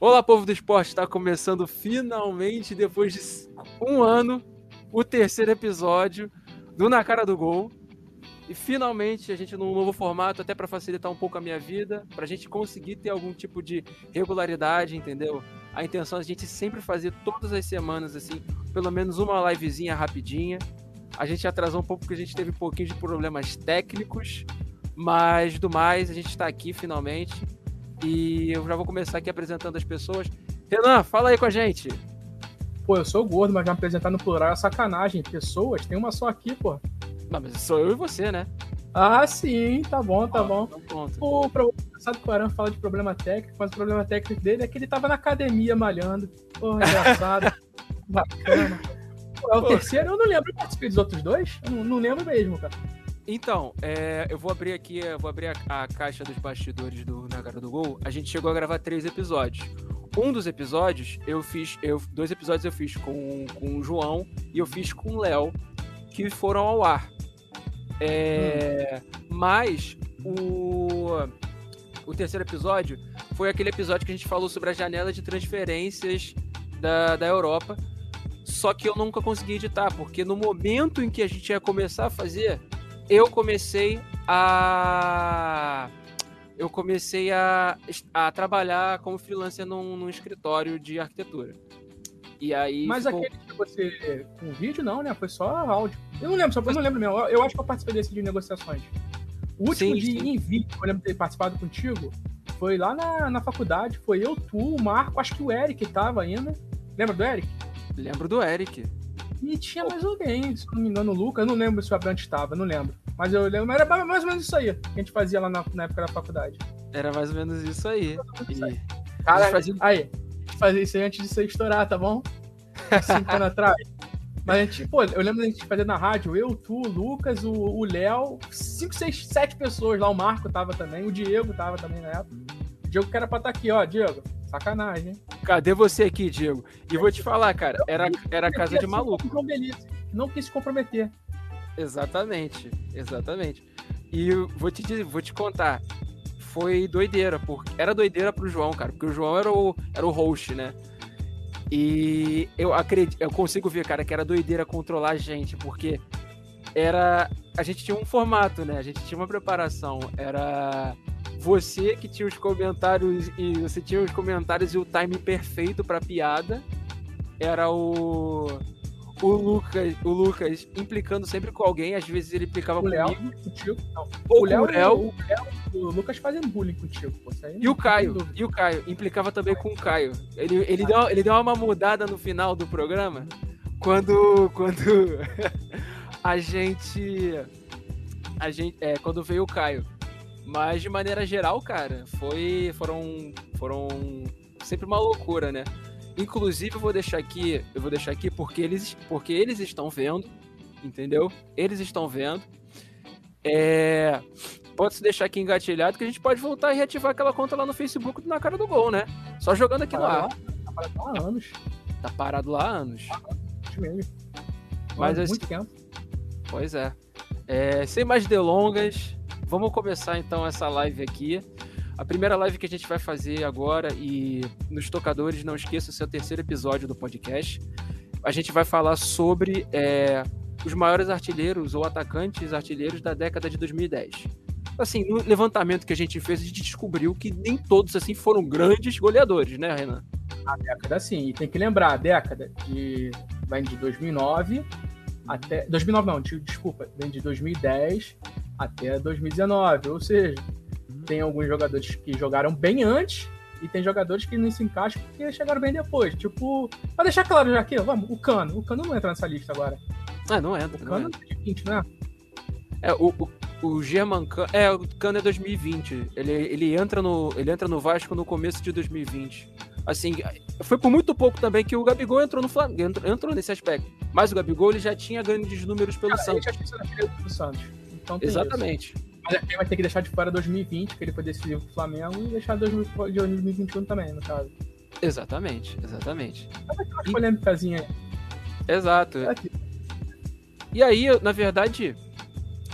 Olá, povo do esporte! Está começando finalmente, depois de um ano, o terceiro episódio do Na Cara do Gol. E finalmente a gente num novo formato, até para facilitar um pouco a minha vida, para a gente conseguir ter algum tipo de regularidade, entendeu? A intenção é a gente sempre fazer todas as semanas, assim, pelo menos uma livezinha rapidinha. A gente atrasou um pouco porque a gente teve um pouquinho de problemas técnicos, mas do mais, a gente está aqui finalmente. E eu já vou começar aqui apresentando as pessoas. Renan, fala aí com a gente. Pô, eu sou gordo, mas já me apresentar no plural é sacanagem. Pessoas, tem uma só aqui, pô. Não, mas sou eu e você, né? Ah, sim, tá bom, tá ah, bom. Então o engraçado que o Aran fala de problema técnico, mas o problema técnico dele é que ele tava na academia malhando. Pô, engraçado. Bacana. Pô, é o Pô. terceiro, eu não lembro. Eu participei dos outros dois? Eu não, não lembro mesmo, cara. Então, é, eu vou abrir aqui, vou abrir a, a, caixa dos bastidores do Na Cara do Gol. A gente chegou a gravar três episódios. Um dos episódios eu fiz, eu, dois episódios eu fiz com, com o João e eu fiz com o Léo, que foram ao ar. É, hum. Mas o, o terceiro episódio foi aquele episódio que a gente falou sobre a janela de transferências da, da Europa. Só que eu nunca consegui editar, porque no momento em que a gente ia começar a fazer, eu comecei a eu comecei a, a trabalhar como freelancer num, num escritório de arquitetura. E aí. Mas ficou... aquele que você. Com vídeo, não, né? Foi só áudio. Eu não lembro, só eu não lembro mesmo. Eu, acho que eu participei desse de negociações. O último sim, de sim. em vídeo que eu lembro de ter participado contigo foi lá na, na faculdade. Foi eu, tu, o Marco, acho que o Eric tava ainda. Lembra do Eric? Lembro do Eric. E tinha mais alguém, se não me engano, o Lucas. Eu não lembro se o Abrante estava, não lembro. Mas eu lembro, era mais ou menos isso aí que a gente fazia lá na, na época da faculdade. Era mais ou menos isso aí. E... Cara, fazia... aí, a gente fazia isso aí antes de você estourar, tá bom? Cinco anos atrás. Mas a gente, pô, eu lembro da gente fazer na rádio, eu, tu, o Lucas, o Léo, cinco, seis, sete pessoas lá, o Marco tava também, o Diego tava também na época. O Diego que era pra estar tá aqui, ó, Diego, sacanagem, hein? Cadê você aqui, Diego? E vou te falar, cara, era, era casa de maluco. Não, não quis se comprometer. Exatamente, exatamente. E vou te dizer, vou te contar, foi doideira, porque era doideira pro João, cara, porque o João era o, era o host, né? E eu acredito, eu consigo ver, cara, que era doideira controlar a gente, porque era a gente tinha um formato, né? A gente tinha uma preparação, era você que tinha os comentários e você tinha os comentários e o time perfeito para piada. Era o o Lucas, o Lucas implicando sempre com alguém, às vezes ele implicava o comigo. contigo. Não. Ou o Léo, o, Léo, o, Léo, o Lucas fazendo bullying contigo. Pô, e o Caio, e o Caio, implicava também com o Caio. Ele, ele, deu, ele deu uma mudada no final do programa, quando, quando a gente, a gente, é, quando veio o Caio. Mas de maneira geral, cara, foi, foram, foram sempre uma loucura, né? Inclusive, eu vou deixar aqui, eu vou deixar aqui porque eles, porque eles estão vendo, entendeu? Eles estão vendo. É, pode se deixar aqui engatilhado que a gente pode voltar e reativar aquela conta lá no Facebook na cara do gol, né? Só jogando aqui no ar. Tá parado lá há anos. Tá parado lá há anos. Mas muito tempo. Pois é. é. Sem mais delongas, vamos começar então essa live aqui. A primeira live que a gente vai fazer agora e nos tocadores, não esqueça, esse é o terceiro episódio do podcast. A gente vai falar sobre é, os maiores artilheiros ou atacantes artilheiros da década de 2010. Assim, no levantamento que a gente fez, a gente descobriu que nem todos assim foram grandes goleadores, né, Renan? A década sim, e tem que lembrar, a década de vem de 2009 até 2009 não, desculpa, vem de 2010 até 2019, ou seja, tem alguns jogadores que jogaram bem antes e tem jogadores que não se encaixam porque chegaram bem depois. Tipo, pra deixar claro já aqui, vamos, o Cano. O Cano não entra nessa lista agora. Ah, não entra. O Cano é de 20, né? É, o, o, o German Cano. É, o Cano é 2020. Ele, ele, entra no, ele entra no Vasco no começo de 2020. Assim, foi por muito pouco também que o Gabigol entrou no Flamengo, entrou, entrou nesse aspecto. Mas o Gabigol ele já tinha grandes números pelo Cara, Santos. Ele já tinha pelo Santos. Então Exatamente. Isso. Mas ele vai ter que deixar de fora 2020, que ele foi decisivo pro Flamengo, e deixar 2021 também, no caso. Exatamente, exatamente. Mas uma polêmicazinha aí. Exato. É e aí, na verdade,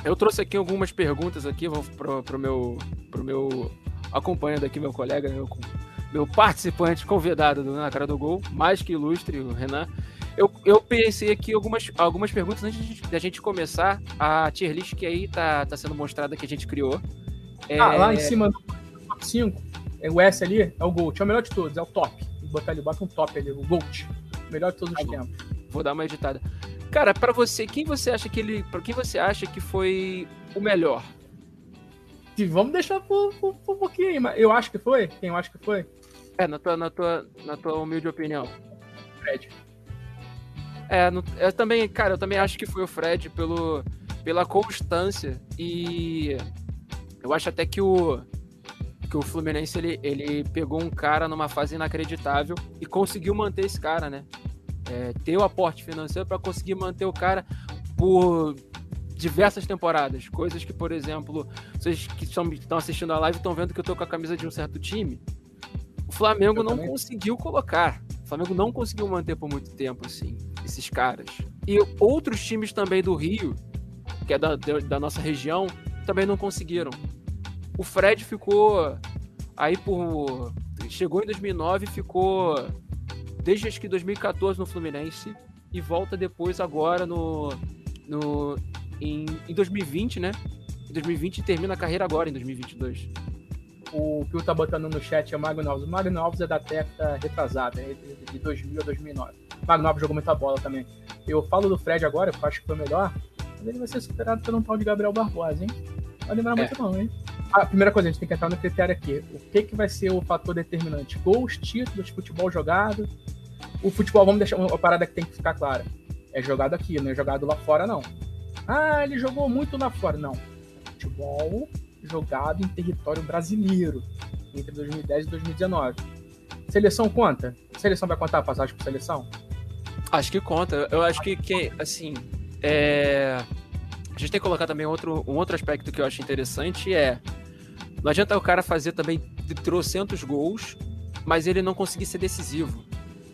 eu trouxe aqui algumas perguntas aqui, pro, pro meu pro meu acompanhando aqui meu colega, meu meu participante convidado do Na Cara do Gol, mais que ilustre, o Renan. Eu, eu pensei aqui algumas, algumas perguntas antes da gente começar. A tier list que aí tá, tá sendo mostrada que a gente criou. É... Ah, lá em cima do top 5, é o S ali é o GOAT, é o melhor de todos, é o top. Vou botar ali, bota um top ali, o GOAT. Melhor de todos os tá tempos. Vou dar uma editada. Cara, para você, quem você acha que ele. Para quem você acha que foi o melhor? Vamos deixar por, por, por um pouquinho, mas eu acho que foi. Quem eu acho que foi? É, na tua, na tua, na tua humilde opinião. Fred. É, eu também, cara, eu também acho que foi o Fred pelo, pela constância e eu acho até que o que o Fluminense ele, ele pegou um cara numa fase inacreditável e conseguiu manter esse cara, né? É, ter o aporte financeiro para conseguir manter o cara por diversas temporadas. Coisas que, por exemplo, vocês que estão assistindo a live estão vendo que eu tô com a camisa de um certo time. O Flamengo eu não também. conseguiu colocar. O Flamengo não conseguiu manter por muito tempo, assim, esses caras. E outros times também do Rio, que é da, da nossa região, também não conseguiram. O Fred ficou aí por. Chegou em 2009 ficou desde acho que 2014 no Fluminense e volta depois agora no. no em, em 2020, né? Em 2020 termina a carreira agora, em 2022. O que o tá botando no chat é o Magno Alves. O Magno Alves é da década retrasada, é de 2000 a 2009. O Magno Alves jogou muita bola também. Eu falo do Fred agora, eu acho que foi melhor, mas ele vai ser superado pelo um tal de Gabriel Barbosa, hein? Vai lembrar é. muito não, hein? A primeira coisa, a gente tem que entrar no critério aqui. O que, que vai ser o fator determinante? Gols, títulos, futebol jogado. O futebol, vamos deixar uma parada que tem que ficar clara. É jogado aqui, não é jogado lá fora, não. Ah, ele jogou muito lá fora. Não. Futebol jogado em território brasileiro entre 2010 e 2019. Seleção conta? Seleção vai contar a passagem por seleção? Acho que conta. Eu acho que, que assim, é... a gente tem que colocar também outro, um outro aspecto que eu acho interessante é não adianta o cara fazer também trocentos gols, mas ele não conseguir ser decisivo.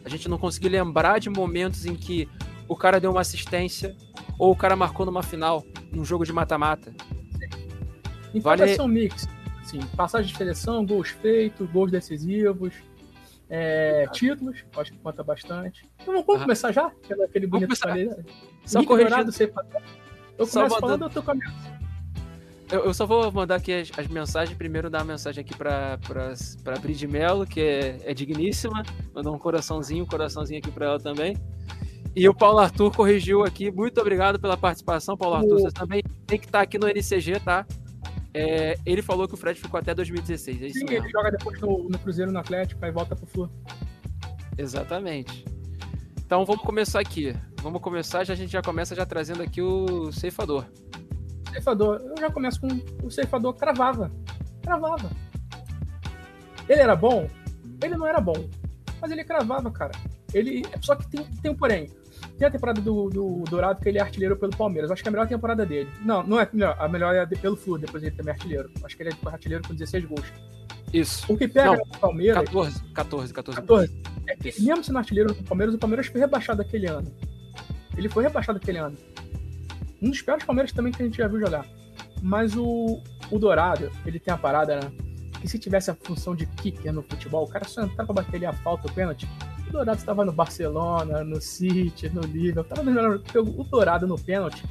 A gente não conseguir lembrar de momentos em que o cara deu uma assistência ou o cara marcou numa final, num jogo de mata-mata. Então vale... vai ser um mix. Assim, passagem de seleção, gols feitos, gols decisivos, é, títulos, acho que conta bastante. Então vamos começar já? Aquele bonito falei. Só corrigindo. Você... Eu começo falando, eu tô com a eu, eu, só vou mandar aqui as, as, mensagens. Primeiro dar uma mensagem aqui pra, pra Brid Mello, que é, é digníssima. Mandar um coraçãozinho, um coraçãozinho aqui pra ela também. E o Paulo Arthur corrigiu aqui. Muito obrigado pela participação, Paulo Arthur. Você também tem que estar tá aqui no NCG, tá? É, ele falou que o Fred ficou até 2016. É Sim, mesmo. ele joga depois no, no Cruzeiro no Atlético, aí volta pro Flu. Exatamente. Então vamos começar aqui. Vamos começar, já a gente já começa já trazendo aqui o ceifador ceifador. Eu já começo com o ceifador cravava. Cravava. Ele era bom? Ele não era bom. Mas ele cravava, cara. Ele. Só que tem, tem um porém. Tem a temporada do, do Dourado que ele é artilheiro pelo Palmeiras. Acho que é a melhor temporada dele. Não, não é melhor. A melhor é pelo Flu, depois ele também é artilheiro. Acho que ele é artilheiro com 16 gols. Isso. O que pega não, no Palmeiras. 14, 14, 14. 14. É que, mesmo sendo artilheiro do Palmeiras, o Palmeiras foi rebaixado aquele ano. Ele foi rebaixado aquele ano. Um dos piores Palmeiras também que a gente já viu jogar. Mas o, o Dourado, ele tem a parada, né? Que se tivesse a função de kicker no futebol, o cara só entrava pra bater ali a falta, o pênalti. O Dourado estava no Barcelona, no City, no Liverpool. Tava melhor, o Dourado no pênalti,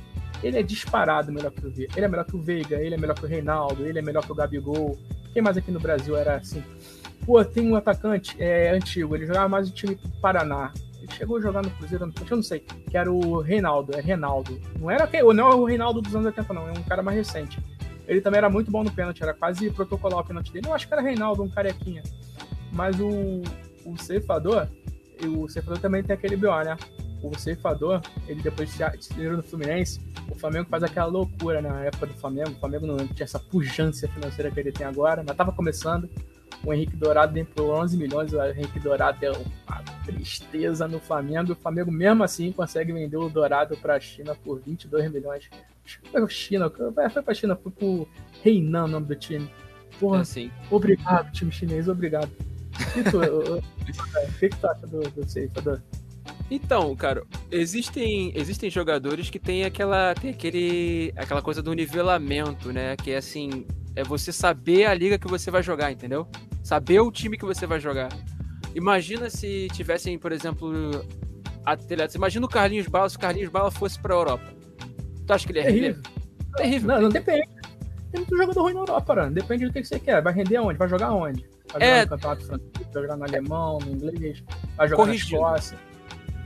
ele é disparado melhor que o Veiga. Ele é melhor que o Veiga, ele é melhor que o Reinaldo, ele é melhor que o Gabigol. Quem mais aqui no Brasil era assim? Pô, tem um atacante é, antigo, ele jogava mais no time do Paraná. Ele chegou a jogar no Cruzeiro, eu não sei, que era o Reinaldo, é Reinaldo. Não era não é o Reinaldo dos anos 80, não, é um cara mais recente. Ele também era muito bom no pênalti, era quase protocolar o pênalti dele. Eu acho que era Reinaldo, um carequinha. Mas o, o ceifador, o ceifador também tem aquele BO, né? O ceifador, ele depois se tirou no Fluminense, o Flamengo faz aquela loucura na época do Flamengo. O Flamengo não tinha essa pujança financeira que ele tem agora, mas tava começando. O Henrique Dourado vem por 11 milhões, o Henrique Dourado é uma tristeza no Flamengo. O Flamengo, mesmo assim, consegue vender o Dourado para a China por 22 milhões. Foi China, foi para a China, foi pro Reinan o nome do time. Porra, é obrigado, time chinês, obrigado. E tu, o que, que tu acha do, do ceifador? Então, cara, existem, existem jogadores que têm aquela, tem aquele, aquela coisa do nivelamento, né? Que é assim, é você saber a liga que você vai jogar, entendeu? Saber o time que você vai jogar. Imagina se tivessem, por exemplo, atletas. Imagina o Carlinhos Bala se o Carlinhos Bala fosse pra Europa. Tu acha que ele é Terrível. Terrível. Não, não depende. Tem muito jogador ruim na Europa, Aran. Depende do que você quer. Vai render onde? Vai jogar onde? Vai jogar É. no campeonato francês, jogar no alemão, no inglês, vai jogar Corrigido. na Escócia.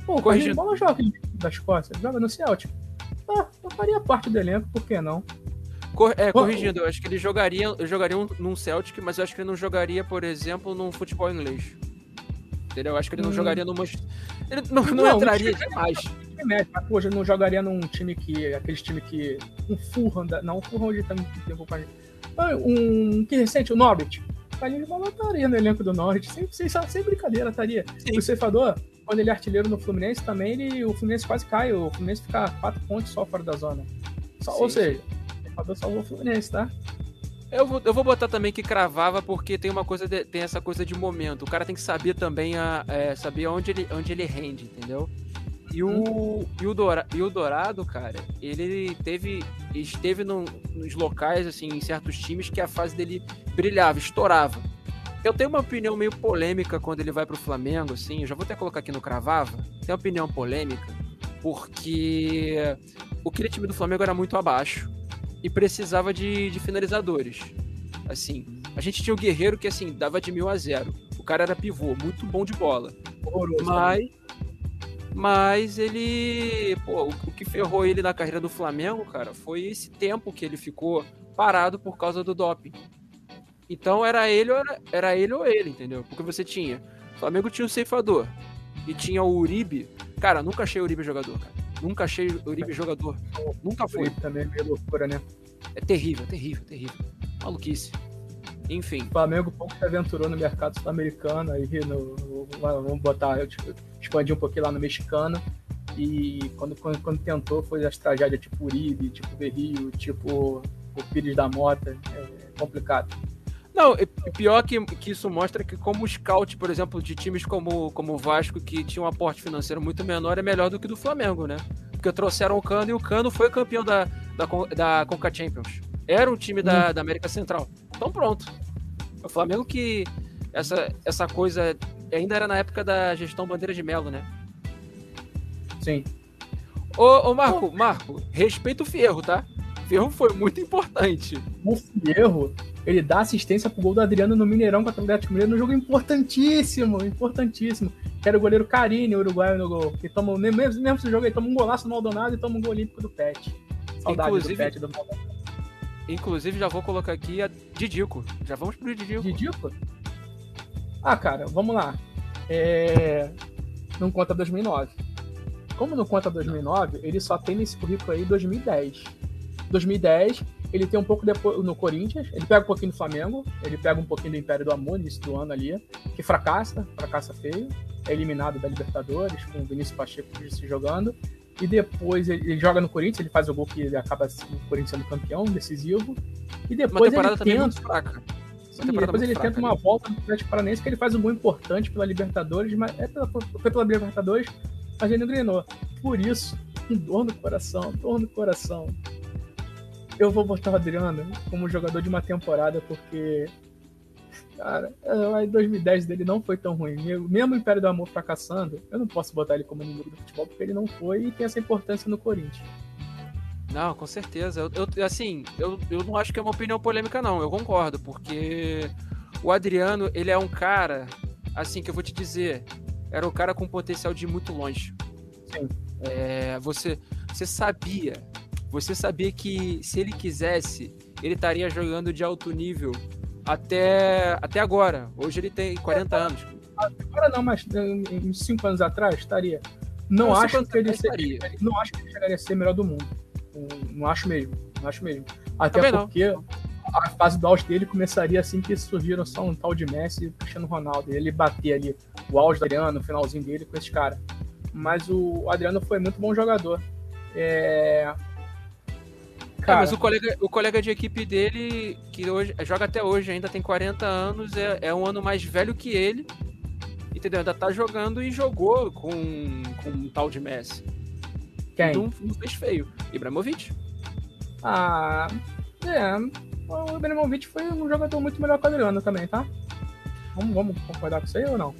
Pô, o Corrigido. Bala joga da Escócia, joga no Celtic. Ah, eu faria parte do elenco, por que não? Cor- é, corrigindo, eu acho que ele jogaria, jogaria um- num Celtic, mas eu acho que ele não jogaria, por exemplo, num futebol inglês. Entendeu? Eu acho que ele não Hum. jogaria numa. Ele não, não, Não, entraria time médio, mas poxa, não jogaria num time que. aqueles time que. Um Fulham, da- não, o Fulham tá muito tempo mais. Ah, Um que recente, o Norwich. O Carlinhos Bala estaria no elenco do Norwich, sem, sem, sem brincadeira, estaria. Sim. O ceifador, quando ele é artilheiro no Fluminense, também ele, o Fluminense quase cai, o Fluminense fica quatro pontos só fora da zona. Só- Sim, ou seja, o ceifador salvou o Fluminense, tá? Eu vou, eu vou botar também que cravava, porque tem uma coisa, de- tem essa coisa de momento. O cara tem que saber também a, é, saber onde ele, onde ele rende, entendeu? E o, e, o Dora, e o Dourado, cara, ele teve. Esteve nos locais, assim, em certos times que a fase dele brilhava, estourava. Eu tenho uma opinião meio polêmica quando ele vai pro Flamengo, assim. Eu já vou até colocar aqui no Cravava. Tem uma opinião polêmica, porque aquele time do Flamengo era muito abaixo e precisava de, de finalizadores. Assim, a gente tinha o Guerreiro que, assim, dava de mil a zero. O cara era pivô, muito bom de bola. Horroroso. Mas. Mas ele. Pô, o, que ferrou ele na carreira do Flamengo, cara, foi esse tempo que ele ficou parado por causa do doping. Então era ele ou era, era ele ou ele, entendeu? Porque você tinha. O Flamengo tinha o ceifador. E tinha o Uribe. Cara, nunca achei o Uribe jogador, cara. Nunca achei o Uribe jogador. Nunca foi. Foi também meio loucura, né? É terrível, terrível, terrível. Maluquice. Enfim. O Flamengo pouco se aventurou no mercado sul-americano, aí no, no- vamos botar, tipo, expandir um pouquinho lá no mexicano. E quando, quando, quando tentou, foi as tragédias tipo Uribe, tipo Berrio, tipo o Pires da Mota. É, é complicado. Não, pior que, que isso mostra que como o scout, por exemplo, de times como, como o Vasco, que tinha um aporte financeiro muito menor, é melhor do que do Flamengo, né? Porque trouxeram o Cano e o Cano foi campeão da, da, da Conca Champions. Era um time da, da América Central. Então pronto. O Flamengo que essa, essa coisa ainda era na época da gestão Bandeira de Melo, né? Sim. Ô, ô Marco, Marco, respeita o Ferro, tá? Ferro foi muito importante. O Fierro, ele dá assistência pro gol do Adriano no Mineirão contra o Atlético Mineiro, num jogo importantíssimo, importantíssimo. Que era o goleiro Carini, o uruguaio no gol. Que toma, mesmo, mesmo esse jogo, ele toma um golaço no Maldonado e toma um gol olímpico do Pet. Saudade Inclusive- do Pet do Maldonado. Inclusive, já vou colocar aqui a Didico. Já vamos pro Didico. Ridículo? Ah, cara, vamos lá. É... Não conta 2009. Como não conta 2009, ele só tem nesse currículo aí 2010. 2010, ele tem um pouco depois no Corinthians, ele pega um pouquinho do Flamengo, ele pega um pouquinho do Império do Amor, início do ano ali, que fracassa, fracassa feio, é eliminado da Libertadores, com o Vinícius Pacheco se jogando, e depois ele, ele joga no Corinthians, ele faz o gol que ele acaba o Corinthians sendo campeão, decisivo, e Uma depois temporada ele também tenta... muito fraca. Temporada depois ele muito tenta fraca, uma né? volta no Atlético Paranaense que ele faz um gol importante pela Libertadores, mas é pela, foi pela Libertadores, mas ele não engrenou. Por isso, com dor no coração, dor no coração, eu vou botar o Adriano como jogador de uma temporada, porque, cara, a 2010 dele não foi tão ruim. Mesmo o Império do Amor fracassando, eu não posso botar ele como inimigo do futebol, porque ele não foi e tem essa importância no Corinthians. Não, com certeza. Eu, eu- assim, eu, eu não acho que é uma opinião polêmica, não. Eu concordo, porque o Adriano, ele é um cara, assim, que eu vou te dizer, era um cara com potencial de ir muito longe. Sim. É, você, você sabia, você sabia que se ele quisesse, ele estaria jogando de alto nível até, até agora. Hoje ele tem 40 anos. Agora não, mas eh, uns 5 anos atrás estaria. Não, Não, acho que ele seria, não acho que ele chegaria a ser melhor do mundo. Não, não acho mesmo. Não acho mesmo. Até Também não. porque a fase do auge dele começaria assim que surgiram só um tal de Messi e o Cristiano Ronaldo. Ele bater ali o auge do Adriano, o finalzinho dele com esses caras. Mas o Adriano foi muito bom jogador. É... É, Cara, mas o colega, o colega de equipe dele, que hoje joga até hoje, ainda tem 40 anos, é, é um ano mais velho que ele. Entendeu? Ainda tá jogando e jogou com, com um tal de Messi. quem? Não, não fez feio. Ibrahimovic. Ah, é. O Ibrahimovic foi um jogador muito melhor que o Adriano também, tá? Vamos, vamos concordar com isso aí ou não?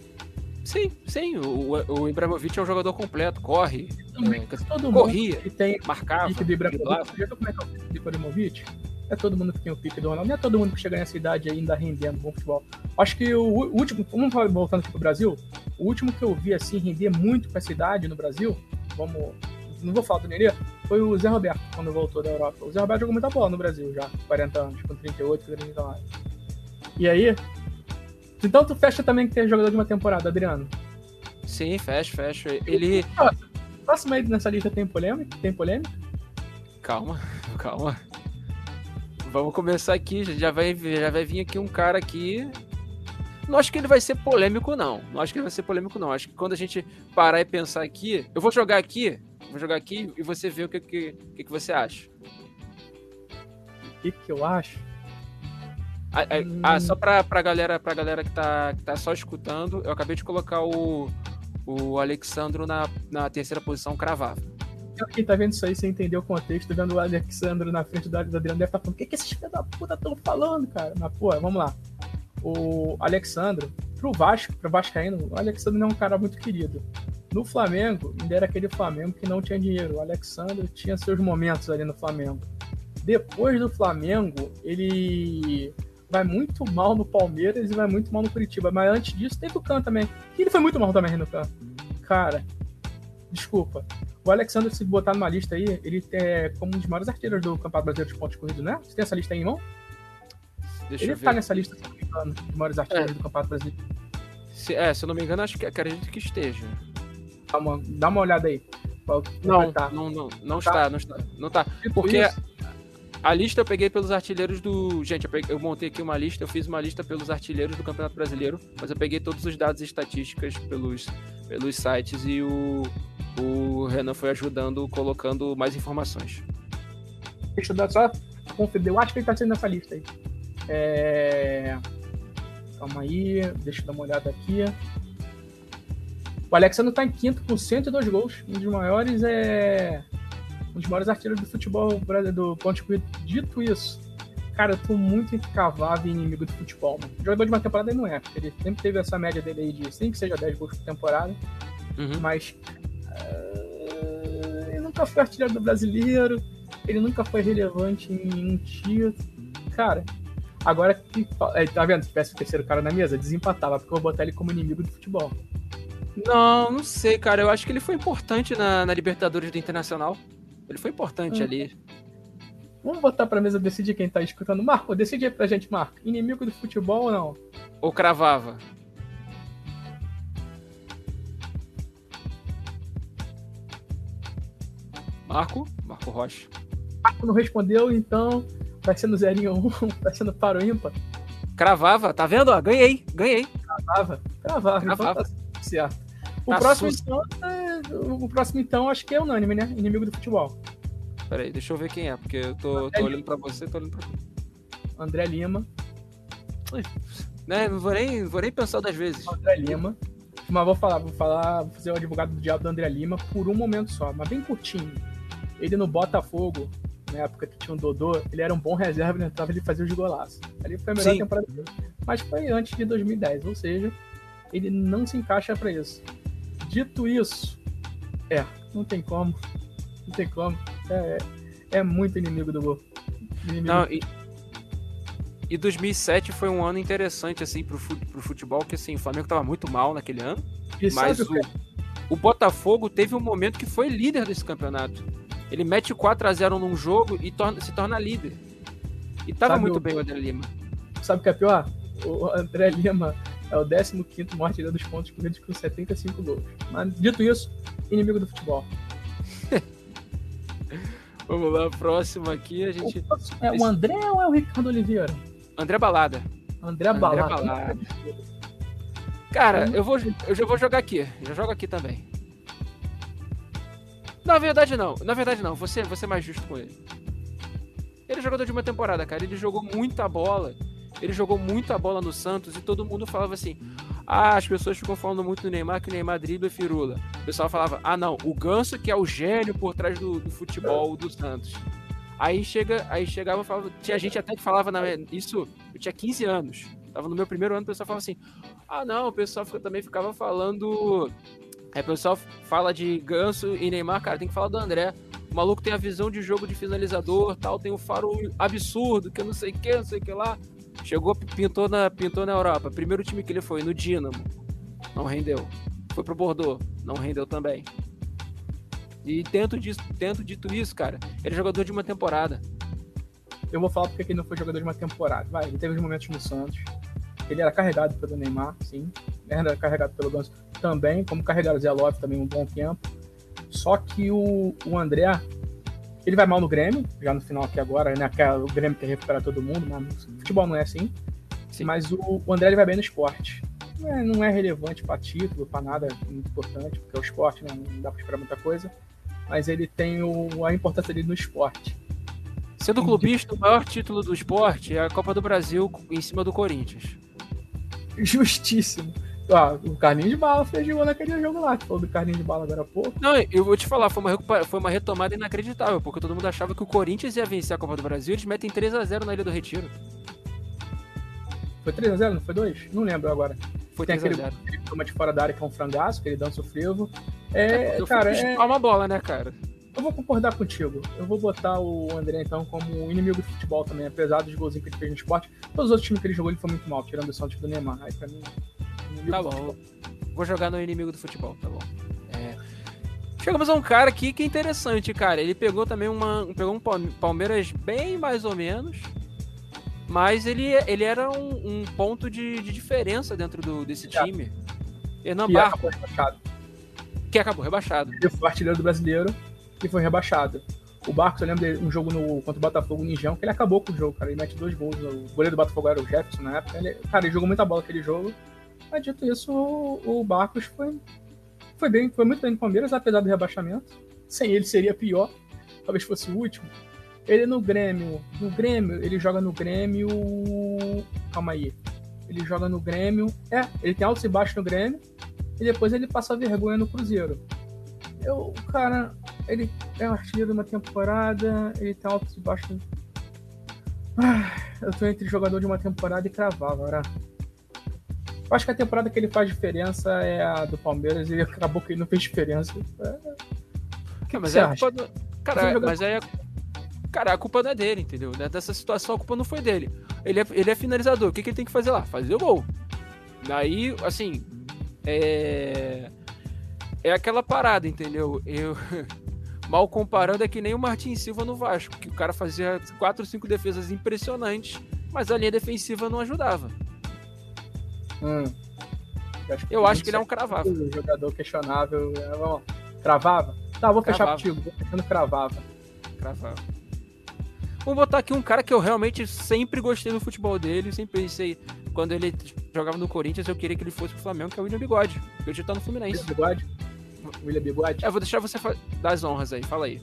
Sim, sim. O, o Ibrahimovic é um jogador completo, corre. É, todo corria, que tem marcava. pique do Ibrahimovic. Já como é que é o pique do Ibrahimovic? É todo mundo que tem o pique do Ronaldo. Não é todo mundo que chega nessa idade ainda rendendo bom futebol. Acho que o, último, vamos voltando aqui pro Brasil, o último que eu vi assim render muito com essa idade no Brasil, vamos. Não vou falar do Nenê, foi o Zé Roberto, quando voltou da Europa. O Zé Roberto jogou muita bola no Brasil já, 40 anos, com 38, 39. E aí, então tu fecha também que tem jogador de uma temporada, Adriano? Sim, fecha, fecha. Ele. Próximo aí nessa lista tem polêmica? Tem polêmica? Calma, calma. Vamos começar aqui. Já vai, já vai vir aqui um cara aqui. Não acho que ele vai ser polêmico, não. Não acho que ele vai ser polêmico, não. Acho que quando a gente parar e pensar aqui. Eu vou jogar aqui. Vou jogar aqui e você vê o que, que, que, que você acha. O que, que eu acho? Ah, é, hum. ah, só pra, pra, galera, pra galera que tá, que tá só escutando, eu acabei de colocar o, o Alexandro na, na terceira posição cravava. Quem tá vendo isso aí, você entendeu o contexto, vendo o Alexandro na frente do Adriano, deve estar tá falando, o que, que esses filhos da puta estão falando, cara? Mas, pô, vamos lá. O Alexandro, pro Vasco, pro Vascaíno, o Alexandro não é um cara muito querido. No Flamengo, ainda era aquele Flamengo que não tinha dinheiro. O Alexandre tinha seus momentos ali no Flamengo. Depois do Flamengo, ele vai muito mal no Palmeiras e vai muito mal no Curitiba. Mas antes disso, teve o Can também. E ele foi muito mal também no Can. Cara, desculpa. O Alexandre, se botar numa lista aí, ele é como um dos maiores artilheiros do Campeonato Brasileiro de pontos corridos, né? Você tem essa lista aí em mão? Deixa ele tá nessa lista, dos maiores artilheiros é. do Campeonato Brasileiro. Se, é, se eu não me engano, acho que acredito que esteja. Dá uma, dá uma olhada aí. Não, tá. não, não, não, tá. está, não está. Não tá. Tipo Porque isso, a lista eu peguei pelos artilheiros do. Gente, eu, peguei, eu, montei aqui uma lista, eu fiz uma lista pelos artilheiros do Campeonato Brasileiro, mas eu peguei todos os dados e estatísticas pelos, pelos sites e o, o Renan foi ajudando, colocando mais informações. Deixa eu dar só conferir. Eu acho que ele tá sendo nessa lista aí. É... Calma aí, deixa eu dar uma olhada aqui. O Alexandre tá em quinto com 102 gols. Um dos maiores é um dos maiores artilheiros do futebol do Ponte Corrido. Dito isso, cara, eu tô muito incavável e inimigo do futebol, mano. Jogador de uma temporada ele não é, porque ele sempre teve essa média dele aí de 5, seja 10 gols por temporada. Uhum. Mas uh, ele nunca foi artilheiro do brasileiro, ele nunca foi relevante em nenhum título. Cara, agora que. É, tá vendo? Se tivesse o terceiro cara na mesa, desempatava, porque eu vou botar ele como inimigo do futebol. Não, não sei, cara. Eu acho que ele foi importante na, na Libertadores do Internacional. Ele foi importante hum. ali. Vamos botar pra mesa decidir quem tá escutando. Marco, decide aí pra gente, Marco. Inimigo do futebol ou não? Ou cravava? Marco? Marco Rocha. Marco não respondeu, então vai sendo 0 1, vai sendo para o ímpar. Cravava, tá vendo? ganhei, ganhei. Cravava, cravava, cravava. então tá certo. O tá próximo, então, é... o próximo, então, acho que é unânime, né? Inimigo do futebol. Peraí, deixa eu ver quem é, porque eu tô, tô olhando pra você, tô olhando pra tu. André Lima. Né, não vou nem, vou nem pensar das vezes. André Lima. Mas vou falar, vou falar, vou fazer o advogado do diabo do André Lima por um momento só, mas bem curtinho. Ele no Botafogo, na época que tinha um Dodô, ele era um bom reserva, ele entrava e fazia os golaços. Ali foi a melhor Sim. temporada dele. Mas foi antes de 2010, ou seja, ele não se encaixa para isso. Dito isso, é, não tem como. Não tem como. É, é muito inimigo do gol. Inimigo. Não, e, e 2007 foi um ano interessante, assim, pro, pro futebol, que assim, o Flamengo tava muito mal naquele ano. E mas o, o Botafogo teve um momento que foi líder desse campeonato. Ele mete 4 a 0 num jogo e torna, se torna líder. E tava sabe muito o, bem o André Lima. Sabe o que é pior? O André Lima é o 15 maior artilheiro dos pontos corridos com 75 gols. Mas, dito isso, inimigo do futebol. Vamos lá, próximo aqui a gente. O é o André ou é o Ricardo Oliveira? André Balada. André Balada. André Balada. Cara, eu, vou, eu já vou jogar aqui. Já jogo aqui também. Na verdade, não. Na verdade, não. Você, você é mais justo com ele. Ele é jogador de uma temporada, cara. Ele jogou muita bola ele jogou muita bola no Santos e todo mundo falava assim: ah, as pessoas ficam falando muito do Neymar que o Neymar dribla e firula. O pessoal falava: ah, não, o Ganso que é o gênio por trás do, do futebol do Santos. Aí chega, aí chegava, falava, tinha gente até que falava na, isso, eu tinha 15 anos. Tava no meu primeiro ano, o pessoal falava assim: ah, não, o pessoal também ficava falando. Aí o pessoal fala de Ganso e Neymar, cara, tem que falar do André. O maluco tem a visão de jogo de finalizador, tal, tem um faro absurdo, que eu não sei o que, não sei o que lá. Chegou, pintou na, pintou na Europa. Primeiro time que ele foi, no Dinamo. Não rendeu. Foi pro Bordeaux. Não rendeu também. E disso, dentro dito isso, cara, ele é jogador de uma temporada. Eu vou falar porque ele não foi jogador de uma temporada. Vai, ele teve os momentos no Santos. Ele era carregado pelo Neymar, sim. Ele era carregado pelo Ganso também, como carregaram o Zé Lopes também um bom tempo. Só que o, o André, ele vai mal no Grêmio, já no final aqui agora, né? O Grêmio quer recuperar todo mundo, mas futebol não é assim. Sim. Mas o, o André ele vai bem no esporte. Não é, não é relevante para título, para nada muito importante, porque é o esporte, né? Não dá para esperar muita coisa. Mas ele tem o, a importância dele no esporte. Sendo clubista, o maior título do esporte é a Copa do Brasil em cima do Corinthians. Justíssimo. Ah, o Carlinhos de Bala fez gol naquele jogo lá, que falou do Carlinhos de Bala agora há pouco. Não, eu vou te falar, foi uma, foi uma retomada inacreditável, porque todo mundo achava que o Corinthians ia vencer a Copa do Brasil, eles metem 3x0 na Ilha do Retiro. Foi 3x0, não foi 2? Não lembro agora. Foi Tem aquele que toma de fora da área que é um frangaço, que ele dança o frevo. É, é cara, é... uma bola, né, cara? Eu vou concordar contigo. Eu vou botar o André, então, como inimigo do futebol também, apesar dos golzinhos que ele fez no esporte. Todos os outros times que ele jogou, ele foi muito mal, tirando o Santos do Neymar. Aí, pra mim, Tá bom. Vou jogar no inimigo do futebol, tá bom. É. Chegamos a um cara aqui que é interessante, cara. Ele pegou também uma. Pegou um Palmeiras bem mais ou menos. Mas ele, ele era um, um ponto de, de, diferença dentro do, desse time. Hernan Barco. Acabou rebaixado. Que acabou rebaixado. Ele foi artilheiro do brasileiro e foi rebaixado. O Barcos, eu lembro de um jogo no, contra o Botafogo, o Nijão, que ele acabou com o jogo, cara. Ele mete dois gols. O goleiro do Botafogo era o Jefferson na época. Ele, cara, ele jogou muita bola aquele jogo. Mas dito isso, o, o Barcos foi, foi, bem, foi muito bem no Palmeiras, apesar do rebaixamento. Sem ele seria pior, talvez fosse o último. Ele no Grêmio, no Grêmio, ele joga no Grêmio. Calma aí. Ele joga no Grêmio. É, ele tem altos e baixos no Grêmio. E depois ele passa vergonha no Cruzeiro. Eu, cara, ele é artilheiro de uma temporada, ele tem altos e baixos. Ah, eu tô entre jogador de uma temporada e cravar agora. Eu acho que a temporada que ele faz diferença é a do Palmeiras e acabou que ele não fez diferença. É... Que mas é a culpa do... Cara, mas aí é... Cara, a culpa não é dele, entendeu? Dessa situação a culpa não foi dele. Ele é, ele é finalizador. O que, que ele tem que fazer lá? Fazer o gol. Daí, assim. É. É aquela parada, entendeu? Eu. Mal comparando, é que nem o Martin Silva no Vasco, que o cara fazia 4 ou 5 defesas impressionantes, mas a linha defensiva não ajudava. Hum. Eu acho que, eu acho que ele é um cravava. jogador questionável. É, cravava? Tá, vou fechar contigo. Vou fechando cravava. Cravava. Vou botar aqui um cara que eu realmente sempre gostei do futebol dele. Sempre pensei, quando ele jogava no Corinthians, eu queria que ele fosse pro Flamengo, que é o William Bigode. Que hoje tá no Fluminense. William Bigode? William Bigode? É, vou deixar você dar as honras aí. Fala aí.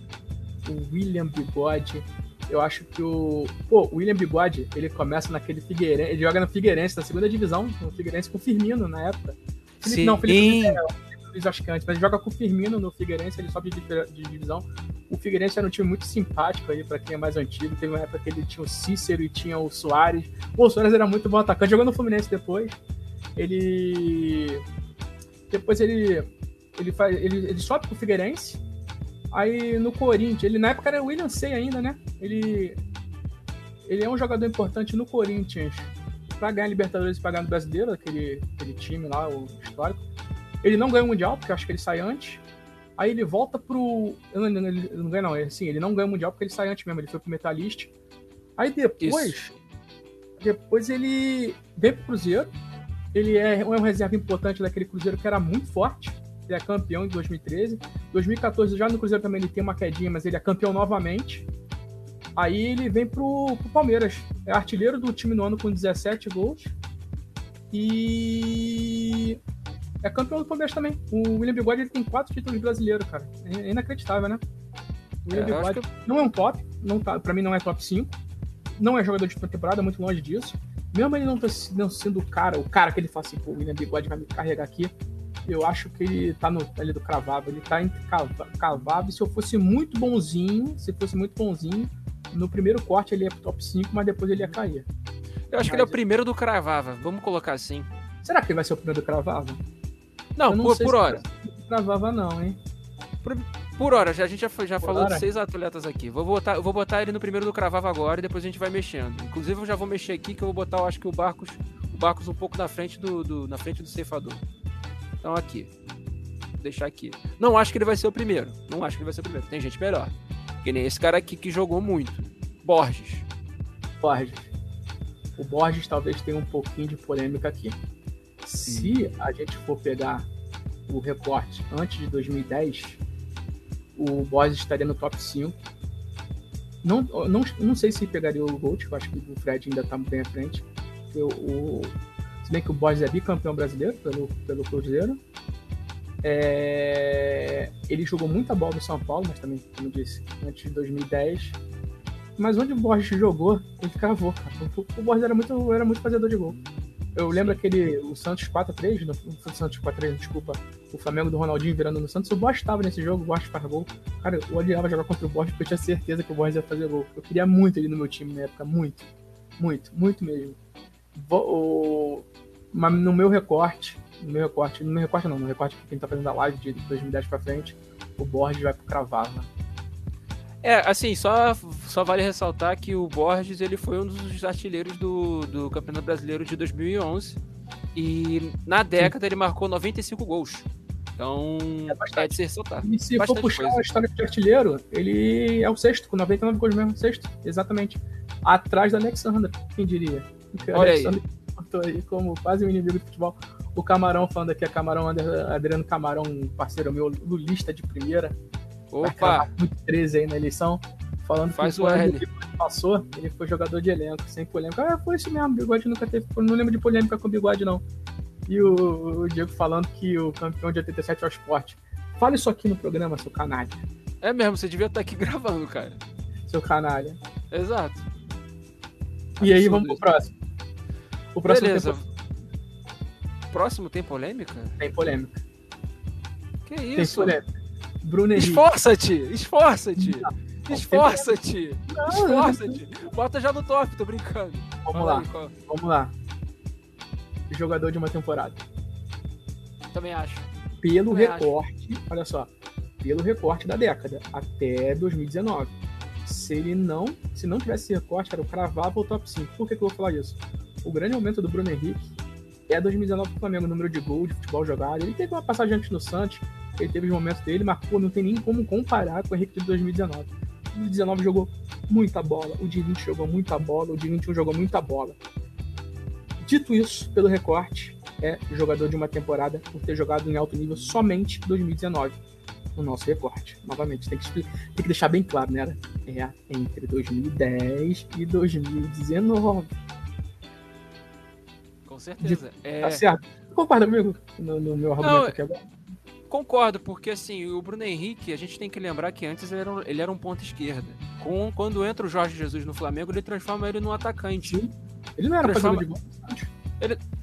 O William Bigode eu acho que o. Pô, o William Bigode, ele começa naquele Figueirense. Ele joga no Figueirense, na segunda divisão, no Figueirense com o Firmino na época. Felipe, Sim. Não, Felipe acho que antes, mas joga com o Firmino no Figueirense, ele sobe de, divisão. O Figueirense era um time muito simpático aí, pra quem é mais antigo. Teve uma época que ele tinha o Cícero e tinha o Soares. O Soares era muito bom atacante, jogou no Fluminense depois. Ele. Depois ele. Ele, faz, ele, ele sobe pro Figueirense Aí no Corinthians, ele na época era o William Sei ainda, né? Ele, ele é um jogador importante no Corinthians para ganhar Libertadores e pagar no Brasileiro, aquele, aquele time lá, o histórico. Ele não ganha o Mundial, porque eu acho que ele sai antes. Aí ele volta pro. Não, não, ele não ganha, não. Ele, sim, ele não ganha o Mundial porque ele sai antes mesmo, ele foi pro Metalist. Aí depois. Isso. Depois ele vem pro Cruzeiro. Ele é, é um reserva importante daquele Cruzeiro que era muito forte ele é campeão em 2013. 2014, já no Cruzeiro também ele tem uma quedinha, mas ele é campeão novamente. Aí ele vem pro, pro Palmeiras. É artilheiro do time no ano com 17 gols. E é campeão do Palmeiras também. O William Bigode ele tem quatro títulos brasileiros, cara. É inacreditável, né? O William é, Bigode que... não é um top, não tá, pra mim não é top 5. Não é jogador de temporada, muito longe disso. Mesmo ele não, tá, não sendo o cara, o cara que ele fala assim, pô, o William Bigode vai me carregar aqui eu acho que ele tá no ali do cravado, ele tá entre cavado. Se eu fosse muito bonzinho, se fosse muito bonzinho, no primeiro corte ele ia pro top 5, mas depois ele ia cair. Eu acho que ele é o primeiro do Cravava. Vamos colocar assim. Será que ele vai ser o primeiro do Cravava? Não, Eu por, por hora. Cravava não, hein? Por hora, já, a gente já, já Por falou hora? de seis atletas aqui. Vou botar, vou botar ele no primeiro do Cravava agora e depois a gente vai mexendo. Inclusive, eu já vou mexer aqui que eu vou botar, eu acho que o Barcos, o Barcos um pouco na frente do, do- na frente do ceifador. Então aqui. Vou deixar aqui. Não acho que ele vai ser o primeiro. Não acho que ele vai ser o primeiro. Tem gente melhor. Que nem esse cara aqui que jogou muito. Borges. Borges. O Borges talvez tenha um pouquinho de polêmica aqui. Se a gente for pegar o recorte antes de 2010, o Borges estaria no top 5. Não, não, não sei se pegaria o Gold, eu acho que o Fred ainda está bem à frente. Eu, o, se bem que o Borges é bicampeão brasileiro pelo, pelo Cruzeiro. É, ele jogou muita bola no São Paulo, mas também, como disse, antes de 2010. Mas onde o Borges jogou, ele cravou, cara. O, o Borges era muito, era muito fazedor de gol. Eu lembro aquele, o Santos 4x3, não, o Santos 4x3, desculpa, o Flamengo do Ronaldinho virando no Santos, Borges estava nesse jogo, o Borges faz gol. Cara, eu odiava jogar contra o Borges porque eu tinha certeza que o Borges ia fazer gol. Eu queria muito ele no meu time na época, muito. Muito, muito mesmo. Vo- o- mas no meu recorte, no meu recorte, no meu recorte não, no recorte que quem tá fazendo a live de 2010 pra frente, o Borges vai pro Cravava. É, assim, só, só vale ressaltar que o Borges ele foi um dos artilheiros do, do Campeonato Brasileiro de 2011 e na década ele marcou 95 gols. Então, É bastante. é de se ressaltar. E se Bastante for puxar coisa. a história de artilheiro, ele é o sexto, com 99 gols mesmo, sexto, exatamente. Atrás da Alexandra, quem diria? Olha aí. Alexandre botou aí como quase um inimigo do futebol. O Camarão falando aqui, é Camarão, Adriano Camarão, parceiro meu, lulista de primeira, Opa, cravar muito 13 aí na eleição, falando Faz que o L. passou, ele foi jogador de elenco, sem polêmica. Ah, foi isso mesmo, o Bigode nunca teve, não lembro de polêmica com o Bigode, não. E o, o Diego falando que o campeão de 87 é o esporte. Fala isso aqui no programa, seu canalha. é mesmo, você devia estar aqui gravando, cara. Seu canalha. Exato. E aí, Absurdo vamos pro próximo. O próximo Beleza. tempo Próximo tem polêmica? tem polêmica. Que Tem isso? polêmica. Bruno Henrique. Esforça-te! Esforça-te! Esforça-te! Esforça-te! Bota já no top, tô brincando. Vamos Fala lá, aí, qual- vamos lá. Jogador de uma temporada. Também acho. Pelo Também acho. recorte, olha só, pelo recorte da década, até 2019. Se ele não, se não tivesse esse recorte, cara, eu cravava o top 5. Por que, que eu vou falar isso? O grande momento do Bruno Henrique é 2019 pro Flamengo, número de gol, de futebol jogado. Ele teve uma passagem antes no Santos, ele teve os momentos dele, mas pô, não tem nem como comparar com o Henrique de 2019. O 2019 jogou muita bola, o de 20 jogou muita bola, o de 21 jogou muita bola. Dito isso, pelo recorte, é jogador de uma temporada por ter jogado em alto nível somente 2019. No nosso recorte. Novamente, tem que, tem que deixar bem claro, né? É entre 2010 e 2019. Com certeza. É, Tá certo? Concorda comigo no, no meu argumento Não, aqui agora? Concordo, porque assim, o Bruno Henrique, a gente tem que lembrar que antes ele era um, ele era um ponta esquerda. Com, quando entra o Jorge Jesus no Flamengo, ele transforma ele num atacante. Sim. Ele não era Transforma- fazedor de gol. antes.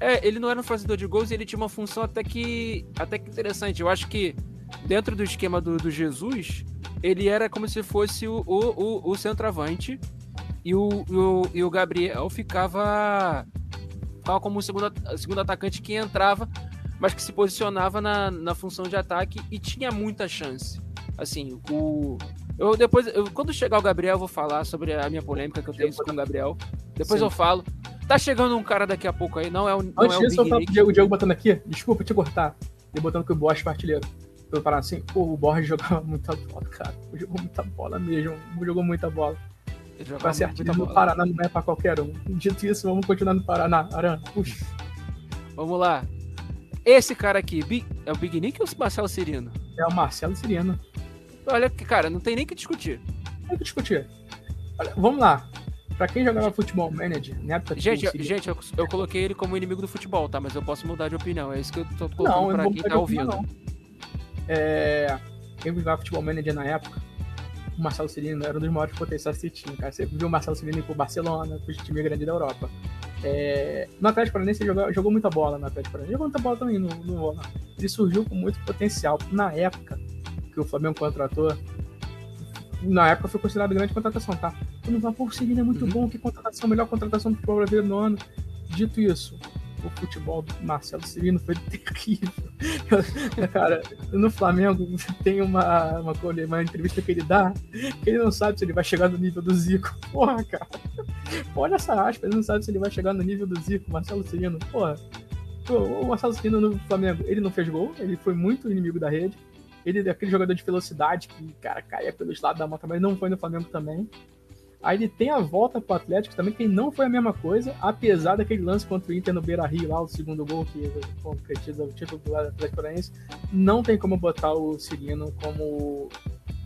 É, ele não era um fazedor de gols e ele tinha uma função até que, até que interessante. Eu acho que dentro do esquema do, do Jesus, ele era como se fosse o, o, o, o centroavante e o, o, e o Gabriel ficava, ficava como o segundo, segundo atacante que entrava, mas que se posicionava na, na função de ataque e tinha muita chance. Assim, o. Eu depois, eu, quando chegar o Gabriel, eu vou falar sobre a minha polêmica que eu tenho com o Gabriel. Depois Sim. eu falo. Tá chegando um cara daqui a pouco aí, não é o, não Antes é o disso, Big pro Diego, o Diego botando aqui, desculpa te cortar, ele botando que o Borges foi artilheiro. Eu parar assim, pô, o Borges jogava muita bola, cara. Jogou muita bola mesmo, jogou muita bola. Pra ser artilheiro no. Paraná não é pra qualquer um. Dito isso, vamos continuar no Paraná. Aran, puxa. Vamos lá. Esse cara aqui, é o Big Nick ou o Marcelo Cirino? É o Marcelo Siriano. Olha que, cara, não tem nem que discutir. Tem que discutir. Olha, vamos lá. Pra quem jogava futebol manager, na época que Gente, eu, gente eu, eu coloquei ele como inimigo do futebol, tá? Mas eu posso mudar de opinião. É isso que eu tô colocando Não, eu não pra vou quem tá opinião, ouvindo. não. É, quem jogava futebol manager na época, o Marcelo Cirino era um dos maiores potenciais que tinha, cara. Você viu o Marcelo Cirino ir pro Barcelona, pro time grande da Europa. É, no Atlético Paranaense ele jogou, jogou muita bola no Atlético Paranaense. Jogou muita bola também no, no. Ele surgiu com muito potencial. Na época que o Flamengo contratou, na época foi considerado grande contratação, tá? Eu não vou, pô, o Cirino é muito uhum. bom, que contratação, melhor contratação do futebol brasileiro no ano. Dito isso, o futebol do Marcelo Cirino foi terrível. cara, no Flamengo tem uma, uma, uma entrevista que ele dá que ele não sabe se ele vai chegar no nível do Zico. Porra, cara. Olha essa aspa, ele não sabe se ele vai chegar no nível do Zico, Marcelo Cirino. Porra. O Marcelo Cirino no Flamengo, ele não fez gol, ele foi muito inimigo da rede. Ele é aquele jogador de velocidade que, cara, caia pelos lados da moto, mas não foi no Flamengo também. Aí ele tem a volta pro Atlético também, que não foi a mesma coisa, apesar daquele lance contra o Inter no Beira Rio, lá, o segundo gol que concretiza o título do Atlético Paranaense. Não tem como botar o Cirino como.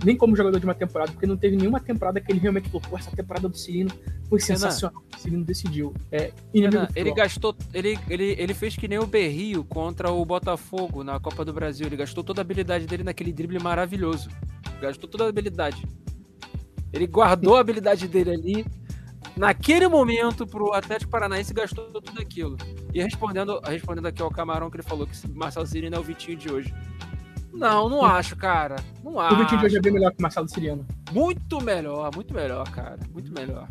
Nem como jogador de uma temporada, porque não teve nenhuma temporada que ele realmente falou, pô, essa temporada do Cirino foi sensacional. Renan, o Cirino decidiu. É Renan, ele gastou. Ele, ele, ele fez que nem o Berrio contra o Botafogo na Copa do Brasil. Ele gastou toda a habilidade dele naquele drible maravilhoso. Gastou toda a habilidade. Ele guardou a habilidade dele ali. Naquele momento, pro Atlético Paranaense gastou tudo aquilo. E respondendo, respondendo aqui ao Camarão que ele falou que Marcelo Cirino é o Vitinho de hoje. Não, não acho, cara. Não acho. O Vitinho de hoje é bem melhor que o Marcelo Siriano. Muito melhor, muito melhor, cara. Muito melhor.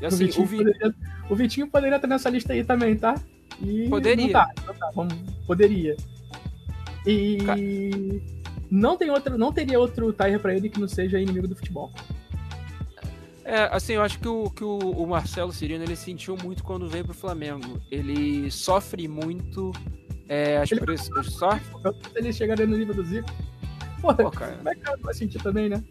E, assim, o, Vitinho o, Vi... poderia, o, Vitinho poderia estar nessa lista aí também, tá? E poderia. Não tá, não tá, vamos, poderia. E. Cara não tem outro, não teria outro Tyre para ele que não seja inimigo do futebol. É, assim, eu acho que o, que o, o Marcelo Cirino ele sentiu muito quando veio pro Flamengo. Ele sofre muito é, as pressões. Sofre? Se ele chegaria no nível do Zico. Pô, Pô cara. vai, vai sentir também, né?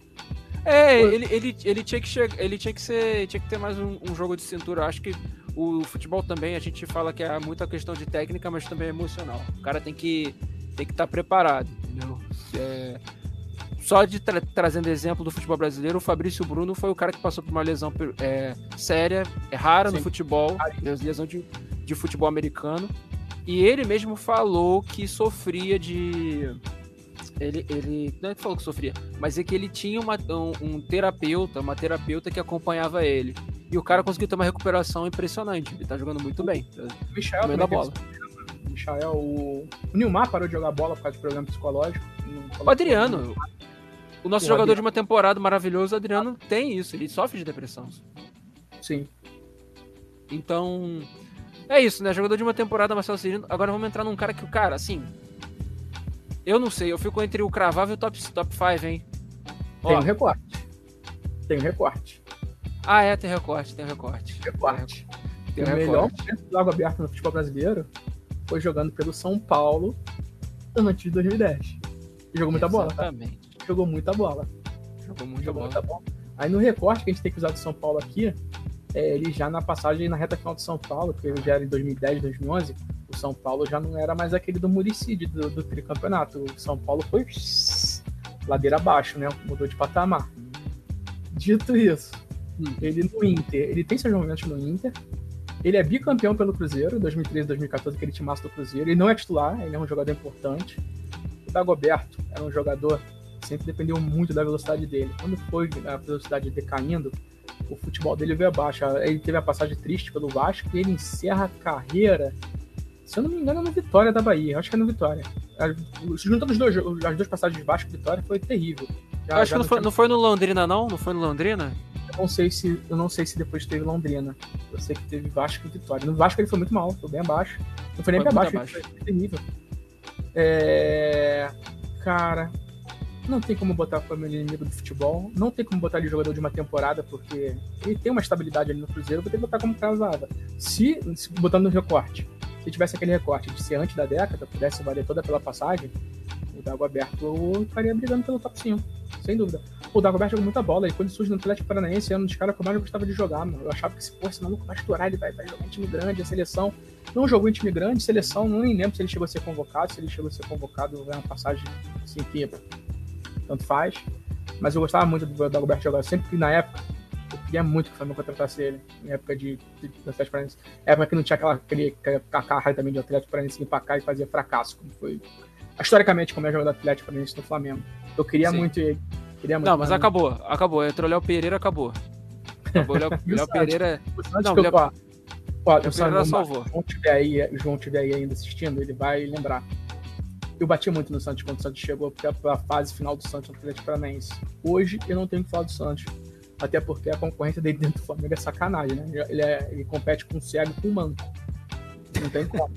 É, ele, ele, ele tinha que chegar, ele tinha que ser, tinha que ter mais um, um, jogo de cintura. Eu acho que o futebol também a gente fala que é muita questão de técnica, mas também é emocional. O cara tem que tem que estar preparado, entendeu? É, só de tra trazendo exemplo do futebol brasileiro, o Fabrício Bruno foi o cara que passou por uma lesão é, séria, é rara Sim. no futebol, lesão de, de futebol americano. E ele mesmo falou que sofria de. Ele, ele não é que falou que sofria, mas é que ele tinha uma, um, um terapeuta, uma terapeuta que acompanhava ele. E o cara conseguiu ter uma recuperação impressionante. Ele tá jogando muito bem. Tá Michel da bola. Michael. O, o Nilmar parou de jogar bola por causa de problema psicológico. O Adriano. O nosso o jogador Adriano. de uma temporada maravilhoso, o Adriano, tem isso. Ele sofre de depressão. Sim. Então. É isso, né? Jogador de uma temporada, Marcelo Cirino. Agora vamos entrar num cara que o cara, assim. Eu não sei, eu fico entre o cravável e o top 5, top five, hein? Tem um recorte. Tem um recorte. Ah, é, tem recorte, tem recorte. Recorte. Tem, tem o melhor momento do Água Aberta no futebol brasileiro foi jogando pelo São Paulo antes de 2010. Jogou muita bola, tá? Jogou muita bola. Jogou muita, Jogou bola. muita bola. Aí no recorte que a gente tem que usar do São Paulo aqui, é, ele já na passagem na reta final do São Paulo, que já era em 2010, 2011, o São Paulo já não era mais aquele do Murici do, do tricampeonato. O São Paulo foi ladeira abaixo, né? Mudou de patamar. Dito isso, hum. ele no Inter, ele tem seus momentos no Inter, ele é bicampeão pelo Cruzeiro, 2013 2014, aquele timaço do Cruzeiro. Ele não é titular, ele é um jogador importante. O Dagoberto era um jogador que sempre dependeu muito da velocidade dele. Quando foi a velocidade decaindo, o futebol dele veio abaixo. Ele teve a passagem triste pelo Vasco e ele encerra a carreira, se eu não me engano, no Vitória da Bahia. Acho que é no Vitória. Juntando os dois, as duas passagens de Vasco e Vitória foi terrível. Já, acho que não, foi, não foi no Londrina, não? Não foi no Londrina? Não sei se eu não sei se depois teve Londrina. Eu sei que teve Vasco e Vitória. No Vasco ele foi muito mal, foi bem abaixo. Não foi nem foi pra baixo, abaixo. foi terrível. É... Cara, não tem como botar como inimigo do futebol. Não tem como botar ele jogador de uma temporada, porque ele tem uma estabilidade ali no Cruzeiro. Vou ter que botar como casada. Se, se botando no recorte, se tivesse aquele recorte de ser antes da década, pudesse valer toda pela passagem, o Dago Aberto eu estaria brigando pelo top 5, sem dúvida. O Dago Aberto jogou muita bola, e quando surge no Atlético Paranaense, era um dos caras que eu mais gostava de jogar, mano. Eu achava que se fosse maluco vai estourar, ele vai, vai jogar em time grande, a seleção. Não jogou em time grande, seleção, não nem lembro se ele chegou a ser convocado, se ele chegou a ser convocado, é uma passagem assim que tanto faz. Mas eu gostava muito do Dagoberto jogar, sempre que na época eu queria muito que o Flamengo contratasse ele, em época de, de, de Atlético Paranaense. Época que não tinha aquela, aquele, também de Atlético Paranaense vir pra cá e fazia fracasso, como foi historicamente como é jogador Atlético Paranaense no Flamengo. Eu queria Sim. muito ele. Queria muito não, mas acabou, acabou. Entrou o Léo Pereira, acabou. Acabou Léo, Léo Pereira. Não, Léo, ó, ó, Léo Pereira salvou. Se o João tiver aí, João tiver aí ainda assistindo, ele vai lembrar. Eu bati muito no Santos quando o Santos chegou para a fase final do Santos no Atlético Paranaense. Hoje eu não tenho que falar do Santos. Até porque a concorrência dele dentro do Flamengo é sacanagem, né? Ele, é, ele compete com o cego e com o manco. Não tem como.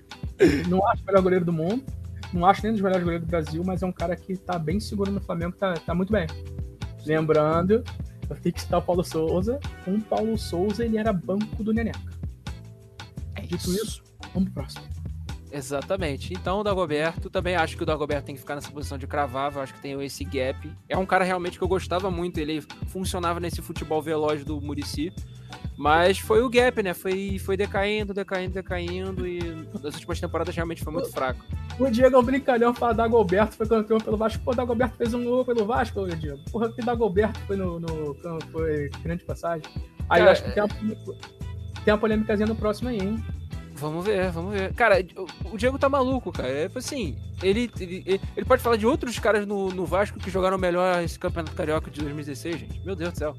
não acho o melhor goleiro do mundo, não acho nem um dos melhores goleiros do Brasil, mas é um cara que tá bem seguro no Flamengo, tá, tá muito bem. Lembrando, eu tenho que citar o Paulo Souza. Com o Paulo Souza, ele era banco do Neneca. É Dito isso, vamos pro próximo. Exatamente. Então, o Dagoberto, também acho que o Dagoberto tem que ficar nessa posição de cravar, eu acho que tem esse gap. É um cara realmente que eu gostava muito, ele funcionava nesse futebol veloz do Murici. Mas foi o gap, né? Foi, foi decaindo, decaindo, decaindo e nas últimas temporadas realmente foi muito fraco. O Diego é um brincalhão fala Dagoberto foi campeão pelo Vasco. Pô, Dagoberto fez um gol pelo Vasco, Diego. Porra, que Dagoberto foi no, no foi grande passagem. Aí Cara, eu acho que tem uma, tem uma polêmicazinha no próximo aí, hein? Vamos ver, vamos ver. Cara, o Diego tá maluco, cara. É assim, ele, ele, ele pode falar de outros caras no, no Vasco que jogaram melhor esse campeonato carioca de 2016, gente. Meu Deus do céu.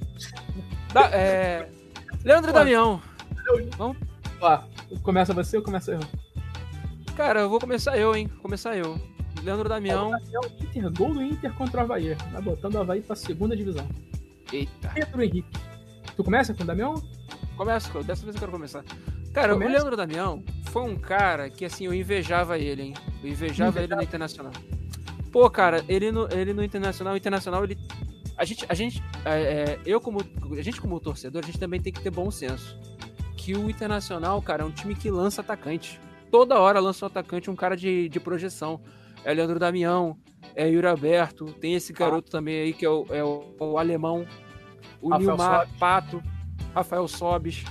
Da, é... Leandro Pô, Damião. Vamos? Ó, começa você ou começa eu? Cara, eu vou começar eu, hein? Começar eu. Leandro Damião. Inter, gol do Inter contra o Havaí. Vai botando o Havaí pra segunda divisão. Eita. Pedro Henrique. Tu começa com o Damião? Começa, dessa vez eu quero começar. Cara, Começa? o Leandro Damião foi um cara que, assim, eu invejava ele, hein? Eu invejava ele no Internacional. Pô, cara, ele no, ele no Internacional, o Internacional, ele. A gente, a gente, é, é, eu como, a gente como torcedor, a gente também tem que ter bom senso. Que o Internacional, cara, é um time que lança atacante. Toda hora lança um atacante, um cara de, de projeção. É Leandro Damião, é Yuri Alberto, tem esse garoto ah. também aí que é o, é o, o alemão, o Rafael Nilmar Sobis. Pato, Rafael Sobis.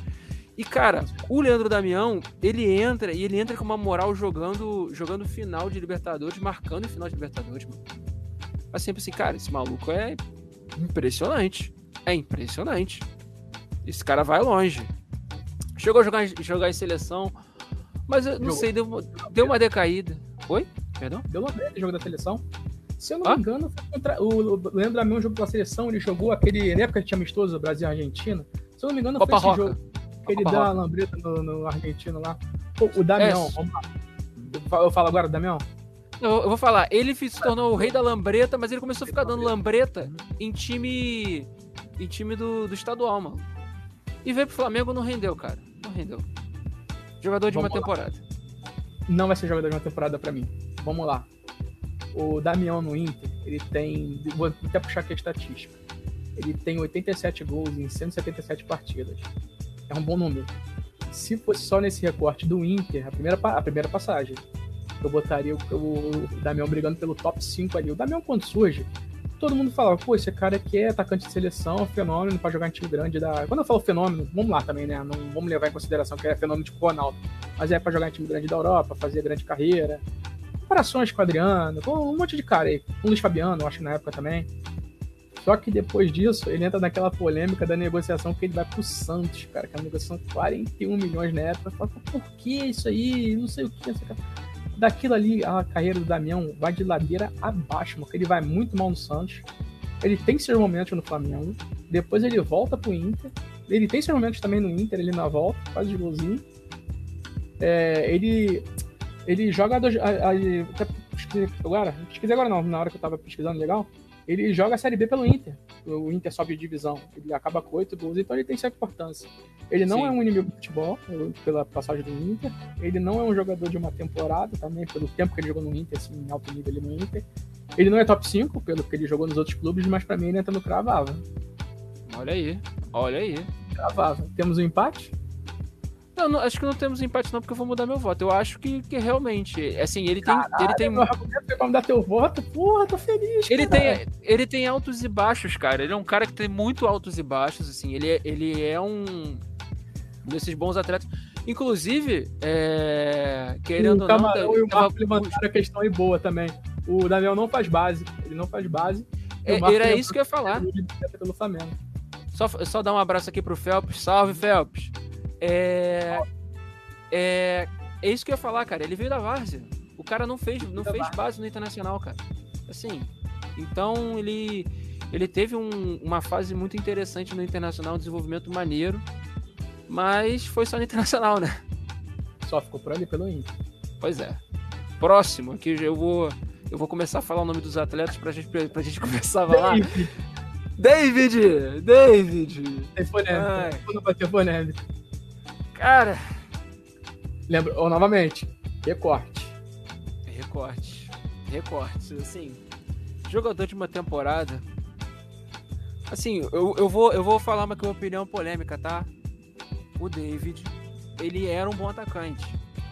E, cara, o Leandro Damião, ele entra e ele entra com uma moral jogando jogando final de Libertadores, marcando final de Libertadores, mano. Mas sempre assim, cara, esse maluco é impressionante. É impressionante. Esse cara vai longe. Chegou a jogar, jogar em seleção, mas eu não Jogou. sei, deu, deu uma decaída. Oi? Perdão? Deu uma vez jogo da seleção. Se eu não ah? me engano, contra... o Leandro Damião jogou pela seleção, ele jogou aquele. Na época que tinha amistoso Brasil e Argentina. Se eu não me engano, Copa foi esse Roca. jogo. Que ele dá a lambreta no, no, argentino lá. Pô, o Damião, é. vamos lá. Eu falo agora, Damião? Eu, eu vou falar, ele se tornou o rei da lambreta, mas ele começou a ficar dando lambreta em time. em time do, do estadual, mano. E veio pro Flamengo não rendeu, cara. Não rendeu. Jogador de vamos uma lá. temporada. Não vai ser jogador de uma temporada para mim. Vamos lá. O Damião no Inter, ele tem. Vou até puxar aqui a estatística. Ele tem 87 gols em 177 partidas. É um bom número. Se fosse só nesse recorte do Inter, a primeira, a primeira passagem, eu botaria o, o Damião brigando pelo top 5 ali. O Damião, quando surge, todo mundo falava, pô, esse cara aqui é atacante de seleção, fenômeno, para jogar em time grande da. Quando eu falo fenômeno, vamos lá também, né? Não vamos levar em consideração que é fenômeno tipo Ronaldo. Mas é para jogar em time grande da Europa, fazer grande carreira. Comparações com o Adriano, com um monte de cara aí. Com o Luiz Fabiano, acho que na época também. Só que depois disso, ele entra naquela polêmica da negociação que ele vai pro Santos, cara, que é uma negociação de 41 milhões na época. Fala, por que isso aí? Não sei o que. Daquilo ali, a carreira do Damião vai de ladeira abaixo, porque ele vai muito mal no Santos. Ele tem seus momentos no Flamengo. Depois ele volta pro Inter. Ele tem seus momentos também no Inter, ele na volta, faz de golzinho. É, ele, ele joga. A, a, a, agora, pesquisei agora não, na hora que eu tava pesquisando legal ele joga a Série B pelo Inter. O Inter sobe de divisão. Ele acaba com oito gols, então ele tem sua importância. Ele não Sim. é um inimigo do futebol, pela passagem do Inter. Ele não é um jogador de uma temporada, também, pelo tempo que ele jogou no Inter, assim, em alto nível ali no Inter. Ele não é top 5, pelo que ele jogou nos outros clubes, mas para mim ele entra no cravava. Olha aí, olha aí. Cravava. Temos um empate? Não, não, acho que não temos empate não, porque eu vou mudar meu voto. Eu acho que, que realmente, assim, ele tem... Caralho, ele tem... Meu argumento é mudar teu voto? Porra, tô feliz, ele tem, ele tem altos e baixos, cara. Ele é um cara que tem muito altos e baixos, assim. Ele é, ele é um desses bons atletas. Inclusive, é... querendo o Camarão ou não... E o Marco levantaram a questão aí boa também. O Daniel não faz base. Ele não faz base. É, era isso que eu ia falar. Pelo Flamengo. Só, só dar um abraço aqui pro Phelps. Salve, Phelps. É, é, é isso que eu ia falar, cara. Ele veio da Várzea. O cara não fez, não fez base no Internacional, cara. Assim, então ele ele teve um, uma fase muito interessante no Internacional, um desenvolvimento maneiro, mas foi só no Internacional, né? Só ficou por ali pelo Inter. Pois é. Próximo, aqui eu vou eu vou começar a falar o nome dos atletas pra gente, pra gente começar a falar. David! David! Polêmica. Quando vai ter polêmica. Cara. Lembra, ou novamente, recorte. Recorte. Recorte. Assim, jogador de uma temporada. Assim, eu, eu, vou, eu vou falar uma, uma opinião polêmica, tá? O David, ele era um bom atacante.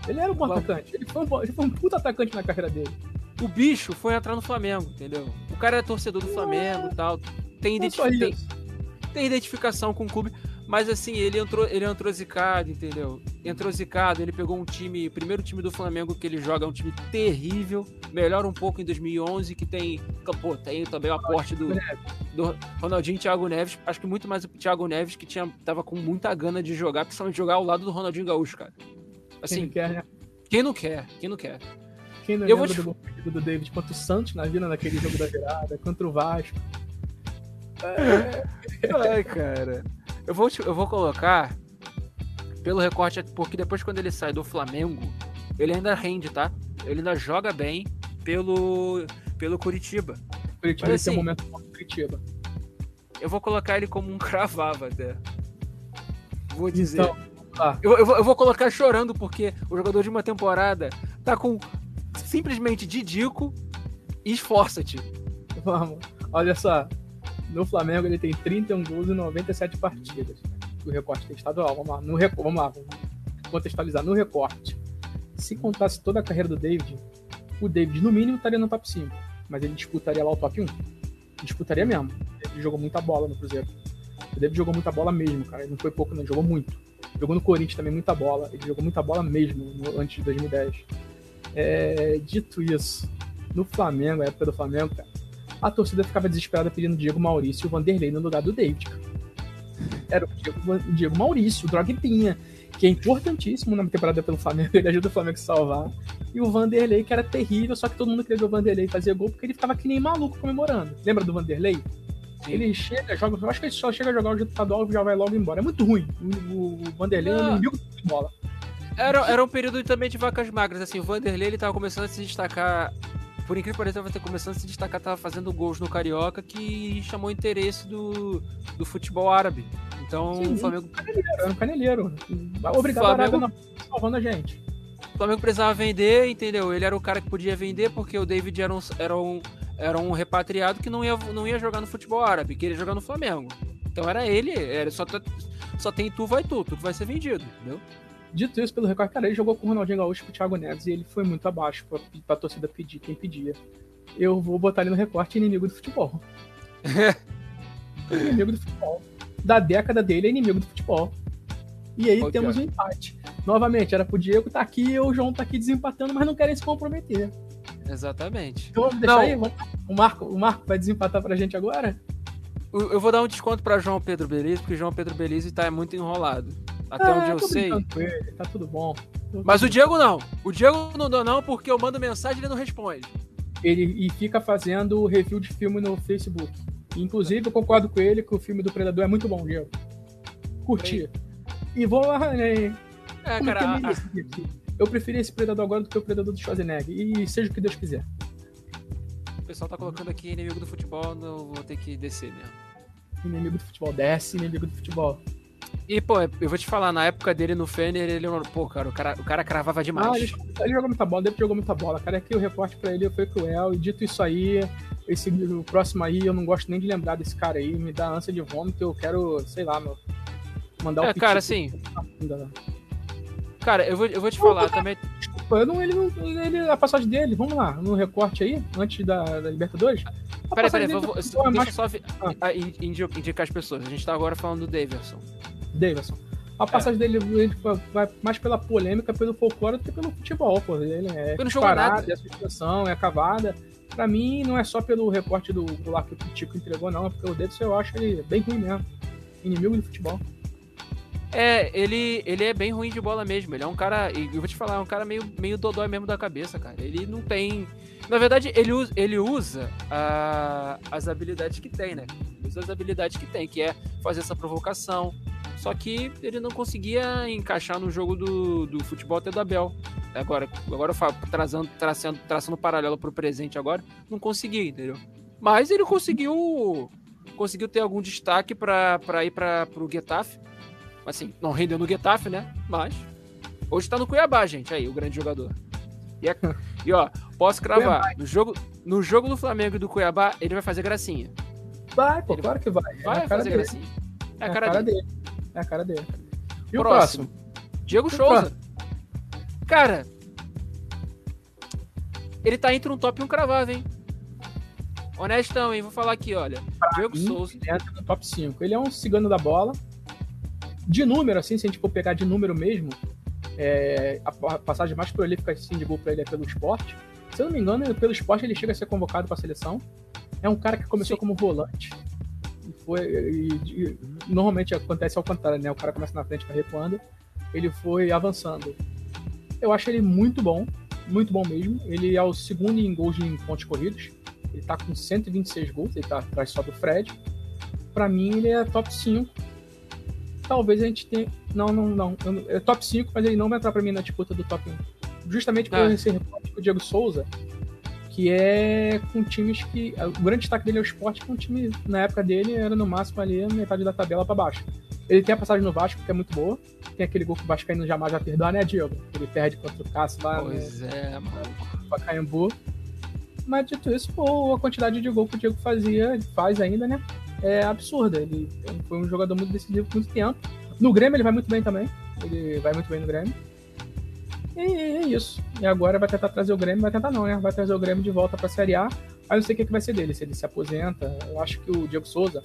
Ele era um bom atacante. Ele foi um, bom, ele foi um puta atacante na carreira dele. O bicho foi entrar no Flamengo, entendeu? O cara é torcedor do Flamengo e tal. Tem, identifi tem, tem identificação com o clube. Mas assim, ele entrou, ele entrou zicado, entendeu? Entrou zicado, ele pegou um time, primeiro time do Flamengo que ele joga, é um time terrível, melhora um pouco em 2011, que tem, pô, tem também o aporte do, do Ronaldinho e Thiago Neves, acho que muito mais o Thiago Neves, que tinha, tava com muita gana de jogar, principalmente jogar ao lado do Ronaldinho Gaúcho, cara. Assim, quem não quer, né? Quem não quer, quem não quer. Quem não eu vou te... do, do David contra o Santos na vida naquele jogo da virada, contra o Vasco. É... Ai, cara. Eu vou, eu vou colocar pelo recorte, porque depois quando ele sai do Flamengo, ele ainda rende, tá? Ele ainda joga bem pelo, pelo Curitiba. Curitiba Mas, assim, tem um momento com Curitiba. Eu vou colocar ele como um cravava até. Vou dizer. Então, tá. eu, eu, vou, eu vou colocar chorando porque o jogador de uma temporada tá com simplesmente Didico e esforça-te. Vamos. Olha só, no Flamengo ele tem 31 gols em 97 partidas. O recorte estadual. Vamos lá, no, vamos lá, vamos contextualizar. No recorte, se contasse toda a carreira do David, o David no mínimo estaria no top 5, mas ele disputaria lá o top 1. Disputaria mesmo. Ele jogou muita bola no Cruzeiro. O David jogou muita bola mesmo, cara. Ele não foi pouco, não. Jogou muito. Jogou no Corinthians também muita bola. Ele jogou muita bola mesmo no, antes de 2010. É, dito isso, no Flamengo, a época do Flamengo, cara, a torcida ficava desesperada pedindo Diego Maurício e o Vanderlei no lugar do David. Era o Diego, Diego Maurício, o Drogbinha, que é importantíssimo na temporada pelo Flamengo, ele ajuda o Flamengo a salvar. E o Vanderlei, que era terrível, só que todo mundo queria ver o Vanderlei fazer gol porque ele ficava que nem maluco comemorando. Lembra do Vanderlei? Sim. Ele chega, joga. Eu acho que ele só chega a jogar o estadual e já vai logo embora. É muito ruim. O, o Vanderlei não, não viu bola. Era, era um período também de vacas magras, assim, o Vanderlei ele tava começando a se destacar por incrível que pareça, vai ter começando a se destacar, tava fazendo gols no Carioca que chamou interesse do, do futebol árabe. Então, Sim, o Flamengo. Caneleiro, um caneleiro. Obrigado, Flamengo... Arábia, salvando a gente. O Flamengo precisava vender, entendeu? Ele era o cara que podia vender porque o David era um, era um, era um repatriado que não ia, não ia jogar no futebol árabe, queria jogar no Flamengo. Então era ele, era só, só tem tu, vai tu, tu vai ser vendido, entendeu? Dito isso, pelo recorde, cara, ele jogou com o Ronaldinho Gaúcho e com o Thiago Neves e ele foi muito abaixo pra, pra torcida pedir quem pedia. Eu vou botar ele no recorte inimigo do futebol. inimigo do futebol. Da década dele é inimigo do futebol. E aí temos um empate. Novamente, era pro Diego tá aqui, o João tá aqui desempatando, mas não querem se comprometer. Exatamente. Então vamos deixar não. aí? O Marco, o Marco vai desempatar pra gente agora? Eu vou dar um desconto pra João Pedro Belize, porque João Pedro Belize tá muito enrolado. Até onde é, eu sei. Ele, tá tudo bom. Mas o Diego não. O Diego não dá não, porque eu mando mensagem e ele não responde. Ele e fica fazendo review de filme no Facebook. Inclusive, eu concordo com ele que o filme do Predador é muito bom, Diego. Curti. E vou lá, né? É, cara. Eu preferi esse Predador agora do que o Predador do Schwarzenegger. E seja o que Deus quiser. O pessoal tá colocando aqui inimigo do futebol, não vou ter que descer mesmo. Inimigo do futebol, desce, inimigo do futebol. E, pô, eu vou te falar, na época dele no Fener, ele, pô, cara, o cara, o cara cravava demais. Ah, ele, ele jogou muita bola, ele jogou muita bola, cara. Aqui o reporte pra ele foi cruel. E dito isso aí, esse o próximo aí, eu não gosto nem de lembrar desse cara aí. Me dá ânsia de vômito, eu quero, sei lá, meu, mandar um É, cara, assim. Cara, eu vou, eu vou te falar também. Desculpa, não, ele não. Ele, a passagem dele, vamos lá, no recorte aí, antes da, da Libertadores. Peraí, peraí, vou, deixa eu mais... só ah. indicar as pessoas. A gente tá agora falando do Davidson. Davidson. A passagem é. dele vai mais pela polêmica, pelo folclore do que pelo futebol, pô. Ele é parada, é suspensão, é cavada. Pra mim, não é só pelo recorte do, do lá que o Tico entregou, não, porque o Davidson eu acho ele bem ruim mesmo. Inimigo do futebol. É, ele, ele é bem ruim de bola mesmo. Ele é um cara, eu vou te falar, é um cara meio, meio dodói mesmo da cabeça, cara. Ele não tem. Na verdade, ele usa, ele usa a, as habilidades que tem, né? Ele usa as habilidades que tem, que é fazer essa provocação, só que ele não conseguia encaixar no jogo do, do futebol até do Abel. Agora, agora eu falo, trazendo, traçando, traçando paralelo pro presente agora, não conseguia, entendeu? Mas ele conseguiu conseguiu ter algum destaque para ir para o Getafe. Assim, não rendeu no Getafe, né? Mas hoje tá no Cuiabá, gente, aí, o grande jogador. E, é, e ó, posso cravar, no jogo, no jogo do Flamengo e do Cuiabá, ele vai fazer gracinha. Vai, pô, ele claro que vai. Vai é fazer dele. gracinha. É a cara, é a cara dele. dele. É a cara dele. E próximo? o próximo? Diego Souza. Cara, ele tá entre um top 1 cravado, hein? Honestão, hein? Vou falar aqui, olha. Pra Diego mim, Souza. Ele entra no top 5. Ele é um cigano da bola. De número, assim, se a gente for pegar de número mesmo, é, a passagem mais prolífica assim, de gol pra ele é pelo esporte. Se eu não me engano, pelo esporte ele chega a ser convocado para a seleção. É um cara que começou Sim. como volante. Foi, e, e, normalmente acontece ao contrário, né? O cara começa na frente, vai recuando. Ele foi avançando. Eu acho ele muito bom, muito bom mesmo. Ele é o segundo em gols em pontos corridos. Ele tá com 126 gols, ele tá atrás só do Fred. Para mim, ele é top 5. Talvez a gente tenha. Não, não, não. É top 5, mas ele não vai entrar para mim na disputa do top 1. Justamente por ah. esse repórter o Diego Souza, que é com times que. O grande destaque dele é o esporte, com um time, na época dele, era no máximo ali metade da tabela para baixo. Ele tem a passagem no Vasco, que é muito boa. Tem aquele gol que o Vasco ainda jamais vai perdoar, né, Diego? Ele perde contra o Cássio lá pois no, é, mano. Pacaembu. Mas dito isso, pô, a quantidade de gol que o Diego fazia, faz ainda, né? É absurda. Ele foi um jogador muito decisivo por muito tempo. No Grêmio ele vai muito bem também. Ele vai muito bem no Grêmio. E é isso. E agora vai tentar trazer o Grêmio, vai tentar não, né? Vai trazer o Grêmio de volta pra Série A. Aí não sei o que, que vai ser dele, se ele se aposenta. Eu acho que o Diego Souza,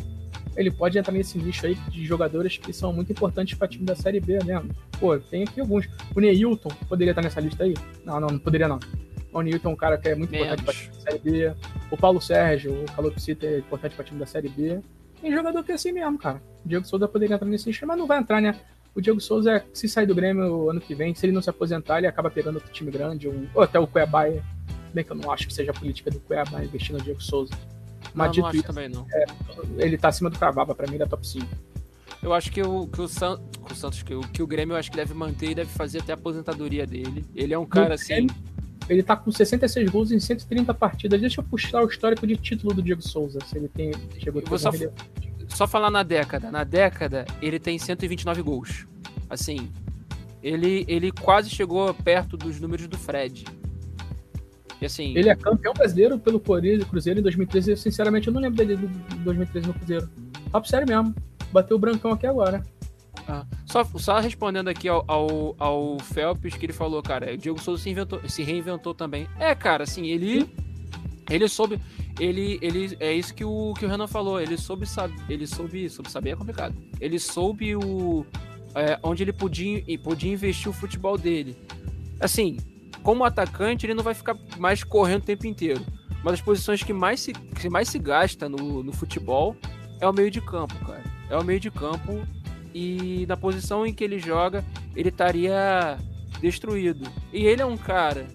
ele pode entrar nesse nicho aí de jogadores que são muito importantes para time da Série B mesmo. Pô, tem aqui alguns. O Neilton poderia estar nessa lista aí? Não, não, não poderia não. O Neilton é um cara que é muito Menos. importante para time da Série B. O Paulo Sérgio, o Calopsita é importante para time da Série B. Tem jogador que é assim mesmo, cara. O Diego Souza poderia entrar nesse nicho, mas não vai entrar, né? O Diego Souza, se sair do Grêmio ano que vem, se ele não se aposentar, ele acaba pegando outro time grande, um, ou até o Cuiabá. Bem que eu não acho que seja a política do Cuiabá investir no Diego Souza. Mas não, não isso, também não. É, ele tá acima do Cravava, pra mim ele é top 5. Eu acho que o, que o, San, o Santos, que o, que o Grêmio eu acho que deve manter e deve fazer até a aposentadoria dele. Ele é um cara assim. ele tá com 66 gols em 130 partidas. Deixa eu puxar o histórico de título do Diego Souza, se ele tem. Chegou a só, só falar na década. Na década, ele tem 129 gols. Assim, ele, ele quase chegou perto dos números do Fred. E assim. Ele é campeão brasileiro pelo Cruzeiro em 2013. Eu, sinceramente, eu não lembro dele de 2013 no Cruzeiro. Papo sério mesmo. Bateu o brancão aqui agora. Ah, só, só respondendo aqui ao, ao, ao Phelps, que ele falou, cara, o Diego Souza se, inventou, se reinventou também. É, cara, assim, ele. Sim. Ele soube. Ele, ele. É isso que o, que o Renan falou. Ele soube saber. Ele soube. Soube saber é complicado. Ele soube o. É, onde ele podia, podia investir o futebol dele. Assim, como atacante, ele não vai ficar mais correndo o tempo inteiro. Uma das posições que mais se, que mais se gasta no, no futebol é o meio de campo, cara. É o meio de campo e na posição em que ele joga, ele estaria destruído. E ele é um cara,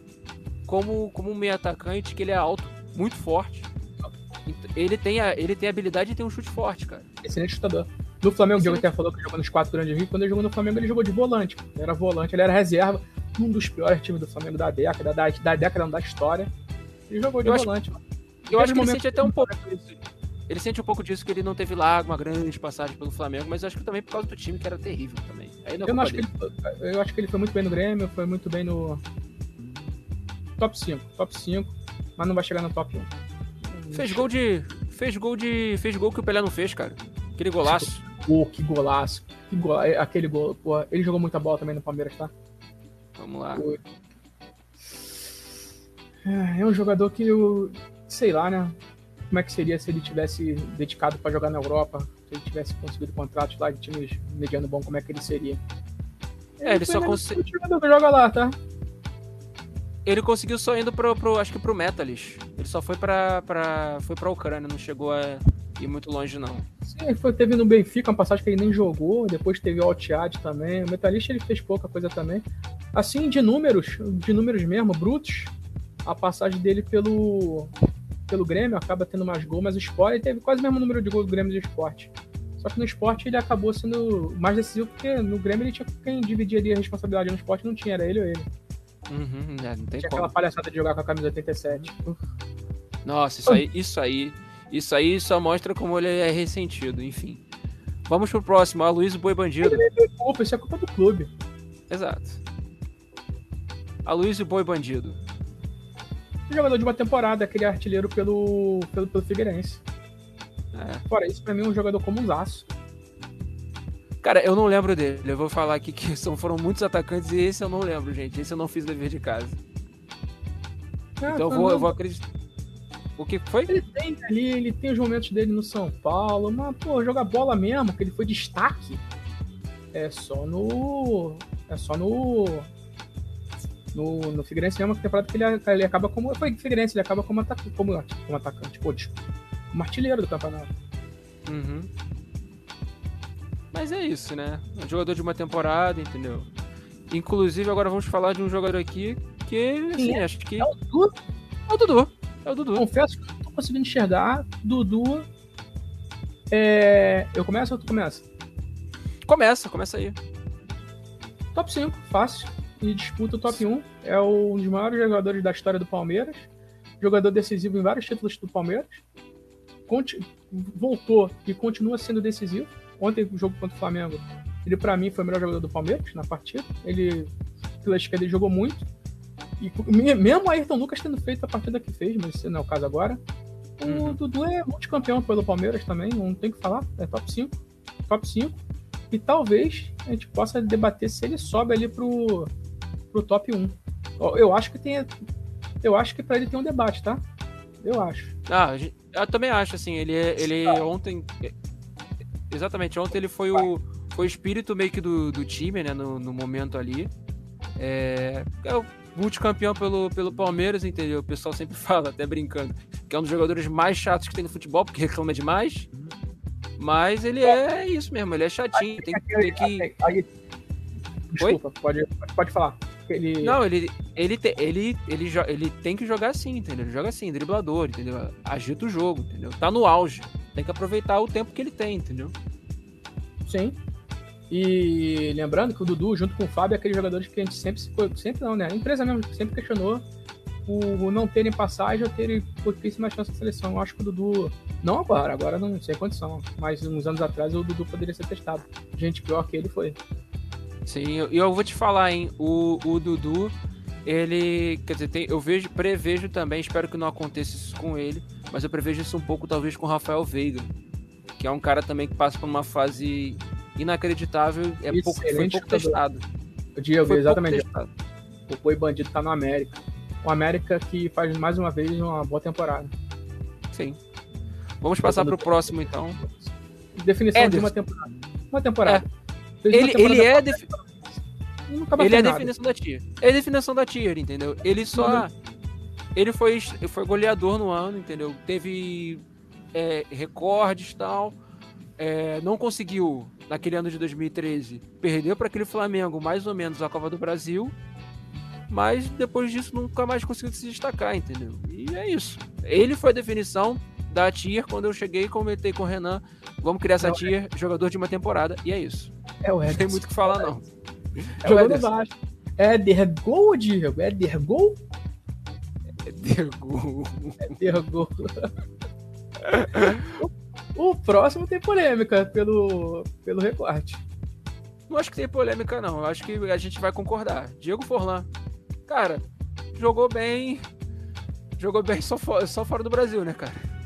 como, como um meio atacante, que ele é alto, muito forte. Ele tem a, ele tem a habilidade de ter um chute forte, cara. Excelente chutador. No Flamengo, o Diego até falou que jogou nos quatro grandes rios. Quando ele jogou no Flamengo, ele jogou de volante. Ele era volante, ele era reserva um dos piores times do Flamengo da década, da, da década não da história. Ele jogou de eu volante. Acho, eu acho que ele sente até um pouco disso. Ele sente um pouco disso que ele não teve lá uma grande passagem pelo Flamengo, mas acho que também por causa do time que era terrível também. Aí não é eu, não acho que ele, eu acho que ele foi muito bem no Grêmio, foi muito bem no top 5, top 5, mas não vai chegar no top 1. Fez gol de fez gol de fez gol que o Pelé não fez, cara. Aquele golaço. Pô, que golaço. Que gol, aquele gol, pô, ele jogou muita bola também no Palmeiras, tá? Vamos lá. É, é um jogador que eu. Sei lá, né? Como é que seria se ele tivesse dedicado para jogar na Europa? Se ele tivesse conseguido contratos lá de times mediano bom, como é que ele seria? Ele é, ele só conseguiu. jogador que joga lá, tá? Ele conseguiu só indo pro, pro acho que pro Metalis. Ele só foi pra, pra, foi pra Ucrânia, não chegou a ir muito longe, não. Sim, foi, teve no Benfica uma passagem que ele nem jogou, depois teve o Altiad também. O Metalista ele fez pouca coisa também. Assim, de números, de números mesmo, brutos, a passagem dele pelo, pelo Grêmio acaba tendo mais gol, mas o Sport ele teve quase o mesmo número de gols do Grêmio do Esporte. Só que no esporte ele acabou sendo mais decisivo, porque no Grêmio ele tinha quem dividiria a responsabilidade no esporte não tinha, era ele ou ele. Uhum, é, não tem tinha como. aquela palhaçada de jogar com a camisa 87. Nossa, isso aí, isso aí Isso aí só mostra como ele é ressentido, enfim. Vamos pro próximo, a Luiz Boi Bandido. Ele é culpa, isso é culpa do clube. Exato. A Luiz Boi Bandido. jogador de uma temporada, aquele artilheiro pelo, pelo, pelo Figueirense. É. Fora isso, pra mim, é um jogador como um zaço. Cara, eu não lembro dele. Eu vou falar aqui que são, foram muitos atacantes e esse eu não lembro, gente. Esse eu não fiz dever de casa. Ah, então eu vou, eu vou acreditar. O que foi? Ele tem ali, ele tem os momentos dele no São Paulo, mas, pô, jogar bola mesmo, que ele foi destaque. É só no. É só no. No, no Figueirense mesmo, que temporada que ele, ele acaba como. Foi Figueirense, ele acaba como, ataca, como, como atacante, pô, tipo, como artilheiro do campeonato. Uhum. Mas é isso, né? Um jogador de uma temporada, entendeu? Inclusive, agora vamos falar de um jogador aqui que, assim, é? acho que. É o Dudu? É o Dudu. É o Dudu. Confesso que não tô conseguindo enxergar. Dudu. É... Eu começo ou tu começa? Começa, começa aí. Top 5, fácil. E disputa o top 1. É um dos maiores jogadores da história do Palmeiras. Jogador decisivo em vários títulos do Palmeiras. Conti... Voltou e continua sendo decisivo. Ontem, o jogo contra o Flamengo, ele para mim foi o melhor jogador do Palmeiras na partida. Ele, pela esquerda, ele jogou muito. E mesmo o Ayrton Lucas tendo feito a partida que fez, mas esse não é o caso agora. O uhum. Dudu é multicampeão pelo Palmeiras também, não tem que falar. É top 5. Top 5. E talvez a gente possa debater se ele sobe ali pro, pro top 1. Eu acho que tem. Eu acho que para ele tem um debate, tá? Eu acho. Ah, eu também acho, assim, ele, é, ele tá. ontem. Exatamente, ontem ele foi o, foi o espírito meio que do, do time, né, no, no momento ali. É, é o multicampeão pelo, pelo Palmeiras, entendeu? O pessoal sempre fala, até brincando, que é um dos jogadores mais chatos que tem no futebol, porque reclama demais. Mas ele é isso mesmo, ele é chatinho. Tem, tem que. Aí, desculpa, pode, pode falar. Ele... Não, ele, ele, te, ele, ele, ele tem que jogar assim, entendeu? Ele joga assim, driblador, entendeu? Agita o jogo, entendeu? Tá no auge. Tem que aproveitar o tempo que ele tem, entendeu? Sim. E lembrando que o Dudu, junto com o Fábio, é aqueles jogadores que a gente sempre, sempre não, né? A empresa mesmo sempre questionou por não terem passagem ou terem pouquíssima chance de seleção. Eu acho que o Dudu, não agora, agora não sei condição, mas uns anos atrás o Dudu poderia ser testado. Gente pior que ele foi. Sim, e eu, eu, vou te falar, hein? O, o Dudu, ele. Quer dizer, tem, eu vejo, prevejo também, espero que não aconteça isso com ele, mas eu prevejo isso um pouco, talvez, com o Rafael Veiga, que é um cara também que passa por uma fase inacreditável, é pouco, foi pouco testado. O Diego, exatamente. O Boi Bandido tá no América. O América que faz mais uma vez uma boa temporada. Sim. Vamos passar para o próximo, então. Definição Ederson. de uma temporada. Uma temporada. É. Ele, ele é. Defi... Ele é a definição da tier. É a definição da tier, entendeu? Ele só. Ele foi, foi goleador no ano, entendeu? Teve é, recordes e tal. É, não conseguiu naquele ano de 2013, perdeu para aquele Flamengo mais ou menos a Copa do Brasil, mas depois disso nunca mais conseguiu se destacar, entendeu? E é isso. Ele foi a definição da tier quando eu cheguei e comentei com o Renan, vamos criar essa é tier, jogador de uma temporada, e é isso. É o. Não tem muito o que falar, não. É o Ederson. Éder Gol, Diego? Éder Gol? Éder Gol. Éder Gol. O próximo tem polêmica pelo, pelo recorte. Não acho que tem polêmica, não. Eu acho que a gente vai concordar. Diego Forlan. Cara, jogou bem. Jogou bem só, for, só fora do Brasil, né, cara?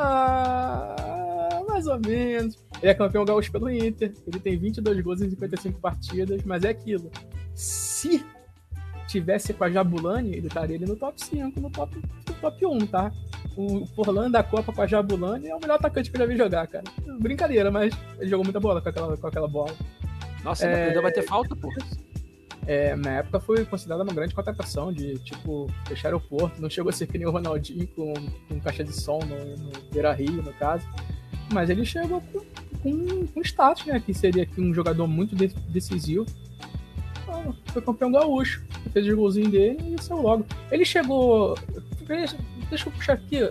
Ah, mais ou menos. Ele é campeão gaúcho pelo Inter. Ele tem 22 gols em 55 partidas, mas é aquilo. Se tivesse com a Jabulani, ele estaria ali no top 5, no top, no top 1, tá? o Forlan da Copa com a Jabulani é o melhor atacante que eu já vi jogar, cara. Brincadeira, mas ele jogou muita bola com aquela, com aquela bola. Nossa, é, ainda vai ter falta, pô. É, na época foi considerada uma grande contratação de, tipo, fechar aeroporto. Não chegou a ser que nem o Ronaldinho com, com caixa de som no, no Beira Rio, no caso. Mas ele chegou com, com, com status, né? Que seria aqui um jogador muito decisivo. Ah, foi campeão gaúcho. Fez o golzinho dele e saiu logo. Ele chegou. Deixa eu puxar aqui.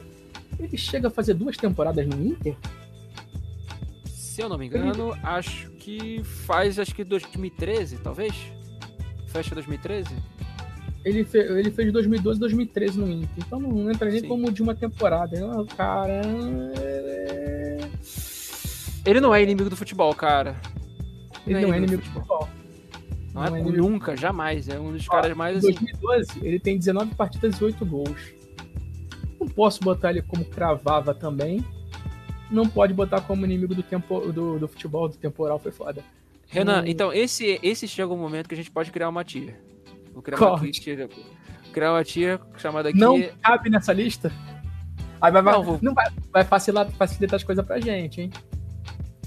Ele chega a fazer duas temporadas no Inter? Se eu não me engano, ele... acho que faz acho que 2013, talvez? Fecha 2013? Ele, fe, ele fez 2012 2013 no Inter. Então não entra nem Sim. como de uma temporada. Eu, Cara. é- Ele não é inimigo do futebol, cara. Ele não é inimigo do futebol. Não, é, é inimigo. nunca, jamais. É um dos Ó, caras mais Em assim. 2012, ele tem 19 partidas e 8 gols. Não posso botar ele como cravava também. Não pode botar como inimigo do, tempo, do, do futebol, do temporal, foi foda. Renan, Hum. então esse, esse chega um momento que a gente pode criar uma tia. Vou criar Qual? uma tia. Criar uma tia chamada aqui. Não cabe nessa lista? Aí vai, vai, Não, não, vou- vai, vai facilitar, facilitar as coisas pra gente, hein?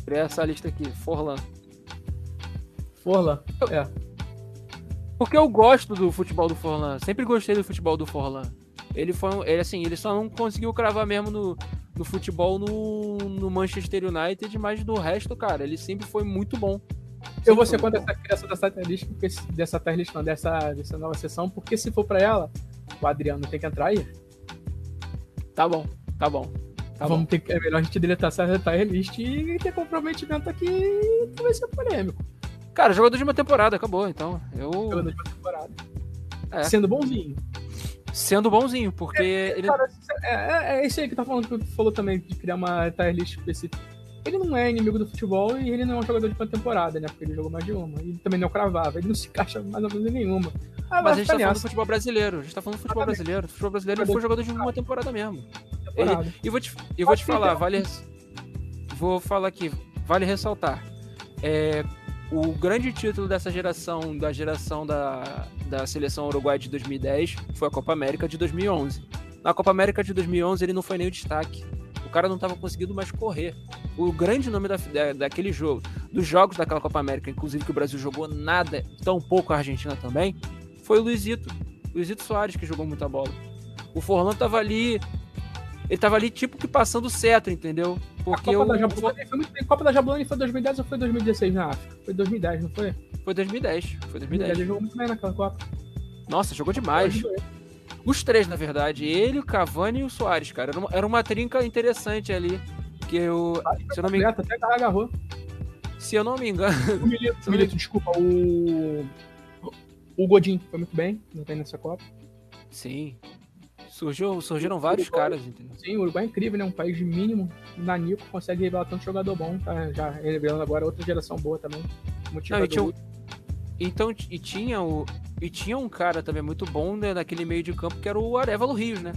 Criar essa lista aqui, Forlan. Forlan. É. Porque eu gosto do futebol do Forlan. Sempre gostei do futebol do Forlan. Ele foi um, ele assim, ele só não conseguiu cravar mesmo no, no futebol no, no Manchester United, mas do resto, cara, ele sempre foi muito bom. Eu vou ser contra essa criação dessa tier list, porque se- dessa tier list, não, dessa, dessa nova sessão, porque se for pra ela, o Adriano tem que entrar aí. Tá bom, tá bom. Tá Vamos bom. ter é melhor a gente deletar essa tier list e ter comprometimento aqui que vai ser polêmico. Cara, jogador de uma temporada, acabou. Então, eu. Jogador de uma temporada. É. Sendo bonzinho. Sendo bonzinho, porque ele. Cara, é, é, é isso aí que tá falando, que tu falou também, de criar uma tier list específica. Ele não é inimigo do futebol e ele não é um jogador de uma temporada, né? Porque ele jogou mais de uma. E também não cravava. Ele não se encaixa mais ou menos em nenhuma. Ah, Mas a gente tá falando do futebol brasileiro. A gente tá falando do futebol brasileiro. O futebol brasileiro ele foi jogador de uma temporada mesmo. temporada. E vou te, e vou te falar, vale. Vou falar aqui, vale ressaltar. É, o grande título dessa geração, da geração da, da seleção uruguaia de 2010, foi a Copa América de 2011. Na Copa América de 2011 ele não foi nem o destaque. O cara não estava conseguindo mais correr. O grande nome da, da- daquele jogo, dos jogos daquela Copa América, inclusive que o Brasil jogou nada, tão pouco a Argentina também, foi o Luizito. Luizito Soares que jogou muita bola. O Forlan tava ali. Ele tava ali tipo que passando o cetro, entendeu? A Porque Copa o, da Jabulani foi muito bem. Copa da Jabulani foi 2010 ou foi 2016 na África? Foi 2010, não foi? foi 2010. Foi 2010. Ele jogou muito bem naquela Copa. Nossa, jogou demais. Os três, na verdade. Ele, o Cavani e o Soares, cara. Era uma, era uma trinca interessante ali. Que eu, se eu não me, Direto, até agarrou. se eu não me engano. O Milito, o Milito, desculpa, o. O Godin foi muito bem, não tem nessa Copa. Sim. Surgiu, surgiram vários caras, entendeu? Sim, o Uruguai é incrível, né? Um país de mínimo. Nanico consegue revelar tanto jogador bom, tá já revelando agora outra geração boa também. Muito Não, jogador o-. então, e tinha o. E tinha um cara também muito bom né, naquele meio de campo que era o Arevalo Rios, né?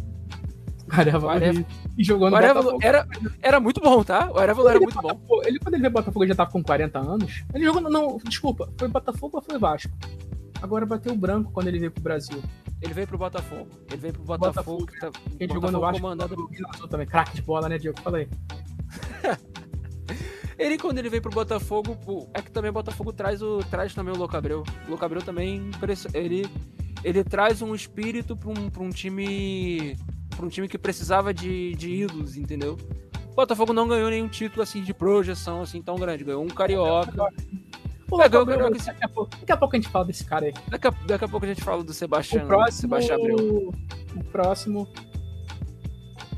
Arevalo Arevalo- Rios. E jogou O no Arevalo Botafogo. era, era muito bom, tá? O Arevalo era muito bom. Pô, ele, quando ele veio Botafogo, ele já tava com 40 anos. Ele jogou. Não, desculpa, foi Botafogo ou foi Vasco? Agora bateu o branco quando ele veio pro Brasil. Ele veio pro Botafogo. Ele veio pro Botafogo. Botafogo, que tá- Quem jogou no Botafogo Vasco comandado- também. Craque de bola, né, Diego? Falei. Ele, quando ele veio pro Botafogo, é que também o Botafogo traz, o, traz também o Locabreu. O Locabreu também, impress- ele, ele traz um espírito pra um, pra um time pra um time que precisava de, de ídolos, entendeu? O Botafogo não ganhou nenhum título assim de projeção assim tão grande. Ganhou um carioca. Pô, É, ganhou- daqui, a pouco, daqui a pouco a gente fala desse cara aí. Daqui a, daqui a pouco a gente fala do Sebastião, O próximo. Sebastião Abreu. O próximo.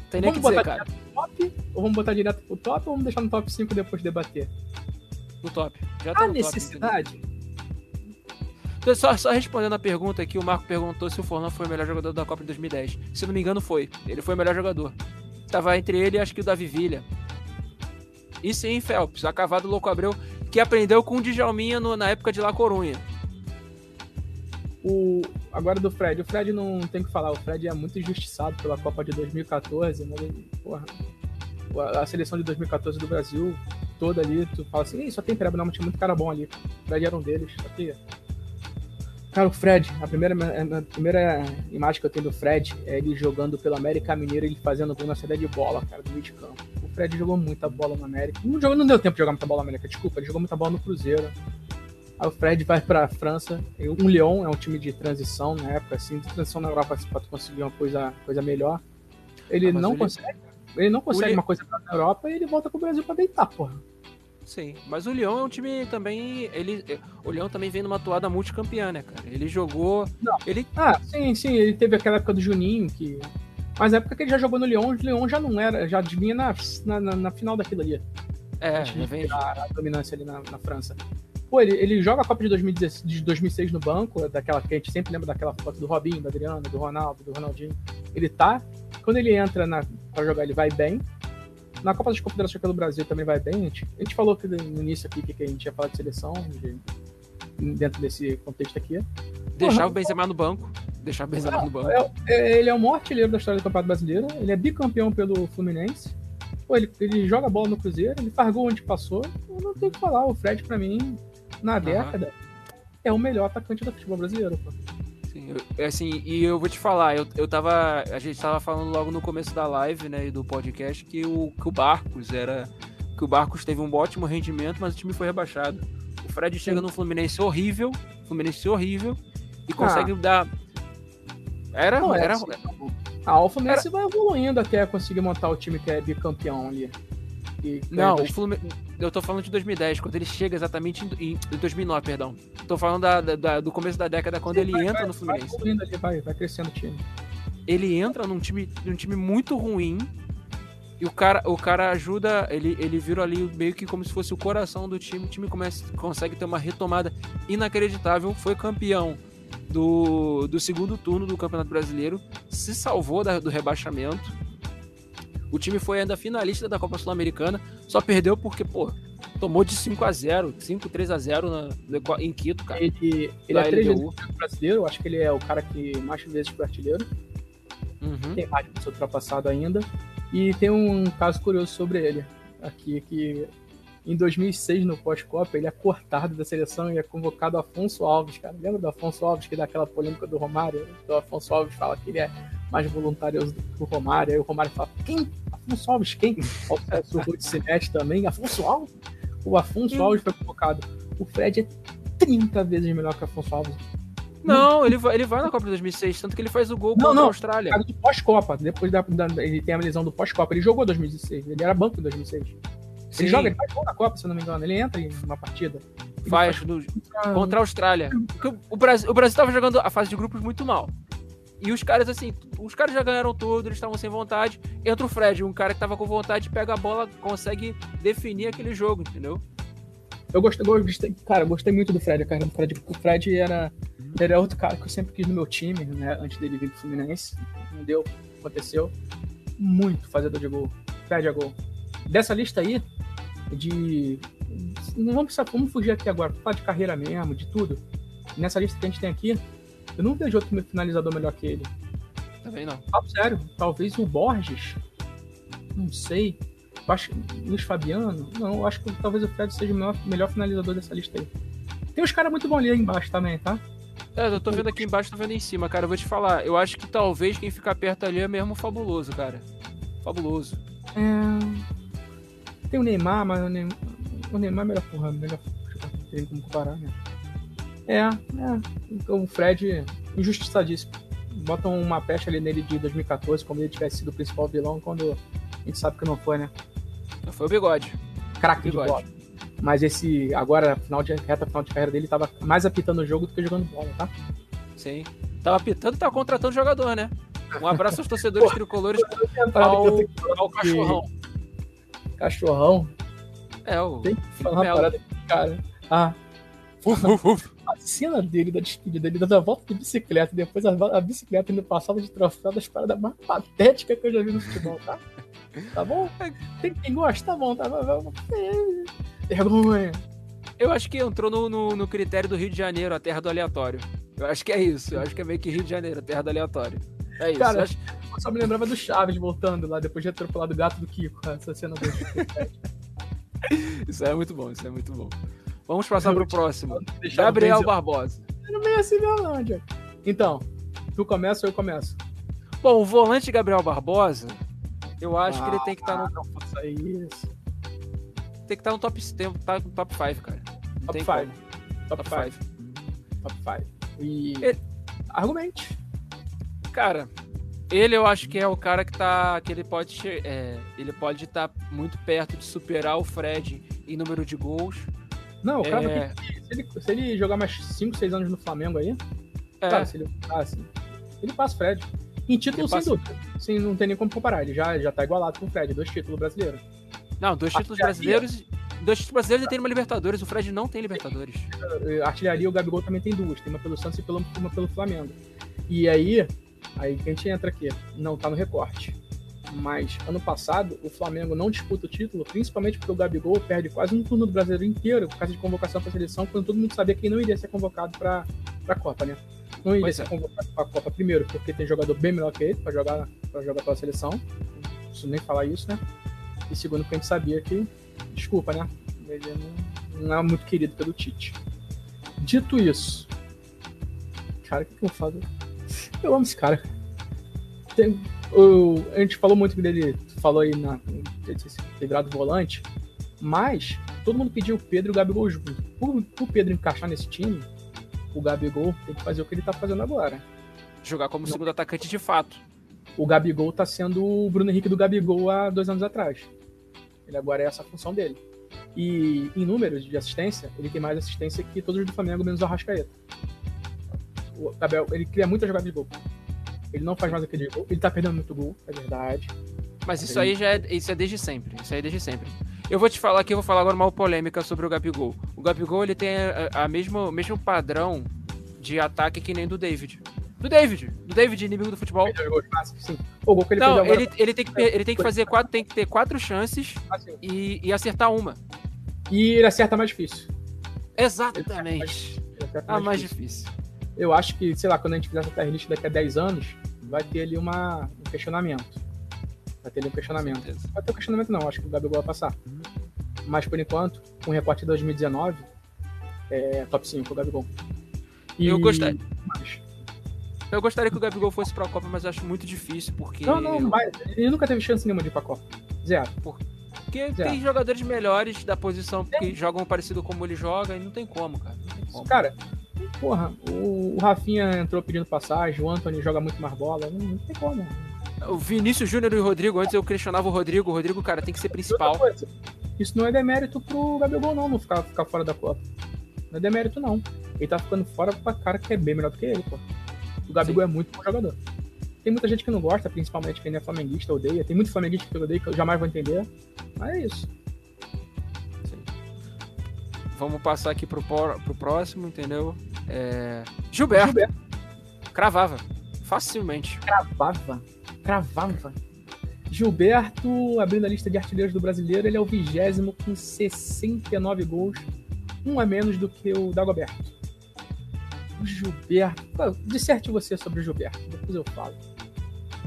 Tem nem o que dizer, botar cara. Top? Ou vamos botar direto pro top ou vamos deixar no top 5 depois de debater? No top. Já tá A no top, necessidade. Então, Só, só respondendo a pergunta aqui, o Marco perguntou se o Forlan foi o melhor jogador da Copa de 2010. Se não me engano, foi. Ele foi o melhor jogador. Tava entre ele e acho que o Davi Villa. E sim, Phelps, a cavado Louco Abreu, que aprendeu com o Djalminha no- na época de La Corunha. O, agora do Fred. O Fred não tem que falar. O Fred é muito injustiçado pela Copa de 2014. Mas ele, porra, a, seleção de 2014 do Brasil toda ali, tu fala assim, "Ih, só tem Pereba, não, tinha muito cara bom ali. O Fred era um deles. Cara, o Fred, a primeira, a primeira imagem que eu tenho do Fred é ele jogando pelo América Mineiro, ele fazendo gol na saída de bola, cara, do meio de campo. O Fred jogou muita bola no América. Não, não deu tempo de jogar muita bola no América, desculpa, ele jogou muita bola no Cruzeiro. Aí o Fred vai pra França. E Um Lyon é um time de transição na época, assim, de transição na Europa pra tu conseguir uma coisa, coisa melhor. Ele Ah, não o Lyon- consegue. Ele não consegue uma coisa na Europa e ele volta pro Brasil pra deitar, porra. Sim, mas o Lyon é um time também. Ele, o Lyon também vem numa toada multicampeã, né, cara? Ele jogou. Não. Ele, Ah, sim, sim, ele teve aquela época do Juninho, que. Mas a época que ele já jogou no Lyon, o Lyon já não era, já vinha na, na, na- na final daquilo ali. é, vem, virar a dominância ali na, na França. Pô, ele, ele joga a Copa de, 2016, de 2006 no banco, daquela que a gente sempre lembra daquela foto do Robinho, do Adriano, do Ronaldo, do Ronaldinho. Ele tá. Quando ele entra na, pra jogar, ele vai bem. Na Copa das Confederações do Brasil também vai bem. A gente, a gente falou que no início aqui que a gente ia falar de seleção, de, dentro desse contexto aqui. Deixar o Benzema no banco. Deixar o Benzema no banco. É, é, ele é o maior artilheiro da história do Campeonato Brasileiro. Ele é bicampeão pelo Fluminense. Pô, ele, ele joga bola no Cruzeiro, ele faz gol onde passou. Eu não tenho o que falar. O Fred, pra mim, na década, é o melhor atacante do futebol brasileiro, pô. Sim, eu, é assim, e eu vou te falar, eu, eu tava. A gente tava falando logo no começo da live, né, e do podcast, que o, que o Barcos era. Que o Barcos teve um ótimo rendimento, mas o time foi rebaixado. O Fred chega no Fluminense horrível, Fluminense horrível, e consegue ah. dar. Era. Não, era, era... A o Fluminense era... vai evoluindo até conseguir montar o time que é bicampeão ali. E, não, o Fluminense eu tô falando de 2010, quando ele chega exatamente em, em 2009, perdão. Tô falando da, da, do começo da década, quando Sim, ele vai, entra vai, no Fluminense. Vai, vai, vai crescendo o time. Ele entra num time, num time muito ruim, e o cara, o cara ajuda, ele, ele vira ali meio que como se fosse o coração do time. O time começa, consegue ter uma retomada inacreditável. Foi campeão do, do segundo turno do Campeonato Brasileiro, se salvou da, do rebaixamento o time foi ainda finalista da Copa Sul-Americana, só perdeu porque, pô, tomou de 5 a 0 5, 3 a 0 na, em Quito, cara. Ele, ele é três vezes brasileiro, acho que ele é o cara que mais vezes foi artilheiro. Uhum. Tem mais de ser ultrapassado ainda. E tem um caso curioso sobre ele aqui, que em 2006, no pós-Copa, ele é cortado da seleção e é convocado Afonso Alves, cara. Lembra do Afonso Alves, que dá aquela polêmica do Romário? O Afonso Alves fala que ele é mais voluntarioso do que o Romário. Aí o Romário fala: quem? Afonso Alves, quem? O Ruth se mexe também. Afonso Alves? O Afonso Alves foi convocado. O Fred é 30 vezes melhor que o Afonso Alves. Não, ele vai, ele vai na Copa de 2006, tanto que ele faz o gol não, contra não, a Austrália. Não, do pós-Copa. Depois da, da, ele tem a lesão do pós-Copa. Ele jogou 2016. Ele era banco em 2006. Sim. Ele joga, ele faz gol na Copa, se eu não me engano. Ele entra em uma partida. Faz, faz no, contra a Austrália. O Brasil, o Brasil tava jogando a fase de grupos muito mal. E os caras, assim, os caras já ganharam tudo, eles estavam sem vontade. Entra o Fred, um cara que tava com vontade, pega a bola, consegue definir aquele jogo, entendeu? Eu gostei, gostei cara, gostei muito do Fred, cara. O Fred, o Fred era, era outro cara que eu sempre quis no meu time, né? Antes dele vir pro Fluminense. Não deu, aconteceu. Muito fazedor de gol. Fred é gol. Dessa lista aí, de. Não vamos precisar, vamos fugir aqui agora, falar de carreira mesmo, de tudo. Nessa lista que a gente tem aqui, eu não vejo outro finalizador melhor que ele. Também não. Falo sério, talvez o Borges. Não sei. Eu acho Luiz Fabiano. Não, eu acho que talvez o Fred seja o melhor, melhor finalizador dessa lista aí. Tem uns caras muito bons ali embaixo também, tá? É, eu tô vendo aqui embaixo, tô vendo em cima, cara. Eu vou te falar, eu acho que talvez quem ficar perto ali é mesmo fabuloso, cara. Fabuloso. É... Tem o Neymar, mas o Neymar, o Neymar é melhor porra, melhor. Tem como comparar, né? É, é. O Fred, injustiçadíssimo. Botam uma peste ali nele de 2014, como ele tivesse sido o principal vilão, quando a gente sabe que não foi, né? Foi o bigode. Craque de bola. Mas esse, agora, final de, reta final de carreira dele, tava mais apitando o jogo do que jogando bola, tá? Sim. Tava apitando e tava contratando jogador, né? Um abraço aos torcedores tricolores ao, ao cachorrão. Cachorrão? É, o. Tem que falar uma parada cara. Ah. Uf, uf, uf a cena dele da despedida, ele dando a volta de bicicleta, depois a, a bicicleta indo passava de troféu das paradas mais patéticas que eu já vi no futebol, tá? Tá bom? Tem quem gosta? Tá bom, tá bom. Vergonha. Eu acho que entrou no, no, no, critério do Rio de Janeiro, a terra do aleatório. Eu acho que é isso. Eu acho que é meio que Rio de Janeiro, a terra do aleatório. É isso. Cara, eu, acho... eu só me lembrava do Chaves voltando lá, depois de atropelar do gato do Kiko, essa cena do Isso é muito bom, isso é muito bom. Vamos passar para o próximo. Gabriel Barbosa. Era meio assim, Violândia. Então, tu começa ou eu começo? Bom, o volante Gabriel Barbosa, eu acho ah, que ele tem que estar tá no. Não faça isso. Tem que estar tá no top 5, tá no top 5, cara. Não top 5. Top 5. Top 5. E. Ele... Argumente. Cara, ele eu acho que é o cara que tá. que ele pode. É, ele pode estar tá muito perto de superar o Fred em número de gols não, o cara é... que, se, ele, se ele jogar mais 5, 6 anos no Flamengo aí, é. tá, se ele, assim, ele passa o Fred. Em título, passa... sem dúvida. não tem nem como comparar. Ele já, já tá igualado com o Fred, dois títulos brasileiros. Não, dois títulos brasileiros dois títulos brasileiros e tem uma Libertadores. O Fred não tem Libertadores. Artilharia, o Gabigol também tem duas. Tem uma pelo Santos e uma pelo Flamengo. E aí, aí que a gente entra aqui. Não tá no recorte. Mas ano passado, o Flamengo não disputa o título, principalmente porque o Gabigol perde quase um turno do brasileiro inteiro por causa de convocação para a seleção, quando todo mundo sabia que ele não iria ser convocado para a Copa, né? Não iria pois ser é. convocado para a Copa, primeiro, porque tem jogador bem melhor que ele para jogar, pra jogar pela seleção. Não preciso nem falar isso, né? E segundo, porque a gente sabia que, desculpa, né? Ele não, não é muito querido pelo Tite. Dito isso, cara, o que, que eu falo? Eu amo esse cara. Tem, o, a gente falou muito dele, falou aí na virado volante, mas todo mundo pediu o Pedro e o Gabigol junto. o Pedro encaixar nesse time, o Gabigol tem que fazer o que ele tá fazendo agora. Jogar como Não. segundo atacante de fato. O Gabigol tá sendo o Bruno Henrique do Gabigol há dois anos atrás. Ele agora é essa a função dele. E em números de assistência, ele tem mais assistência que todos os do Flamengo, menos o Arrascaeta. O Gabriel, ele cria muita jogada de gol. Ele não faz mais aquele gol. Ele tá perdendo muito gol, é verdade. Mas isso aí já é, isso é desde sempre. Isso aí é desde sempre. Eu vou te falar aqui, eu vou falar agora uma polêmica sobre o Gabigol. O Gabigol ele tem a, a mesma, o mesmo padrão de ataque que nem do David. Do David, do David, inimigo do futebol. O gol que ele não, ele, ele, tem que, ele tem que fazer quatro, tem que ter quatro chances ah, e, e acertar uma. E ele acerta mais difícil. Exatamente. a mais difícil eu acho que, sei lá, quando a gente fizer essa tier list daqui a 10 anos, vai ter ali uma, um questionamento. Vai ter ali um questionamento. Vai ter um questionamento não, acho que o Gabigol vai passar. Mas por enquanto, com o recorte de 2019, é top 5 o Gabigol. E... Eu gostaria. Mas... Eu gostaria que o Gabigol fosse pra Copa, mas acho muito difícil, porque. Não, não, vai. Ele nunca teve chance nenhuma de ir pra Copa. Zero. Porque Zero. tem jogadores melhores da posição que jogam parecido como ele joga e não tem como, cara. Tem como. Cara, porra, o, Rafinha entrou pedindo passagem, o Anthony joga muito mais bola, não, não tem como. O Vinícius Júnior e o Rodrigo, antes eu questionava o Rodrigo, o Rodrigo, cara, tem que ser principal. Isso não é demérito pro Gabigol, não, não ficar, ficar fora da Copa. Não é demérito, não. Ele tá ficando fora pra cara que é bem melhor do que ele, pô. O Gabigol Sim. é muito bom jogador. Tem muita gente que não gosta, principalmente quem é flamenguista, odeia. Tem muito flamenguista que eu odeio que eu jamais vou entender. Mas é isso. Vamos passar aqui pro, pro próximo, entendeu? É... Gilberto. Gilberto. Cravava. Facilmente. Cravava. Cravava. Gilberto, abrindo a lista de artilheiros do brasileiro, ele é o vigésimo com 69 gols, um a menos do que o Dagoberto. O Gilberto. Disserte você sobre o Gilberto, depois eu falo.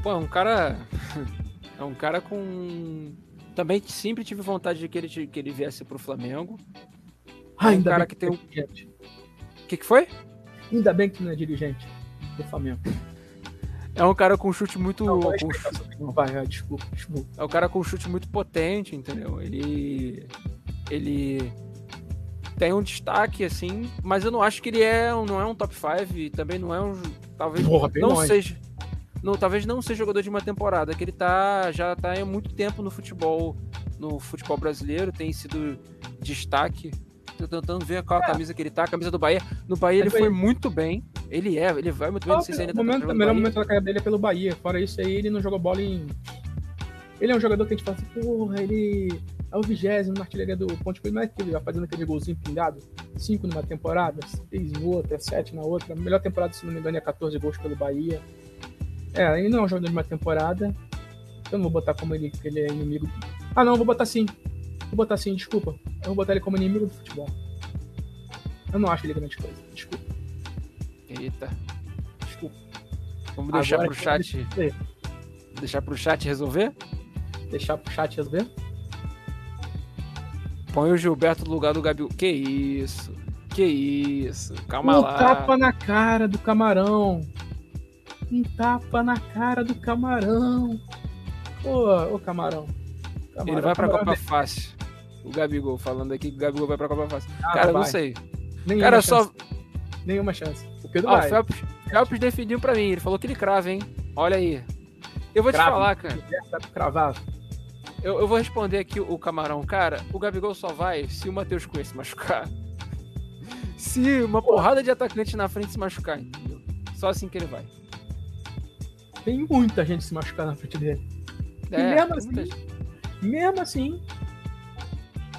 Pô, é um cara. É um cara com. Também sempre tive vontade de que ele, que ele viesse pro Flamengo. É um cara que tem um. O que, que foi? Ainda bem que não é dirigente do Flamengo. É um cara com chute muito. Não, com chute... Vai, desculpa, desculpa. É um cara com chute muito potente, entendeu? Ele. Ele tem um destaque, assim, mas eu não acho que ele é, não é um top 5 e também não é um. Talvez Porra, não longe. seja. Não, talvez não seja jogador de uma temporada, que ele tá. Já tá há muito tempo no futebol. No futebol brasileiro, tem sido destaque tô tentando ver qual a é. camisa que ele tá, a camisa do Bahia. No Bahia ele foi muito bem. Ele é, ele vai muito bem. Não sei se ainda tá momento, O melhor momento da carreira dele é pelo Bahia. Fora isso aí, ele não jogou bola em. Ele é um jogador que a gente fala assim, porra, ele é o vigésimo na artilharia do Ponte Coelho, mas que ele vai fazendo aquele golzinho pingado. Cinco numa temporada, seis em outra, sete na outra. A melhor temporada, se não me engano, é 14 gols pelo Bahia. É, ele não é um jogador de uma temporada. Eu não vou botar como ele, ele é inimigo. Ah, não, vou botar sim. Vou botar assim, desculpa. Eu vou botar ele como inimigo do futebol. Eu não acho ele grande coisa. Desculpa. Eita. Desculpa. Vamos deixar Agora, pro chat. Deixar pro chat resolver? Deixar pro chat resolver? Põe o Gilberto no lugar do Gabi. Que isso? Que isso? Calma um lá. Um tapa na cara do camarão. Um tapa na cara do camarão. Ô, ô camarão. camarão Ele vai pra Copa Fácil. O Gabigol falando aqui que o Gabigol vai pra Copa Fácil. Ah, cara, não sei. Nenhuma cara, chance. só. Nenhuma chance. O Pedro ah, vai. O Phelps, Phelps definiu pra mim. Ele falou que ele crava, hein? Olha aí. Eu vou te falar, cara. Cravar. Eu, eu vou responder aqui o Camarão. Cara, o Gabigol só vai se o Matheus Cunha se machucar. se uma porrada de atacante na frente se machucar, entendeu? Só assim que ele vai. Tem muita gente se machucar na frente dele. É, e mesmo assim, mesmo assim,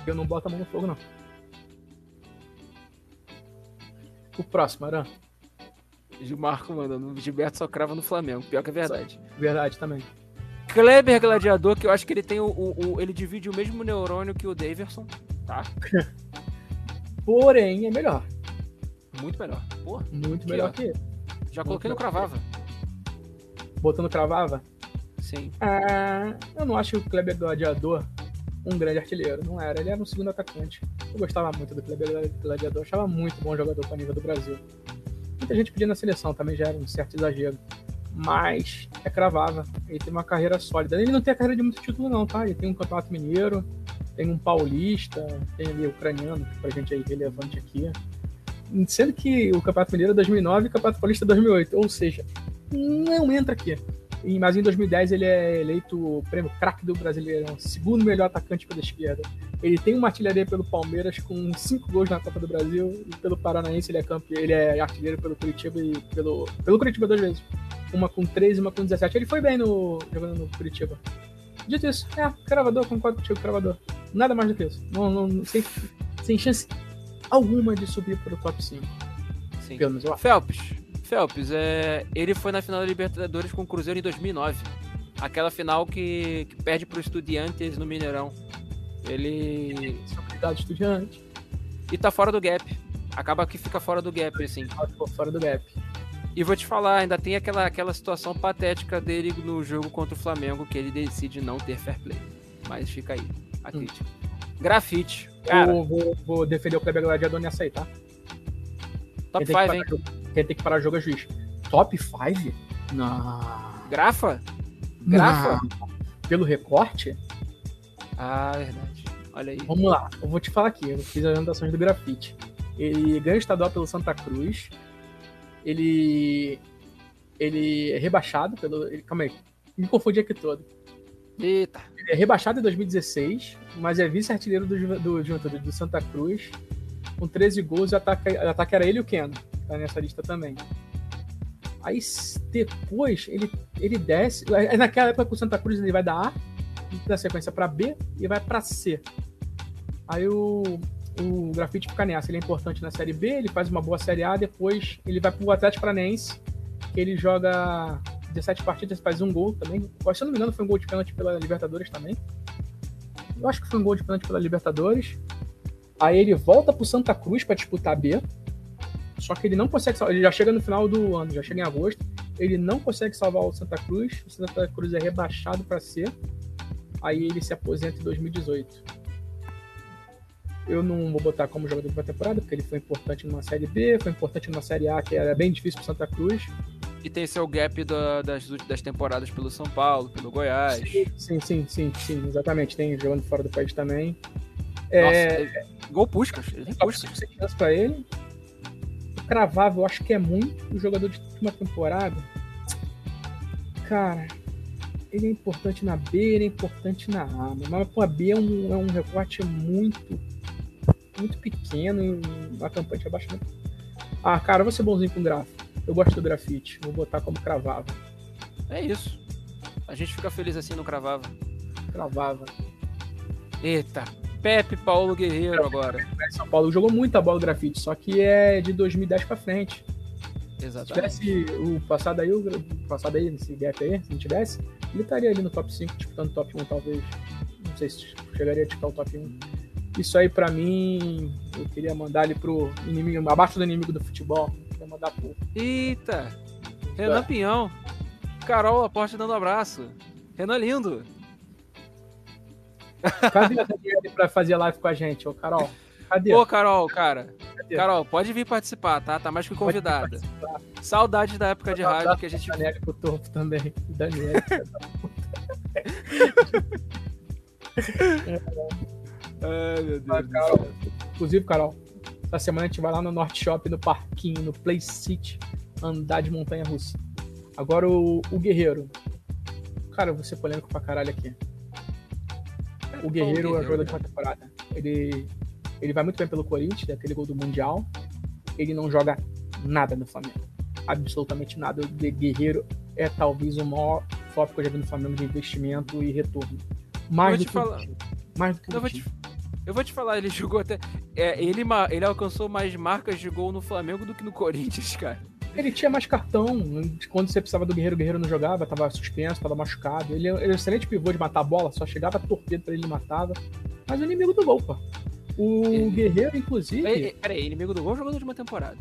Eu não boto a mão no fogo, não. O próximo, Aran. Gilmarco mandando. Gilberto só crava no Flamengo. Pior que é verdade. Verdade também. Kleber Gladiador, que eu acho que ele tem o, o, o, ele divide o mesmo neurônio que o Daverson, tá? Porém, é melhor. Muito melhor. Porra, Muito melhor ó. que ele. já coloquei no cravava. Botando cravava. Sim. Ah, eu não acho o Kleber Gladiador um grande artilheiro. Não era. Ele era um segundo atacante. Eu gostava muito do Gladiador. Achava muito bom jogador para nível do Brasil. Muita gente pedia na seleção também já era um certo exagero. Mas é cravava. Ele tem uma carreira sólida. Ele não tem a carreira de muito título, não, tá? Ele tem um campeonato mineiro, tem um paulista, tem ali ucraniano, que pra gente é irrelevante aqui. Sendo que o Campeonato Mineiro é 2009 e o Campeonato Paulista é 2008. Ou seja, não entra aqui. Mas em 2010 ele é eleito o prêmio craque do Brasileirão, segundo melhor atacante pela esquerda. Ele tem uma artilharia pelo Palmeiras com cinco gols na Copa do Brasil e pelo Paranaense ele é campeão, ele é artilheiro pelo Curitiba e pelo pelo Curitiba duas vezes. Uma com 13 e uma com 17. Ele foi bem no jogando no Curitiba. Dito isso, é, cravador, concordo contigo, cravador. Nada mais do que isso. Não, não, sem, sem chance alguma de subir para o top 5. Sim. Pelo menos eu acho. Felps. Felps, é... ele foi na final da Libertadores com o Cruzeiro em 2009. Aquela final que, que perde pro Estudiantes no Mineirão. Ele. Obrigado, estudante. E tá fora do gap. Acaba que fica fora do gap, assim. Ficou fora do gap. E vou te falar, ainda tem aquela, aquela situação patética dele no jogo contra o Flamengo, que ele decide não ter fair play. Mas fica aí, a Hum. crítica. Grafite. Cara, Eu vou, vou defender o Kleber Gladiador nessa aí, tá? top Quem tem que 5, hein? Quem tem que parar o jogo é juiz. Top 5? Não. Grafa? Grafa? Não. Pelo recorte? Ah, verdade. Olha aí. Vamos lá. Eu vou te falar aqui. Eu fiz as anotações do grafite. Ele ganha o estadual pelo Santa Cruz. Ele. Ele é rebaixado pelo. Ele, calma aí. Me confundi aqui todo. Eita. Ele é rebaixado em 2016, mas é vice-artilheiro do, do Juventude do Santa Cruz, com 13 gols e o ataque, o ataque era ele e o Keno, tá nessa lista também. Aí depois ele, ele desce. aí Naquela época com o Santa Cruz ele vai da A, na sequência para B e vai para C. Aí o, o grafite fica nessa. Ele é importante na Série B, ele faz uma boa Série A, depois ele vai pro Atlético Paranaense, que ele joga 17 partidas, faz um gol também. Se eu não me engano, foi um gol de pênalti pela Libertadores também. Eu acho que foi um gol de pênalti pela Libertadores. Aí ele volta pro Santa Cruz para disputar B. Só que ele não consegue salvar. Ele já chega no final do ano, já chega em agosto. Ele não consegue salvar o Santa Cruz. O Santa Cruz é rebaixado para C. Aí ele se aposenta em 2018. Eu não vou botar como jogador de temporada, porque ele foi importante numa Série B, foi importante numa Série A, que era bem difícil pro Santa Cruz. E tem seu gap da- das, das temporadas pelo São Paulo, pelo Goiás. Sim, sim, sim, sim, exatamente. Tem jogando fora do país também. Nossa, É, gol Puskas. Ele tem top Puskas. 5 sem chance pra ele. O Cravável, eu acho que é muito. O jogador de última temporada. Cara, ele é importante na B, ele é importante na A. Mas pô, a B é um, é um recorte muito, muito pequeno e uma campanha de abaixamento. Ah, cara, eu vou ser bonzinho com grafo. Eu gosto do grafite. Vou botar como cravável. É isso. A gente fica feliz assim no Cravava. Cravável. Eita. Pepe Paulo Guerreiro agora. São Paulo jogou muita bola o grafite, só que é de 2010 pra frente. Se Exatamente. tivesse o passado aí, o passado aí, nesse gap aí, se não tivesse, ele estaria ali no top 5, disputando top 1, talvez. Não sei se chegaria a disputar o top 1. Isso aí, pra mim, eu queria mandar ele pro inimigo, abaixo do inimigo do futebol. Queria mandar pro. Eita. Renan Pinhão. Carol Aporte dando abraço. Renan lindo. Cadê a Daniele pra fazer live com a gente, ô Carol? Cadê? Ô, Carol, cara. Cadê? Carol, pode vir participar, tá? Tá mais que convidada. Saudades da época de rádio que a gente. Daniele pro topo também. Daniele. Ai, meu Deus. Carol. Inclusive, Carol, essa semana a gente vai lá no Norte Shop, no parquinho, no Play City, andar de montanha russa. Agora o, o Guerreiro. Cara, eu vou ser polêmico pra caralho aqui. O Guerreiro é o jogador de uma temporada. Ele, ele vai muito bem pelo Corinthians, é aquele gol do Mundial. Ele não joga nada no Flamengo. Absolutamente nada. O Guerreiro é talvez o maior flop que eu já vi no Flamengo de investimento e retorno. Mais do que falar. Mais do que Eu vou te. Eu vou te falar, ele jogou até. É, ele, ele alcançou mais marcas de gol no Flamengo do que no Corinthians, cara. Ele tinha mais cartão. Quando você precisava do Guerreiro, o Guerreiro não jogava, tava suspenso, tava machucado. Ele, ele é um excelente pivô de matar a bola, só chegava torpedo pra ele matava. Mas o inimigo do gol, pô. O ele... Guerreiro, inclusive. Peraí, inimigo do gol jogador de uma temporada?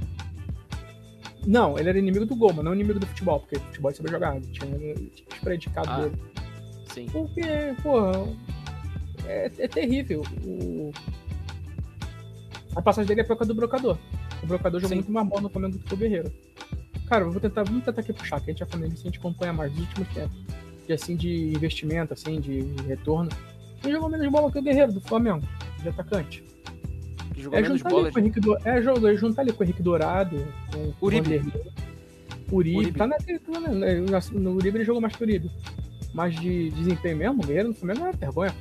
Não, ele era inimigo do gol, mas não inimigo do futebol, porque futebol ele sabia jogar. Tinha, tinha os predicados ah, dele. Sim. Porque, pô, é, é terrível. O... A passagem dele é época do brocador. O brocador jogou Sim. muito mais bola no Flamengo do que o Guerreiro. Cara, eu vou tentar, vamos tentar aqui puxar, que a gente é Flamengo, a gente acompanha mais nos últimos tempos. De assim, de investimento, assim, de retorno. Quem jogou menos bola que o Guerreiro do Flamengo, de atacante. Que jogou é menos bola. De... Do... É, jogo, juntar ali com o Henrique Dourado, com o Uribe. Uribe. Uribe. Tá na, tá na, no Uribe ele jogou mais que o Uribe. Mas de desempenho mesmo, o Guerreiro no Flamengo é vergonha.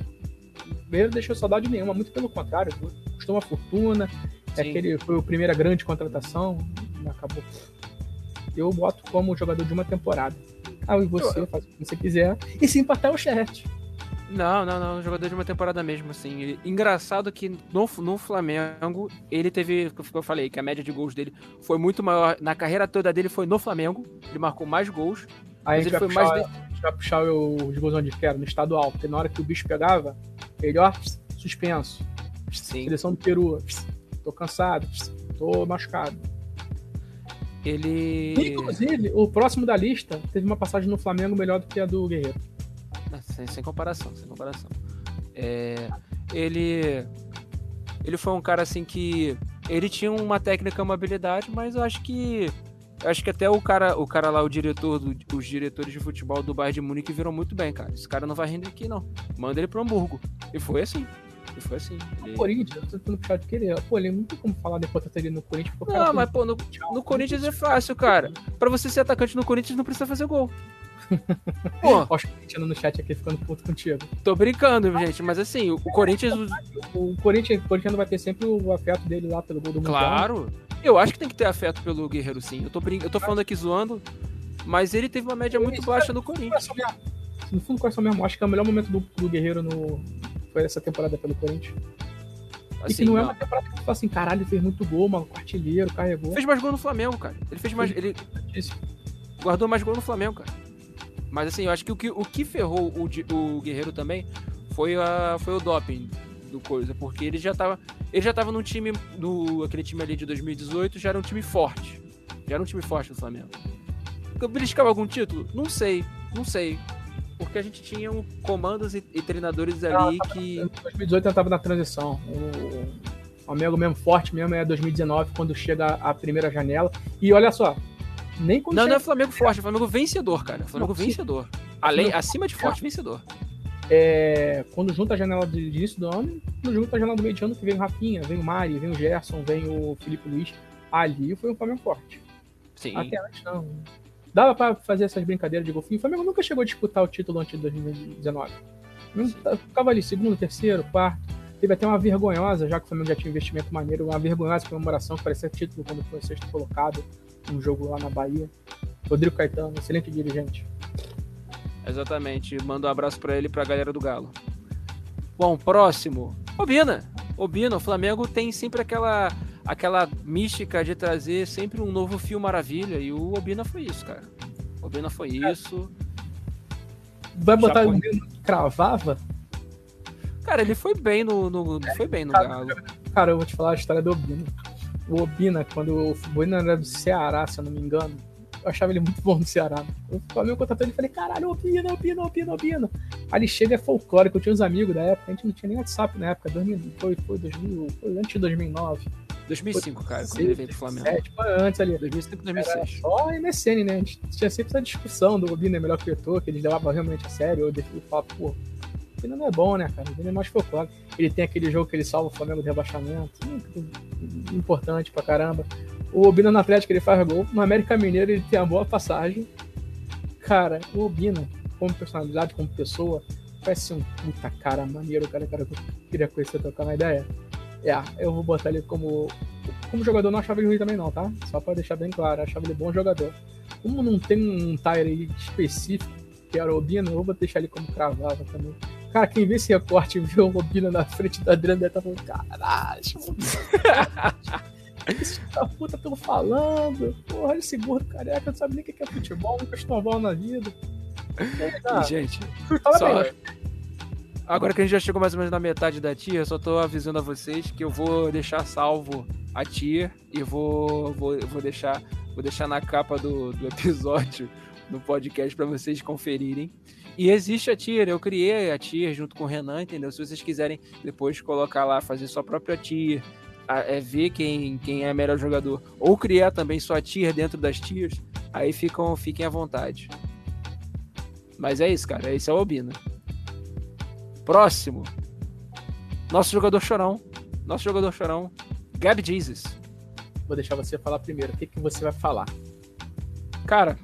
O Guerreiro deixou saudade nenhuma, muito pelo contrário. Custou uma fortuna. É aquele, foi a primeira grande contratação. Acabou. Eu boto como jogador de uma temporada. Ah, e você, eu, faz o que você quiser. E se empatar o chat. Não, não, não. Jogador de uma temporada mesmo, assim. Engraçado que no, no Flamengo, ele teve, eu falei, que a média de gols dele foi muito maior. Na carreira toda dele foi no Flamengo. Ele marcou mais gols. Aí a gente, vai puxar, mais... a gente vai puxar os gols onde quer, no estadual. Porque na hora que o bicho pegava, ele, ó, suspenso. Sim. Seleção do Peru. Tô cansado. Tô machucado. Ele. Inclusive, o próximo da lista teve uma passagem no Flamengo melhor do que a do Guerreiro. Sem, sem comparação, sem comparação. É, ele. Ele foi um cara assim que. Ele tinha uma técnica, uma habilidade, mas eu acho que. Eu acho que até o cara, o cara lá, o diretor, do, os diretores de futebol do Bayern de Munique viram muito bem, cara. Esse cara não vai render aqui, não. Manda ele pro Hamburgo. E foi assim. E foi assim. Ele... O Corinthians, eu tô tentando puxar de querer. Pô, ele não tem como falar depois de no Corinthians. Não, mas pô, no, no Corinthians é fácil, cara. Pra você ser atacante no Corinthians não precisa fazer gol. Pô. Ó, o no chat aqui ficando puto contigo. Tô brincando, gente, mas assim, o, Corinthians. O, Corinthians. O Corinthians vai ter sempre o afeto dele lá pelo gol do Claro. Mundial. Eu acho que tem que ter afeto pelo Guerreiro, sim. Eu tô, brin... eu tô falando aqui zoando, mas ele teve uma média muito baixa no Corinthians. No fundo, coração mesmo. Acho que é o melhor momento do, do Guerreiro no... foi essa temporada pelo Corinthians. Assim, e que não, não, é uma temporada que tu fala assim, caralho, ele fez muito gol, mano, artilheiro, carregou. Fez mais gol no Flamengo, cara. Ele fez mais. Ele guardou mais gol no Flamengo, cara. Mas assim, eu acho que o que, o que ferrou o, o Guerreiro também foi, a, foi o doping do coisa, porque ele já tava. Ele já tava num time. No, aquele time ali de 2018 já era um time forte. Já era um time forte no Flamengo. Beliscava algum título? Não sei, não sei. Porque a gente tinha um comandos e, e treinadores ali que. Em 2018 eu tava na transição. O Flamengo mesmo forte mesmo é 2019, quando chega a primeira janela. E olha só, nem quando Não, não é Flamengo forte, é Flamengo vencedor, cara. Flamengo não, vencedor. Além, acima de forte, vencedor. É, quando junta a janela de, de início do ano, quando junta a janela do meio de ano, que vem o Rafinha, vem o Mari, vem o Gerson, vem o Felipe Luiz. Ali foi um Flamengo forte. Sim. Até antes não. Dava pra fazer essas brincadeiras de golfinho. O Flamengo nunca chegou a disputar o título antes de 2019. Ficava ali, segundo, terceiro, quarto. Teve até uma vergonhosa, já que o Flamengo já tinha um investimento maneiro, uma vergonhosa comemoração que parecia título quando foi sexto colocado um jogo lá na Bahia. Rodrigo Caetano, excelente dirigente. Exatamente. Manda um abraço para ele e pra galera do Galo. Bom, próximo. Obina. Obina, o Flamengo tem sempre aquela aquela mística de trazer sempre um novo fio maravilha e o Obina foi isso, cara. O Obina foi isso. Vai botar o Obina cravava? Cara, ele foi bem no, no foi bem no Galo. Cara, eu vou te falar a história do Obina o Obina, quando o Obina era do Ceará, se eu não me engano, eu achava ele muito bom no Ceará. Eu falei, contratou ele e falei, caralho, Obina, Obina, Obina, Obina. Aí ele chega é folclórico, eu tinha uns amigos da época, a gente não tinha nem WhatsApp na época, 2000, foi, foi, 2000, foi antes de 2009. 2005, cara, quando ele veio pro Flamengo. É, tipo, antes ali. 2005, 2006. Era só MSN, né? A gente tinha sempre essa discussão do Obina é melhor que o Eto'o, que eles levavam realmente a sério, eu defini falo, pô, Vina não é bom, né, cara? O Vina é mais folclórico. Ele tem aquele jogo que ele salva o Flamengo de rebaixamento. Importante pra caramba. O Obina no Atlético ele faz gol. No América Mineiro ele tem uma boa passagem. Cara, o Obina, como personalidade, como pessoa, parece um puta cara maneiro, cara, cara que eu queria conhecer, trocar uma ideia. É, eu vou botar ele como. Como jogador, não achava ele ruim também, não, tá? Só pra deixar bem claro, achava ele bom jogador. Como não tem um tire específico, que era o Obina, eu vou deixar ele como cravava também Cara, quem vê esse recorte e vê o Robina na frente da Adriana deve estar falando, caralho, esse da puta tão falando. Porra, esse gordo careca não sabe nem o que é futebol, nunca estou na vida. E, gente, só... agora que a gente já chegou mais ou menos na metade da tia, eu só tô avisando a vocês que eu vou deixar salvo a tia e vou, vou, vou deixar vou deixar na capa do, do episódio no podcast para vocês conferirem. E existe a tier, eu criei a tier junto com o Renan, entendeu? Se vocês quiserem depois colocar lá, fazer sua própria tier, é, ver quem, quem é melhor jogador, ou criar também sua tier dentro das tiers, aí ficam, fiquem à vontade. Mas é isso, cara. Esse é o Albino. Próximo. Nosso jogador chorão. Nosso jogador chorão. Gabi Jesus. Vou deixar você falar primeiro. O que, que você vai falar? Cara,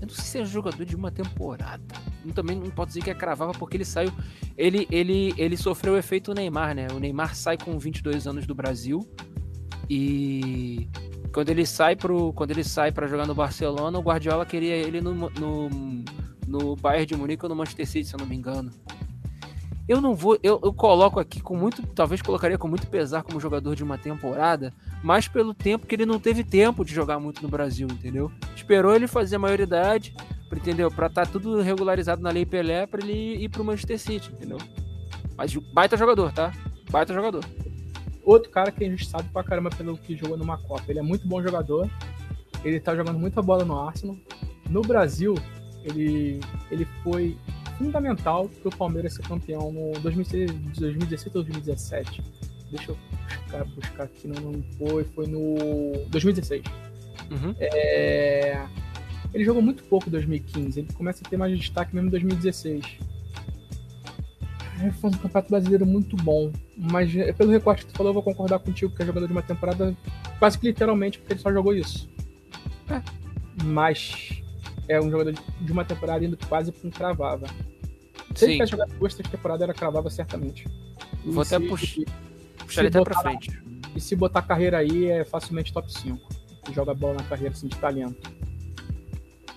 eu não sei se é jogador de uma temporada. Também não pode dizer que é cravava porque ele saiu. Ele, ele, ele sofreu o efeito Neymar, né? O Neymar sai com 22 anos do Brasil e quando ele sai pro quando ele sai para jogar no Barcelona, o Guardiola queria ele no, no, no Bayern de Munique ou no Manchester City, se eu não me engano. Eu não vou, eu, eu coloco aqui com muito, talvez colocaria com muito pesar como jogador de uma temporada, mas pelo tempo que ele não teve tempo de jogar muito no Brasil, entendeu? Esperou ele fazer a maioridade, entendeu? Para estar tá tudo regularizado na Lei Pelé para ele ir pro Manchester City, entendeu? Mas baita jogador, tá? Baita jogador. Outro cara que a gente sabe pra caramba pelo que jogou numa Copa. Ele é muito bom jogador. Ele tá jogando muita bola no Arsenal. No Brasil, ele, ele foi fundamental para o Palmeiras ser campeão no 2016 ou 2017. Deixa eu buscar, buscar aqui, não, não foi, foi no 2016. Uhum. É, ele jogou muito pouco em 2015, ele começa a ter mais destaque mesmo em 2016. É, foi um campeonato brasileiro muito bom, mas é, pelo recorte que tu falou, eu vou concordar contigo que é jogador de uma temporada quase que literalmente, porque ele só jogou isso. É. Mas é um jogador de uma temporada indo quase para um cravava. Se ele tivesse jogado duas, três temporadas, era cravava certamente. E Vou se, até puxar, puxar ele até pra frente. E se botar carreira aí, é facilmente top 5. Joga bola na carreira assim de talento.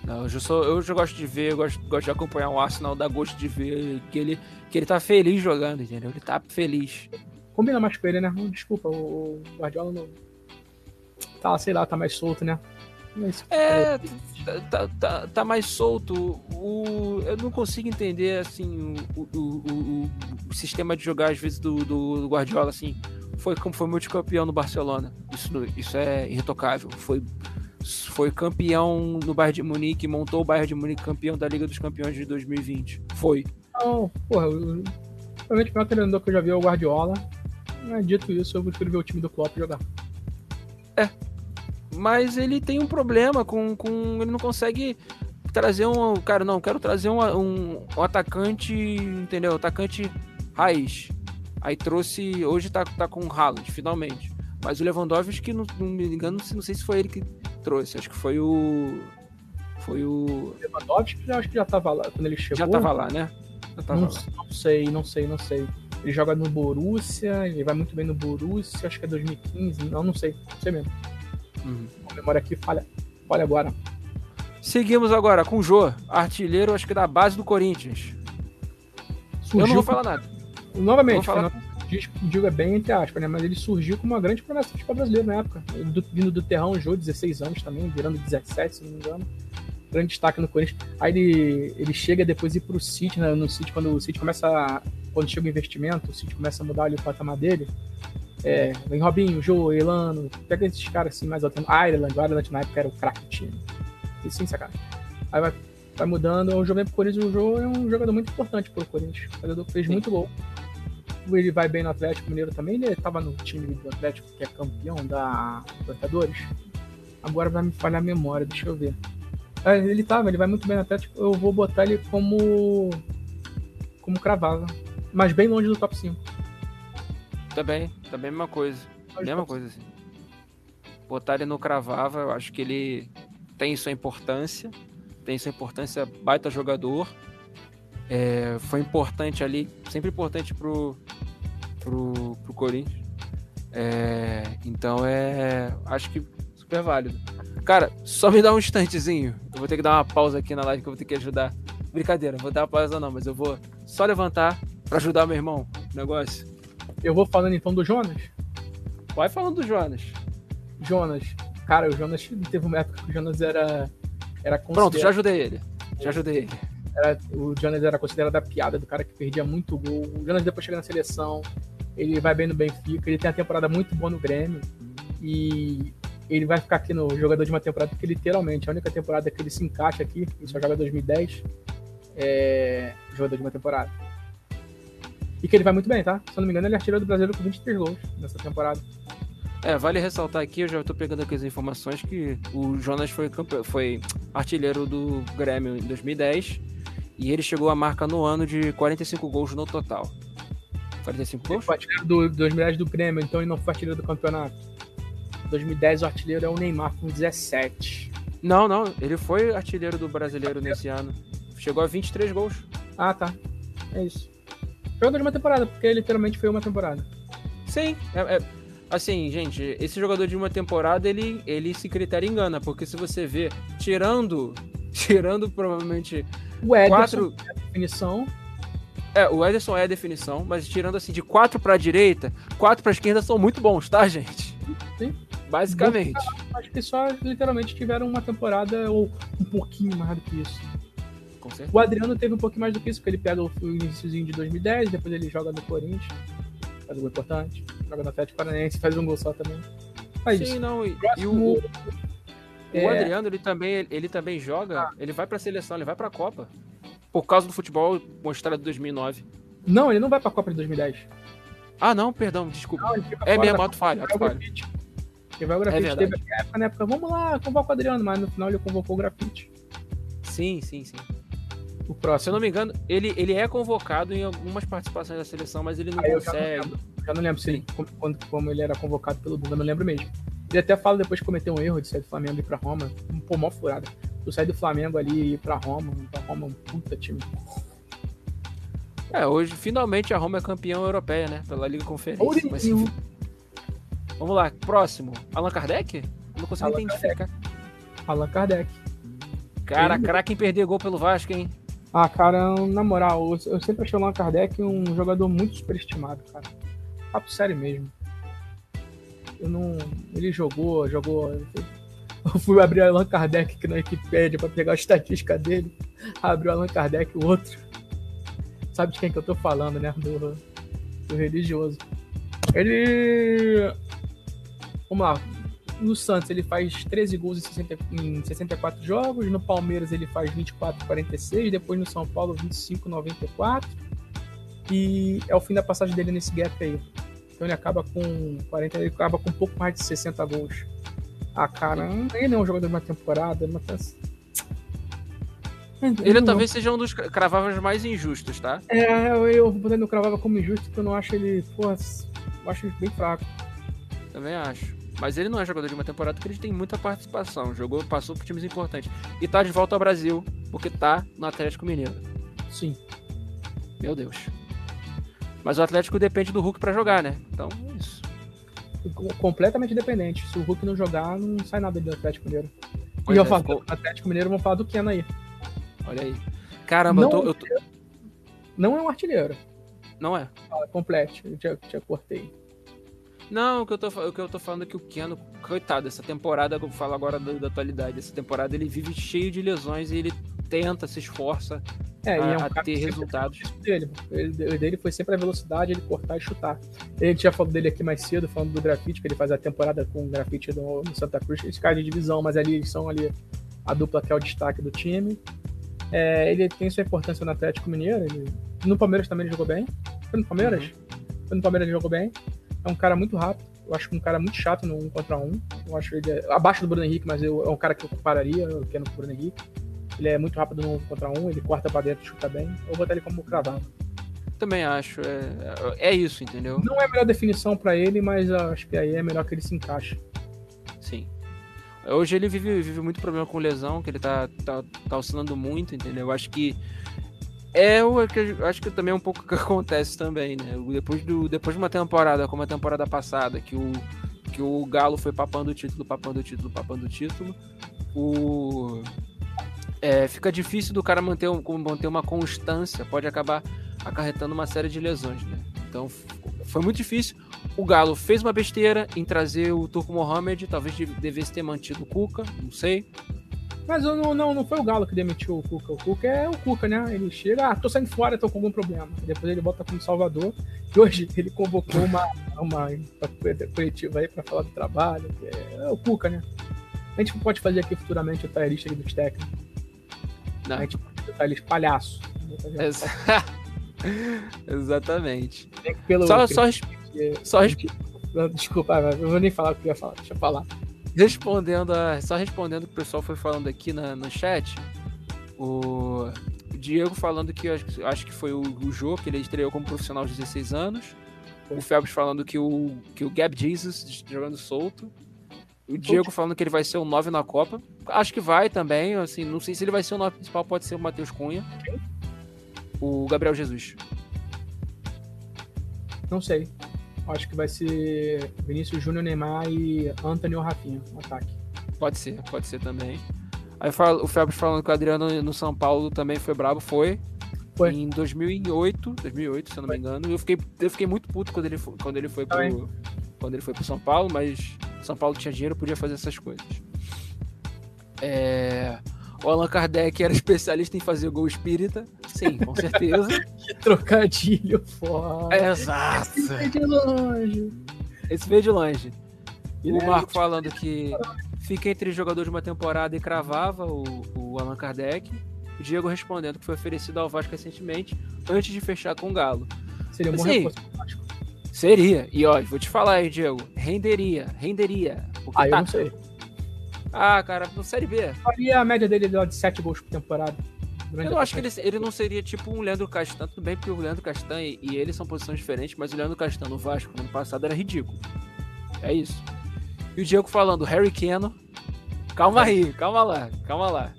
Não, eu, sou, eu já gosto de ver, eu gosto, gosto de acompanhar o Arsenal, dá gosto de ver que ele, que ele tá feliz jogando, entendeu? Ele tá feliz. Combina mais com ele, né? Desculpa, o Guardiola não. Tá, sei lá, tá mais solto, né? Mas, é, tá, tá, tá, mais solto. O, eu não consigo entender assim o, o, o, o sistema de jogar às vezes do, do, Guardiola assim. Foi como foi multicampeão no Barcelona. Isso, isso é irretocável. Foi foi campeão no Bayern de Munique, montou o Bayern de Munique campeão da Liga dos Campeões de 2020. Foi. Não, porra, provavelmente o maior treinador que eu já vi é o Guardiola. Dito isso, eu prefiro ver o time do Klopp jogar. É, mas ele tem um problema com, com ele não consegue trazer um cara não quero trazer um, um, um atacante entendeu atacante raiz aí trouxe hoje tá, tá com o Haaland finalmente mas o Lewandowski não, não me engano não sei se foi ele que trouxe acho que foi o foi o Lewandowski já acho que já tava lá quando ele chegou já tava lá né tava não, lá. não sei não sei não sei ele joga no Borussia ele vai muito bem no Borussia acho que é 2015 não não sei não sei mesmo Uhum. A memória aqui falha, falha agora. Seguimos agora com o Jô, artilheiro, acho que da base do Corinthians. Surgiu eu não vou falar nada. Novamente, falar... digo é bem entre aspas, né? Mas ele surgiu como uma grande promessa do futebol brasileiro na época. Do, vindo do Terrão, Jô, 16 anos também, virando 17, se não me engano. Grande destaque no Corinthians. Aí ele, ele chega depois ir pro City, né? No City, quando o City começa. A, quando chega o investimento, o City começa a mudar ali o patamar dele. É, vem Robinho, Joe, Elano, pega esses caras assim mais altos. Ireland, o Ireland na época era o craque time. E sim, sacanagem. Aí vai, vai mudando. O jogo vem pro Corinthians, o Joe é um jogador muito importante pro Corinthians. O jogador fez muito gol. Ele vai bem no Atlético Mineiro também. Ele estava no time do Atlético, que é campeão da Libertadores. Agora vai me falhar a memória, deixa eu ver. É, ele tava, ele vai muito bem no Atlético. Eu vou botar ele como. como cravava. Mas bem longe do top 5. Também, também a mesma coisa. Pode mesma coisa assim. Botar ele no cravava, eu acho que ele tem sua importância. Tem sua importância, baita jogador. É, foi importante ali, sempre importante pro, pro, pro Corinthians. É, então é. Acho que super válido. Cara, só me dá um instantezinho. Eu vou ter que dar uma pausa aqui na live que eu vou ter que ajudar. Brincadeira, vou dar uma pausa não, mas eu vou Só levantar pra ajudar meu irmão. Negócio. Eu vou falando então do Jonas. Vai falando do Jonas. Jonas. Cara, o Jonas teve uma época que o Jonas era. era Pronto, já ajudei ele. Já ajudei ele. Era, o Jonas era considerado a piada do cara que perdia muito gol. O Jonas depois chega na seleção, ele vai bem no Benfica, ele tem uma temporada muito boa no Grêmio. E ele vai ficar aqui no jogador de uma temporada, porque literalmente a única temporada que ele se encaixa aqui, ele só joga 2010, é jogador de uma temporada. E que ele vai muito bem, tá? Se eu não me engano, ele é artilheiro do Brasileiro com 23 gols nessa temporada. É, vale ressaltar aqui, eu já estou pegando aqui as informações que o Jonas foi, foi artilheiro do Grêmio em 2010 e ele chegou à marca no ano de 45 gols no total. 45 gols? Foi artilheiro do 2010 do Grêmio, então ele não foi artilheiro do campeonato. 2010 o artilheiro é o Neymar com 17. Não, não, ele foi artilheiro do brasileiro nesse ano. Chegou a 23 gols. Ah, tá. É isso. Jogador de uma temporada, porque literalmente foi uma temporada. Sim, é, é, assim, gente, esse jogador de uma temporada, ele, ele se critério engana, porque se você vê, tirando, tirando provavelmente o Ederson quatro... é a definição. É, o Ederson é a definição, mas tirando assim de quatro para a direita, quatro para a esquerda são muito bons, tá, gente? Sim. Basicamente. Acho que só literalmente tiveram uma temporada ou um pouquinho mais do que isso. O Adriano teve um pouquinho mais do que isso, porque ele pega o iníciozinho de 2010, depois ele joga no Corinthians, faz um gol importante, joga no Atlético Paranaense, faz um gol só também. Faz Sim, isso. não, e, Próximo, e o, é... o Adriano, ele também, ele também joga, ele vai pra seleção, ele vai pra Copa. Por causa do futebol mostrado de 2009. Não, ele não vai pra Copa de 2010. Ah, não, perdão, desculpa. Não, é mesmo, auto falha, auto falha. Ele vai o grafite, é teve época na época, vamos lá, convoca o Adriano, mas no final ele convocou o grafite. Sim, sim, sim. O próximo. Se eu não me engano, ele, ele é convocado em algumas participações da seleção, mas ele não ah, consegue. Já não lembro, já não lembro se como, como, como, ele era convocado pelo Dunga, não lembro mesmo. Ele até fala depois que cometeu um erro de sair do Flamengo e ir pra Roma. Um pô, mó furada. Tu sair do Flamengo ali e ir pra Roma, pra Roma é um puta time. É, hoje finalmente a Roma é campeã europeia, né? Pela Liga Conferência. Mas, enfim. Vamos lá, próximo. Allan Kardec? Não consigo Allan identificar. Kardec. Allan Kardec. Cara, craque em perder gol pelo Vasco, hein? Ah, cara, na moral, eu sempre achei o Allan Kardec um jogador muito superestimado, cara. Papo sério mesmo. Eu não. Ele jogou, jogou. Eu fui abrir o Allan Kardec aqui na Wikipedia pra pegar a estatística dele. Abriu o Allan Kardec, o outro. Sabe de quem que eu tô falando, né? Do, do religioso. Ele. Vamos lá. No Santos ele faz 13 gols em, 60, em 64 jogos, no Palmeiras ele faz 24 46, depois no São Paulo 25 94. E é o fim da passagem dele nesse gap aí. Então ele acaba com 40, ele acaba com um pouco mais de 60 gols. Ah, cara, ele não é um jogador de uma temporada, mas ele não, talvez seja um dos craváveis mais injustos, tá? É, eu, eu botei no cravava como injusto porque eu não acho ele, pô, eu acho ele bem fraco. Também acho. Mas ele não é jogador de uma temporada porque ele tem muita participação. Jogou, passou por times importantes. E tá de volta ao Brasil, porque tá no Atlético Mineiro. Sim. Meu Deus. Mas o Atlético depende do Hulk para jogar, né? Então, é isso. Completamente dependente. Se o Hulk não jogar, não sai nada do Atlético Mineiro. Pois e eu é, falo ficou... Atlético Mineiro, vamos falar do Ken aí. Olha aí. Caramba, não, eu, tô, eu tô... Não é um artilheiro. Não é? Ah, completo. Eu já, já cortei. Não, o que, eu tô, o que eu tô falando é que o Keno, coitado, essa temporada, que eu falo agora da, da, atualidade, essa temporada ele vive cheio de lesões e ele tenta, se esforça é, a, é um a ter resultados. Dele. Ele, dele foi sempre a velocidade, ele cortar e chutar. A gente já falou dele aqui mais cedo, falando do grafite, que ele faz a temporada com o grafite no, no Santa Cruz. Eles caem de divisão, mas ali eles são ali a dupla que é o destaque do time. É, ele tem sua importância no Atlético Mineiro. Ele, no Palmeiras também ele jogou bem. Foi no Palmeiras? Uhum. Foi no Palmeiras ele jogou bem. É um cara muito rápido. Eu acho que um cara muito chato no 1 contra 1. Eu acho ele é, abaixo do Bruno Henrique, mas eu, é um cara que eu compararia, eu quero com o Bruno Henrique. Ele é muito rápido no 1 contra 1, ele corta pra dentro, chuta bem. Eu vou botar ele como cravado. Também acho. É, é isso, entendeu? Não é a melhor definição para ele, mas acho que aí é melhor que ele se encaixe. Sim. Hoje ele vive, vive muito problema com lesão, que ele tá, tá, tá oscilando muito, entendeu? Eu acho que é o que acho que também é um pouco o que acontece também, né? Depois, do, depois de uma temporada como a temporada passada, que o, que o Galo foi papando o título, papando o título, papando o título, o, é, fica difícil do cara manter, manter uma constância, pode acabar acarretando uma série de lesões, né? Então foi muito difícil. O Galo fez uma besteira em trazer o Turco Mohamed, talvez devesse ter mantido o Cuca, não sei. Mas não, não, não foi o Galo que demitiu o Cuca. O Cuca é o Cuca, né? Ele chega, ah, tô saindo fora, tô com algum problema. Depois ele volta como Salvador. E hoje ele convocou uma, uma coletiva aí pra falar do trabalho. É, é, o Cuca, né? A gente pode fazer aqui futuramente o talherista dos técnicos. Não. A gente pode botar eles palhaço. Exatamente. Pelo só, só, só Desculpa, eu vou nem falar o que eu ia falar. Deixa eu falar. Respondendo a, só respondendo o que o pessoal foi falando aqui na, no chat, o Diego falando que acho, acho que foi o, o Jô, que ele estreou como profissional de 16 anos. O Phelps falando que o, que o Gab Jesus jogando solto. O Diego falando que ele vai ser o 9 na Copa. Acho que vai também. Assim, não sei se ele vai ser o 9 principal, pode ser o Matheus Cunha. O Gabriel Jesus. Não sei. Acho que vai ser Vinícius Júnior, Neymar e Anthony ou Rafinha no ataque. Pode ser, pode ser também. Aí o Febres falando que o Adriano no São Paulo também foi brabo, foi. Foi. Em 2008, 2008, se eu não foi. me engano. Eu fiquei, eu fiquei muito puto quando ele foi, quando ele foi pro, quando ele foi pro São Paulo, mas São Paulo tinha dinheiro, podia fazer essas coisas. É... O Allan Kardec era especialista em fazer gol espírita. Sim, com certeza. que trocadilho foda. Exato. Esse veio de longe. Esse veio de longe. o é Marco falando que fica entre jogador de uma temporada e cravava o, o Allan Kardec. O Diego respondendo que foi oferecido ao Vasco recentemente, antes de fechar com o Galo. Seria um bom assim, Vasco. Seria. E ó, vou te falar aí, Diego. Renderia, renderia. Porque ah, tá... eu não sei. Ah, cara, no Série B. Faria a média dele de 7 gols por temporada. Eu não acho que ele, ele não seria tipo um Leandro Castan, tudo bem porque o Leandro Castan e, e ele são posições diferentes, mas o Leandro Castan no Vasco no ano passado era ridículo. É isso. E o Diego falando, Harry Keno. Calma aí, calma lá, calma lá.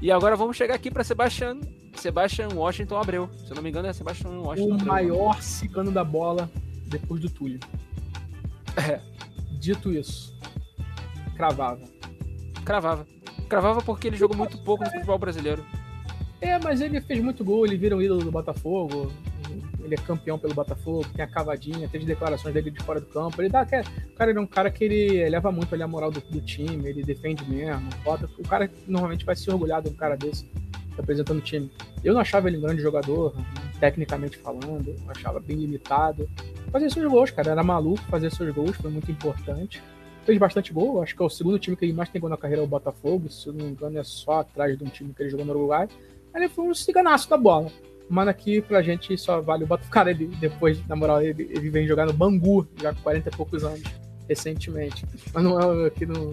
E agora vamos chegar aqui para Sebastian, Sebastian Washington Abreu. Se eu não me engano é Sebastian Washington O Abreu. maior cicano da bola depois do Túlio. É. Dito isso, cravava. Cravava. Cravava porque ele jogou muito pouco no futebol brasileiro. É, mas ele fez muito gol, ele vira um ídolo do Botafogo. Ele é campeão pelo Botafogo, tem a cavadinha, teve declarações dele de fora do campo. Ele dá que cara, ele é um cara que ele leva muito ali a moral do, do time, ele defende mesmo, bota. O cara normalmente vai se orgulhar de um cara desse representando o time. Eu não achava ele um grande jogador, tecnicamente falando, eu achava bem limitado. Fazia seus gols, cara, era maluco fazer seus gols, foi muito importante fez bastante gol. Acho que é o segundo time que ele mais tem gol na carreira, é o Botafogo. Se eu não me engano, é só atrás de um time que ele jogou no Uruguai. Ele foi um ciganaço da bola. Mas aqui pra gente só vale o Botafogo. Cara, ele, depois, na moral, ele, ele vem jogar no Bangu, já com 40 e poucos anos, recentemente. Mas não é aqui no.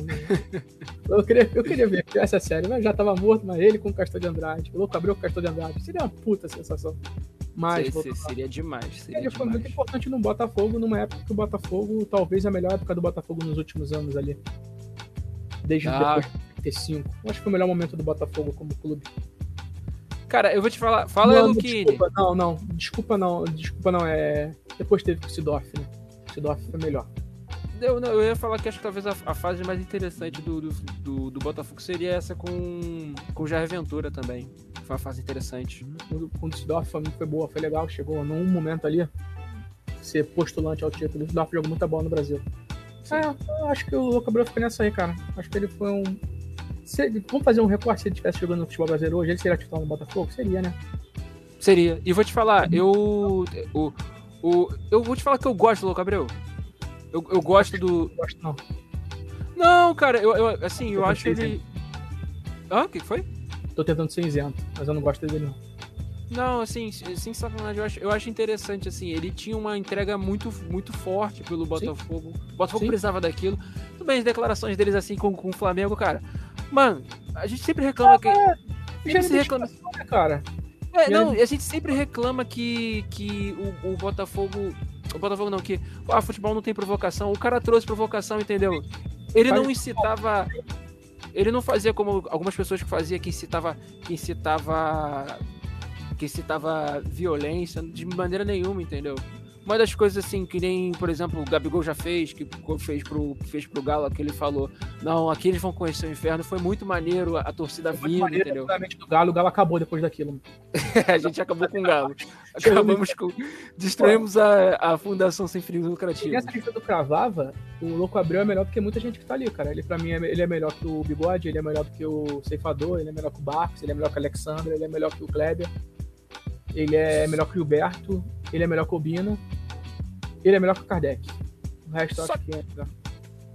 eu, queria, eu queria ver que essa série, mas já tava morto, mas ele com o Castor de Andrade. O louco abriu o Castor de Andrade. Seria uma puta sensação. Mas, seria, seria demais. Seria ele foi muito importante no Botafogo, numa época que o Botafogo, talvez a melhor época do Botafogo nos últimos anos ali. Desde ah. depois de 35. Acho que foi o melhor momento do Botafogo como clube. Cara, eu vou te falar. Fala aí, Luquini. Desculpa, não, não. Desculpa não. Desculpa não. É... Depois teve com o Sidorf, né? O Sidorf foi melhor. Eu, eu ia falar que acho que talvez a, a fase mais interessante do, do, do, do, Botafogo seria essa com, com o Jair Ventura também. Foi uma fase interessante. Com o Düsseldorf foi, foi boa, foi legal. Chegou num momento ali ser postulante ao título. O Düsseldorf jogou muita bola no Brasil. É, eu acho que o Louco Abreu fica nessa aí, cara. Acho que ele foi um. Se, vamos fazer um recorte se ele estivesse jogando no futebol brasileiro hoje, ele seria titular no Botafogo? Seria, né? Seria. E vou te falar, eu. O, o, eu vou te falar que eu gosto do Louco Abreu. Eu, eu gosto do. Não. Não, cara, eu, eu assim, eu, eu acho ele. Hã? O que foi? Tô tentando ser isento, mas eu não gosto dele não. Não, assim, sem sacanagem, eu acho, eu acho interessante, assim, ele tinha uma entrega muito, muito forte pelo Botafogo. Sim. O Botafogo Sim. precisava daquilo. Tudo bem, as declarações deles, assim, com, com o Flamengo, cara. Mano, a gente sempre reclama ah, que. É. Gente se reclama. Né, cara. É, não, a gente sempre reclama que, que o, o Botafogo o Botafogo não, que ah, futebol não tem provocação. O cara trouxe provocação, entendeu? Ele não incitava. Ele não fazia como algumas pessoas que faziam, que incitava. Que incitava. Que incitava violência de maneira nenhuma, entendeu? Uma das coisas assim, que nem, por exemplo, o Gabigol já fez, que fez pro, fez pro Galo, que ele falou, não, aqui eles vão conhecer o inferno, foi muito maneiro a, a torcida foi vindo, maneiro, entendeu? do Galo, o Galo acabou depois daquilo. a gente acabou com o Galo. Acabamos com. Destruímos a, a Fundação Sem Fins Lucrativos. E essa lista do Cravava, o Louco Abreu é melhor do que muita gente que tá ali, cara. Ele, pra mim, é, ele é melhor que o Bigode, ele é melhor do que o Ceifador, ele é melhor que o Barcos, ele é melhor que o Alexandre, ele é melhor que o Kleber. Ele é melhor que o Gilberto, ele é melhor que o Bino, ele é melhor que o Kardec. O resto eu acho que é.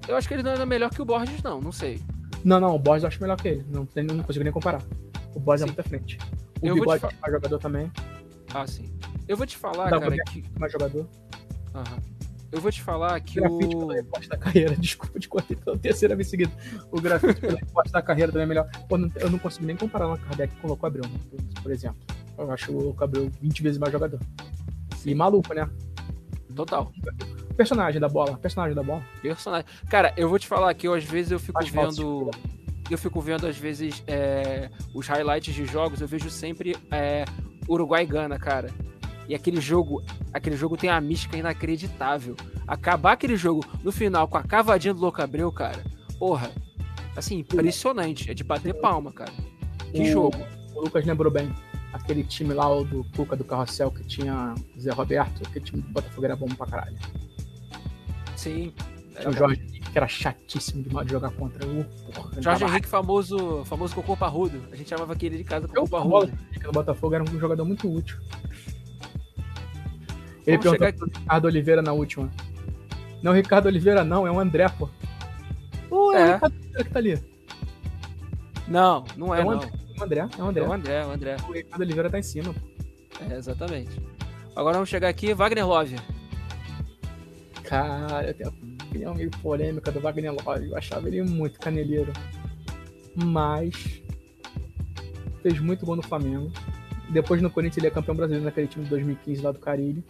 Eu acho que ele não é melhor que o Borges, não, não sei. Não, não, o Borges eu acho melhor que ele. Não, não consigo nem comparar. O Borges é muito à frente. O eu Bigode é mais jogador também. Ah, sim. Eu vou te falar, Dá cara, que... mais jogador. Aham. Eu vou te falar que grafite o... grafite da carreira, desculpa te cortei pela terceira vez seguida. O grafite pelo recorte da carreira também é melhor. Pô, eu não consigo nem comparar o Kardec com o Louco Abreu, por exemplo. Eu acho o Abreu 20 vezes mais jogador. E maluco, né? Total. Personagem da bola, personagem da bola. Personagem. Cara, eu vou te falar que eu, às vezes eu fico vendo. Eu fico vendo, às vezes, é, os highlights de jogos, eu vejo sempre é, Uruguai e Gana, cara. E aquele jogo, aquele jogo tem uma mística inacreditável. Acabar aquele jogo no final com a cavadinha do Louco Abreu, cara. Porra, assim, impressionante. É de bater palma, cara. Que o, jogo. O Lucas lembrou bem aquele time lá o do Cuca do Carrossel que tinha Zé Roberto, aquele time do Botafogo era bom pra caralho. Sim. Tinha o Jorge Henrique, que era chatíssimo de jogar contra o. Jorge Henrique, famoso, famoso cocô parrudo. A gente chamava aquele de casa cocô parrudo. O Botafogo era um jogador muito útil. Ele Vamos perguntou chegar... Ricardo Oliveira na última. Não, Ricardo Oliveira não, é o André, pô. Pô, é, é. o Ricardo Oliveira que tá ali. Não, não é, é não. André. O André, é o André. É o André, é o André. O Ricardo Oliveira tá em cima. É, exatamente. Agora vamos chegar aqui, Wagner Love. Cara, eu tenho uma opinião meio polêmica do Wagner Love. Eu achava ele muito caneleiro. Mas fez muito gol no Flamengo. Depois no Corinthians ele é campeão brasileiro naquele time de 2015 lá do Carilho.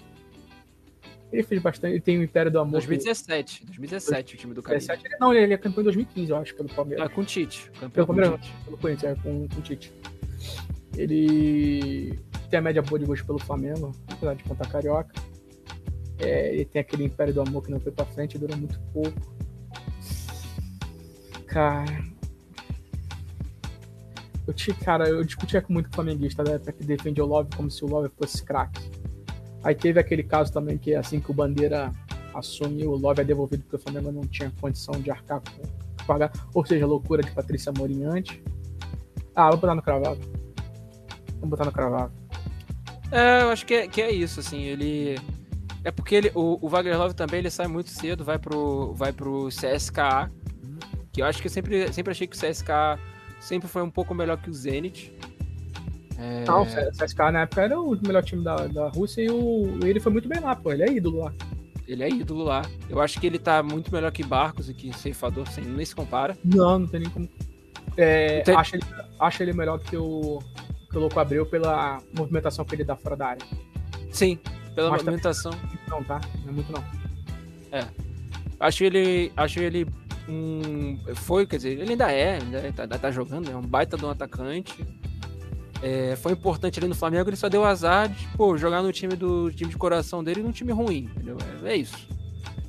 Ele fez bastante. Ele tem o Império do Amor. 2017. 2017 o time do Carilho. não, ele é campeão em 2015, eu acho, pelo Palmeiras. Ah, com o Tite. Campeão pelo Palmeiras, pelo Corinthians, é, com, com o Tite. Ele tem a média boa de gols pelo Flamengo, apesar de contar carioca. É, ele tem aquele Império do Amor que não foi pra frente, durou muito pouco. Cara. Eu, te, cara, eu discutia muito com o flamenguista da época que defende o Love como se o Love fosse craque. Aí teve aquele caso também que assim que o Bandeira assumiu, o Love é devolvido porque o Flamengo não tinha condição de arcar com pagar, ou seja, loucura de Patrícia Morim antes. Ah, vou botar no cravado. Vamos botar no cravado. É, eu acho que é, que é isso, assim, ele... É porque ele, o, o Wagner Love também ele sai muito cedo, vai pro, vai pro CSKA, que eu acho que eu sempre, sempre achei que o CSKA sempre foi um pouco melhor que o Zenit. É... Não, o na época era o melhor time da, da Rússia e o, ele foi muito bem lá, pô. Ele é ídolo lá. Ele é ídolo lá. Eu acho que ele tá muito melhor que Barcos e que Ceifador, sem, nem se compara. Não, não tem nem como. É, tem... acho, ele, acho ele melhor que o, que o Louco Abreu pela movimentação que ele dá fora da área. Sim, pela Mas movimentação. Não, tá? Não é muito não. É. Acho ele. Acho ele um. Foi, quer dizer, ele ainda é, ainda tá, tá jogando, é um baita de um atacante é, foi importante ali no Flamengo, ele só deu azar de pô, jogar no time do time de coração dele num time ruim, entendeu? É, é isso.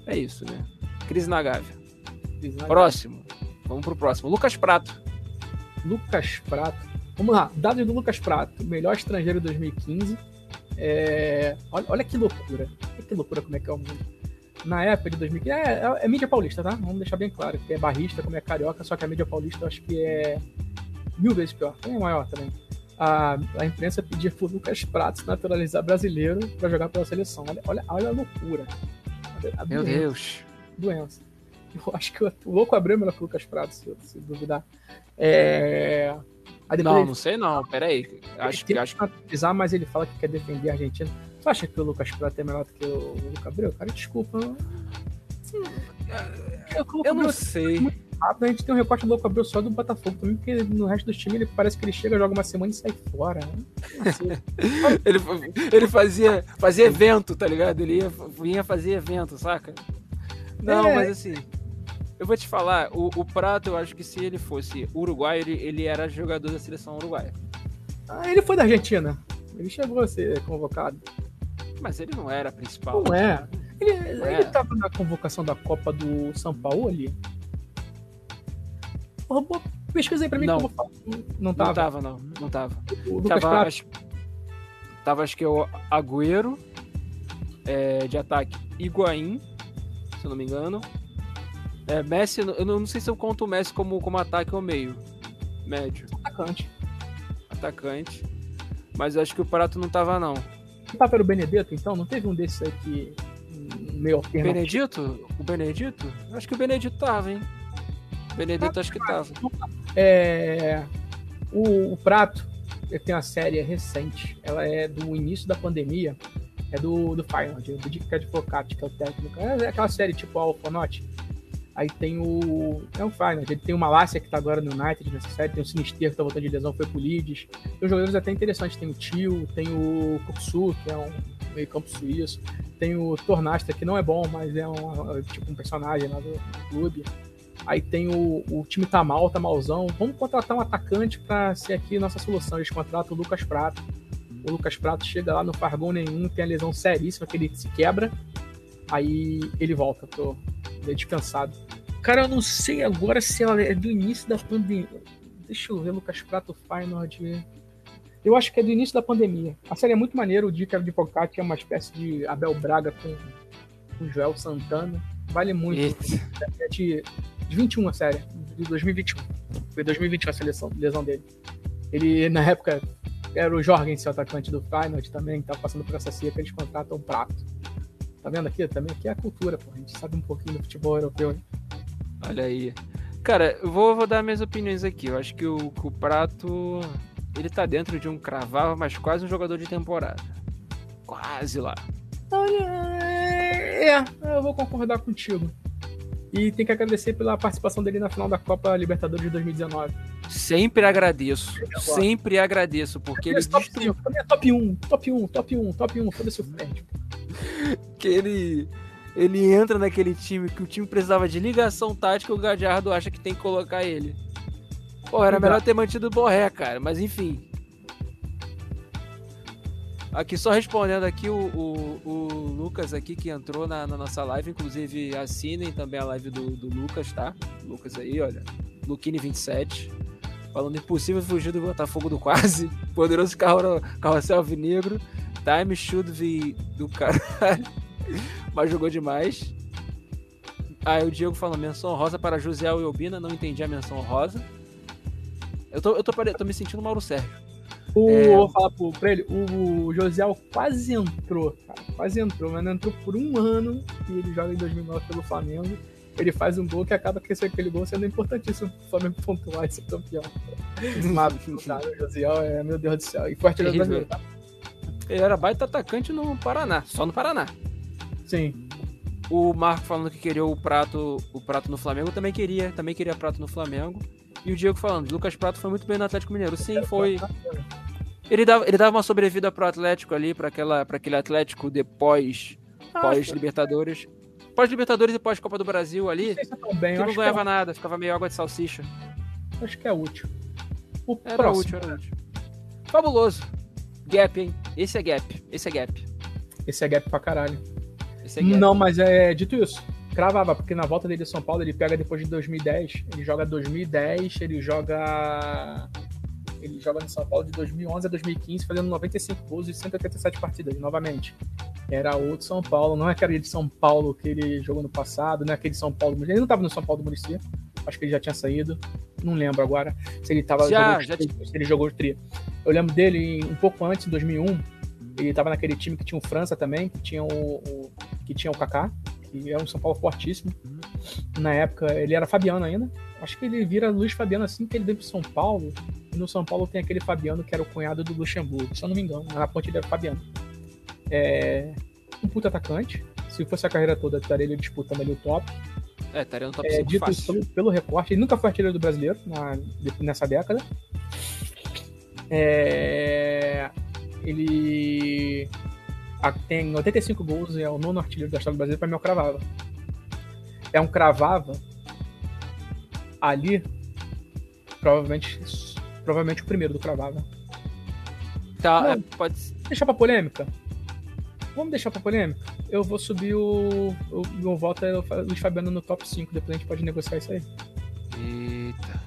É isso, né? Crise na Gávea. Próximo. Vamos pro próximo. Lucas Prato. Lucas Prato. Vamos lá. Dados do Lucas Prato, melhor estrangeiro 2015. É... Olha, olha que loucura. Olha que loucura como é que é o mundo. Na época de 2015. É, é, é mídia paulista, tá? Vamos deixar bem claro. Que é barrista, como é carioca, só que a mídia paulista eu acho que é mil vezes pior. É maior também a, a imprensa pedia pro Lucas Prato naturalizar brasileiro para jogar pela seleção. Olha, olha, olha a loucura. Olha a Meu doença, Deus. Doença. Eu acho que o, louco abriu melhor que o Lucas Prato, se, se duvidar. É... não, ele... não sei não, peraí. Acho que. Acho... Naturalizar, mas ele fala que quer defender a Argentina. Tu acha que o Lucas Prato é melhor do que o Lucas Abreu? Cara, desculpa. Sim, eu, eu não sei. Muito rápido, a gente tem um recorte Louco Abreu só do Botafogo também, porque no resto do time ele parece que ele chega, joga uma semana e sai fora. Né? ele, ele fazia, fazia evento, tá ligado? Ele ia, vinha fazer evento, saca? Não, é. mas assim, eu vou te falar, o, o Prato, eu acho que se ele fosse uruguaio, ele, ele era jogador da seleção uruguaia. Ah, ele foi da Argentina. Ele chegou a ser convocado. Mas ele não era principal. Não é. Ele, não ele é. tava na convocação da Copa do São Paulo ali. Porra, pesquisa aí pra mim não. como Não tava. Não tava, não. Não tava. O tava, acho, tava, acho que o Agüero é, de ataque Higuaín, se eu não me engano. É, Messi, eu não, sei se eu conto o Messi como, como ataque ou meio. Médio. Atacante. Atacante. Mas acho que o Prato não tava, não. Não tava o Benedetto, então? Não teve um desses aí que. meio alternativo? Benedito? O Benedito? Acho que o Benedito tava, hein? Benedito acho que tava. É. O, o Prato, tem uma série recente. Ela é do início da pandemia. É do, do Feyenoord, do Dick Advocati, que é o técnico. É aquela série tipo Alphonaut. Aí tem o. É o Feyenoord. Ele tem o Malásia, que tá agora no United nessa série. Tem o Sinister, que tá voltando de lesão, foi pro Leeds. Tem os jogadores até interessantes. Tem o Tio, tem o Kuksu, que é um meio-campo suíço. Tem o Tornasta, que não é bom, mas é um, tipo um personagem lá do, do clube. Aí tem o, o time tá mal, tá malzão. Vamos contratar um atacante para ser aqui nossa solução. Eles contratam o Lucas Prato. O Lucas Prato chega lá, não faz gol nenhum, tem a lesão seríssima que ele se quebra. Aí ele volta é descansado. Cara, eu não sei agora se ela é do início da pandemia. Deixa eu ver, Lucas Prato Feyenoord. Eu acho que é do início da pandemia. A série é muito maneira. O Dica de Pocati é uma espécie de Abel Braga com, o Joel Santana. Vale muito. É de 21 a série, de 2021. Foi 2021 a seleção, lesão dele. Ele, na época, era o Jorgensen, o atacante do Feyenoord também, que tava passando por essa seca, eles contratam um prato. Tá vendo aqui? Também aqui é a cultura, pô. A gente sabe um pouquinho do futebol europeu. Né? Olha aí. Cara, eu vou, vou dar minhas opiniões aqui. Eu acho que o, que o Prato, ele tá dentro de um cravava, mas quase um jogador de temporada. Quase lá. Olha, é, eu vou concordar contigo. E tem que agradecer pela participação dele na final da Copa Libertadores de 2019. Sempre agradeço. Sempre agradeço, porque ele. Top, destruiu... top 1, top 1, top 1, top 1, foda-se o Fred que ele ele entra naquele time que o time precisava de ligação tática, o Gadiardo acha que tem que colocar ele. Pô, era melhor ter mantido o Borré, cara, mas enfim. Aqui só respondendo aqui o, o, o Lucas aqui que entrou na, na, nossa live, inclusive assinem também a live do, do Lucas, tá? Lucas aí, olha. Luquini27. Falando impossível fugir do Botafogo do quase. Poderoso carro, carrossel alvinegro. Time should be do caralho. Mas jogou demais. Aí o Diego falou: menção rosa para José e Albina. Não entendi a menção rosa. Eu tô, eu tô, tô me sentindo Mauro Sérgio. O, é... Vou falar pro, pra ele: o José quase entrou, cara, quase entrou, mas não entrou por um ano. E ele joga em 2009 pelo Flamengo. Ele faz um gol que acaba com aquele gol sendo importantíssimo pro Flamengo pontuar e ser campeão. Mas, cara, o Josiel é, meu Deus do céu. E forte brasileiro, tá? Ele era baita atacante no Paraná, só no Paraná. Sim. O Marco falando que queria o prato, o prato no Flamengo, também queria, também queria prato no Flamengo. E o Diego falando, Lucas Prato foi muito bem no Atlético Mineiro. Sim, foi. Ele dava, ele dava uma sobrevida pro Atlético ali, para aquele Atlético depois ah, pós Libertadores. Pós Libertadores e pós Copa do Brasil ali. Não, se bem. que não ganhava que é... nada, ficava meio água de salsicha. Acho que é útil. O era próximo. útil, era útil. Fabuloso. Gap, hein? Esse é gap. Esse é gap. Esse é gap pra caralho. Esse é gap. Não, mas é dito isso. Cravava, porque na volta dele de São Paulo ele pega depois de 2010. Ele joga 2010, ele joga. Ele joga no São Paulo de 2011 a 2015, fazendo 95 gols e 187 partidas, novamente. Era outro São Paulo, não é aquele de São Paulo que ele jogou no passado, não é aquele São Paulo. Ele não estava no São Paulo do Muricy, acho que ele já tinha saído. Não lembro agora se ele tava. Já, já se ele jogou o tri. Eu lembro dele um pouco antes, em 2001. Ele estava naquele time que tinha o França também, que tinha o, o que tinha o Kaká, que é um São Paulo fortíssimo. Na época, ele era Fabiano ainda. Acho que ele vira Luiz Fabiano assim que ele veio pro São Paulo. No São Paulo tem aquele Fabiano que era o cunhado do Luxemburgo, se eu não me engano. Na ponte ele era Fabiano. É um puta atacante. Se fosse a carreira toda, estaria ele disputando ali o top. É, estaria no top é, 5 dito fácil. Pelo, pelo recorte, ele nunca foi artilheiro do brasileiro na, nessa década. É, ele tem 85 gols e é o nono artilheiro da história do Brasil, para mim é um cravava. É um cravava ali, provavelmente, provavelmente o primeiro do cravava. Tá, Não, é, pode Deixar pra polêmica. Vamos deixar pra polêmica? Eu vou subir o. O meu voto é o Luiz Fabiano no top 5, depois a gente pode negociar isso aí. Eita.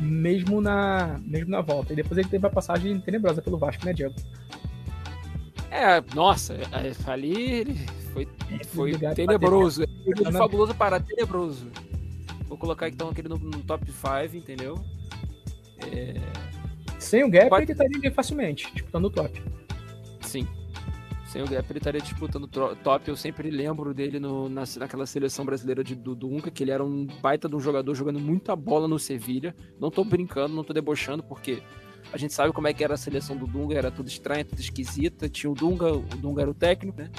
Mesmo na, mesmo na volta. E depois ele teve a passagem tenebrosa pelo Vasco, né, Diego? É, nossa, é, ali ele foi, foi Obrigado, tenebroso. Ele na- fabuloso para tenebroso. Vou colocar então aquele no, no top 5, entendeu? Sem o gap, Pode- ele estaria facilmente, disputando o top. Sim. Sem o Gap, ele estaria disputando tro- top. Eu sempre lembro dele no, na, naquela seleção brasileira de, do Dunga, que ele era um baita de um jogador jogando muita bola no Sevilha. Não tô brincando, não tô debochando, porque a gente sabe como é que era a seleção do Dunga, era tudo estranha, tudo esquisita. Tinha o Dunga, o Dunga era o técnico, né?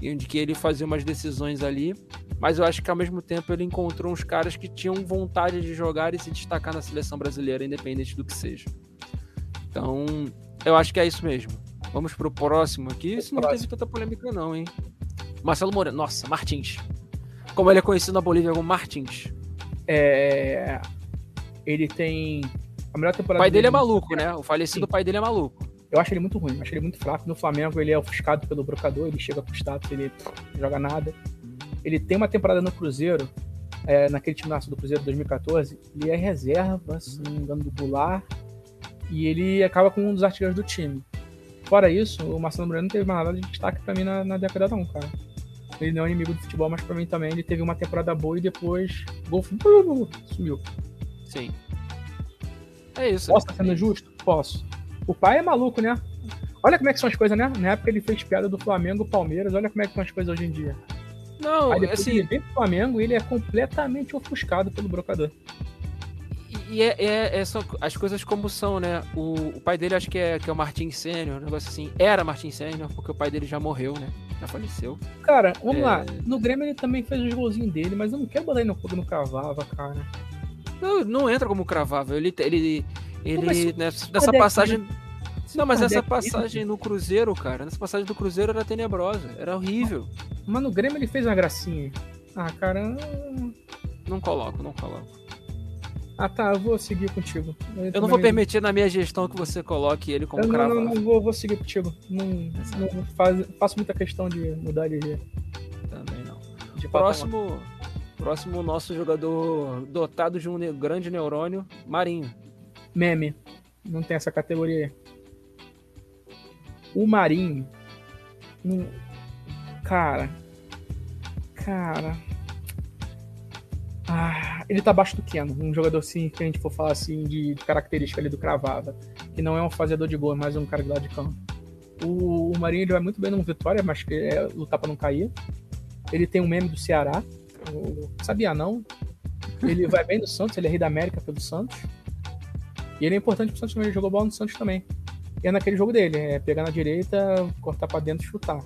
E onde que ele fazia umas decisões ali. Mas eu acho que ao mesmo tempo ele encontrou uns caras que tinham vontade de jogar e se destacar na seleção brasileira, independente do que seja. Então, eu acho que é isso mesmo. Vamos pro próximo aqui. Isso não Próximo. teve tanta polêmica, não, hein? Marcelo Moreno. Nossa, Martins. Como ele é conhecido na Bolívia como Martins. É, Ele tem. A melhor O temporada pai dele é no- maluco, né? O falecido pai dele é maluco. Eu acho ele muito ruim, acho ele muito fraco. No Flamengo, ele é ofuscado pelo brocador, ele chega com status, ele não joga nada. Ele tem uma temporada no Cruzeiro, é, naquele time do Cruzeiro de 2014, ele é reserva, se não me engano, do Goulart, e ele acaba com um dos artilheiros do time. Fora isso, o Marcelo Moreno não teve mais nada de destaque pra mim na, na década não, cara. Ele não é inimigo do futebol, mas pra mim também ele teve uma temporada boa e depois gol sumiu. Sim. É isso. Posso estar sendo justo? Posso. O pai é maluco, né? Olha como é que são as coisas, né? Na época ele fez piada do Flamengo, Palmeiras, olha como é que são as coisas hoje em dia. Não, Aí depois assim, ele vem pro Flamengo e ele é completamente ofuscado pelo brocador. E é, é- é só as coisas como são, né? O, o pai dele acho que é, que é o Martins Sênior, um negócio assim. Era Martins Sênior, porque o pai dele já morreu, né? Já faleceu. Cara, vamos É. lá. No Grêmio ele também fez os golzinhos dele, mas eu não quero botar ele no fogo no cavava, cara. Não, não entra como cravável. Ele, ele, ele nessa, passagem. Não, mas essa passagem no Cruzeiro, cara, nessa passagem do Cruzeiro era tenebrosa, era horrível. Mas no Grêmio ele fez uma gracinha. Ah, cara. Não coloco, não coloco. Ah, tá, eu vou seguir contigo. Eu não vou permitir na minha gestão que você coloque ele como Eu não, cravável. não, não vou, vou seguir contigo. Não, não faz, faço muita questão de mudar de, Também não. de patamar. Próximo, próximo nosso jogador dotado de um grande neurônio, Marinho. Meme. Não tem essa categoria aí. O Marinho. Cara. Cara. Ah, ele tá abaixo do Keno. Um jogador assim, que a gente for falar assim, de, de característica ali do Cravava. Que não é um fazedor de gol, mas um cara de lado de campo. O, o Marinho ele vai muito bem no Vitória, mas que é lutar pra não cair. Ele tem um meme do Ceará. sabia não? Ele vai bem no Santos, ele é rei da América pelo Santos. E ele é importante pro Santos também, ele jogou bola no Santos também. É naquele jogo dele, é pegar na direita, cortar pra dentro e chutar.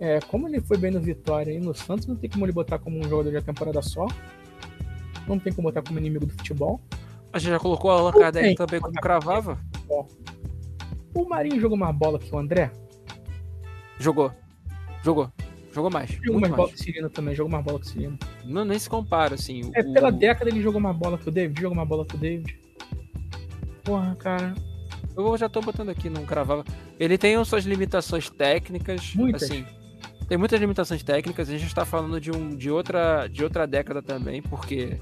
É, como ele foi bem no Vitória e no Santos, não tem como ele botar como um jogador de temporada só. Não tem como botar como inimigo do futebol. A gente já colocou o Allan Kardec também como cravava? O Marinho jogou mais bola que o André. Jogou. Jogou. Jogou mais. Jogou muito mais bola mais. que o Cirino também, jogou mais bola que o Cirino. Não, nem se compara, assim. É, o- pela década ele jogou mais bola que o David, jogou mais bola que o David. Porra, cara. Eu já tô botando aqui, não cravava. Ele tem as suas limitações técnicas. Muitas. Assim, tem muitas limitações técnicas. A gente está falando de, um, de, outra, de outra década também, porque.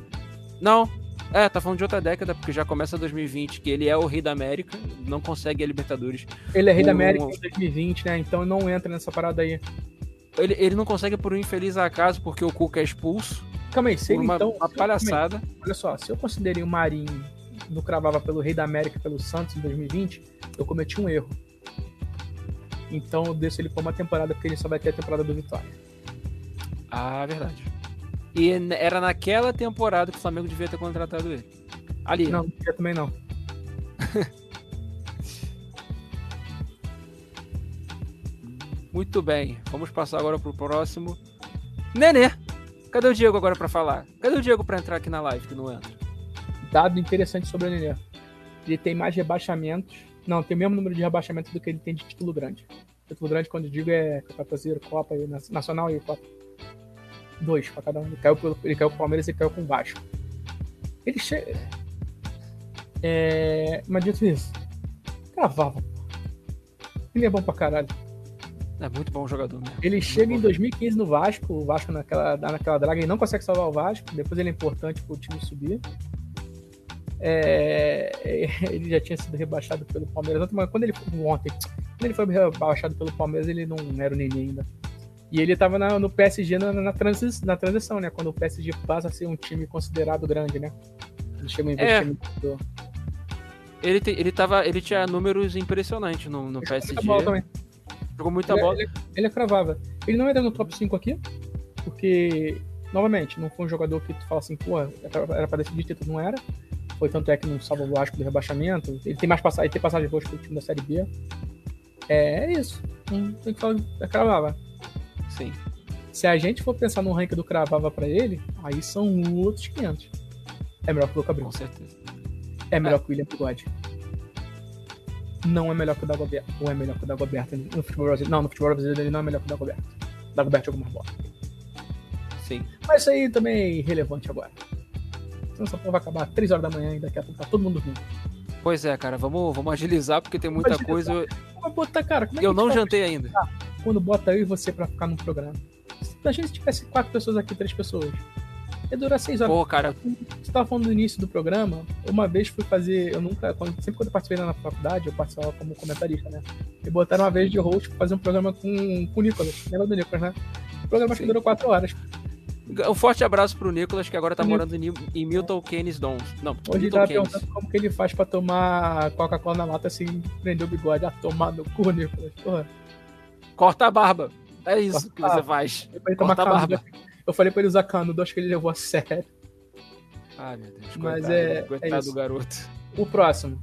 Não. É, tá falando de outra década, porque já começa 2020, que ele é o rei da América, não consegue a Libertadores. Ele é rei da O- América em 2020, né? Então não entra nessa parada aí. Ele, ele não consegue por um infeliz acaso, porque o Cuca é expulso. Calma aí, se Por ele uma, então. uma palhaçada. Olha só, se eu considerei o Marinho no cravava pelo Rei da América pelo Santos em 2020, eu cometi um erro. Então eu desço ele por uma temporada, porque ele só vai ter a temporada do Vitória. Ah, verdade. E era naquela temporada que o Flamengo devia ter contratado ele. Ali. Não, eu também não. Muito bem. Vamos passar agora pro próximo. Nenê. Cadê o Diego agora pra falar? Cadê o Diego pra entrar aqui na live que não entra? Dado interessante sobre o Nenê. Ele tem mais rebaixamentos. Não, tem o mesmo número de rebaixamentos do que ele tem de título grande. Título grande, quando eu digo, é Campeonato Brasileiro, Copa, e Nac- Nacional e Copa. Dois pra cada um. Ele caiu, pelo, ele caiu com o Palmeiras e caiu com o Vasco. Ele chega. É. Mas dito isso. Cravava. Ele é bom pra caralho. É muito bom jogador mesmo. Ele muito chega bom. em 2015 no Vasco, o Vasco naquela, naquela draga, ele não consegue salvar o Vasco, depois ele é importante pro time subir. É, ele já tinha sido rebaixado pelo Palmeiras ontem, mas quando ele foi ontem, quando ele foi rebaixado pelo Palmeiras, ele não era o neném ainda. E ele tava na- no PSG na, na, transi- na transição, né? Quando o PSG passa a ser um time considerado grande, né? Ele chega um investimento do- Ele, tem- ele, tava, ele tinha números impressionantes no, no PSG. muita bola também. Jogou muita Ele, é- bola. ele, ele é cravável. Ele não entra no top 5 aqui, porque, novamente, não foi um jogador que tu fala assim, pô, era pra decidir título, não era. Foi tanto é que não salva o Vasco do rebaixamento. Ele tem mais passagem, ele tem passagem boas pro time da Série B. É, é isso. Não tem que falar, é cravável. Sim. Se a gente for pensar no ranking do cravava pra ele, aí são outros 500. É melhor que o Luca Abreu. Com certeza. É melhor que o William Bigode. Não é melhor que o Dagoberto. Ou é melhor que o Dagoberto no futebol brasileiro. Não, no futebol brasileiro ele não é melhor que o Dagoberto. Dagoberto joga mais bola. Sim. Mas isso aí também é irrelevante agora. Senão essa porra vai acabar às 3 horas da manhã e daqui a pouco tá todo mundo dormindo. Pois é, cara, vamos, vamos agilizar porque tem muita Agilizar. coisa. Eu, Vai botar, cara, é eu a gente não jantei ainda. quando bota eu e você pra ficar num programa? Se tivesse quatro pessoas aqui, três pessoas. Ia durar seis horas. Pô, cara, Você tava falando no início do programa, uma vez fui fazer, eu nunca, quando- sempre quando eu participei lá na faculdade, eu participava como comentarista, né? E botaram uma vez de host pra fazer um programa com, com o Nicolas. Lembra do Nicolas, né? O programa acho que durou quatro horas. Um forte abraço pro Nicolas, que agora tá morando em, em Milton Keynes Dons. Não, Hoje Milton tava Keynes. perguntando como que ele faz pra tomar Coca-Cola na lata sem prender o bigode. Ah, tomar no cu, Nicolas. Porra. Corta a barba. É isso Corta que a você barba. faz. Eu Corta a canudo. Eu falei pra ele usar canudo, acho que ele levou a sério. Ai, meu Deus. Mas coitado, é- é Coitado isso. do garoto. O próximo.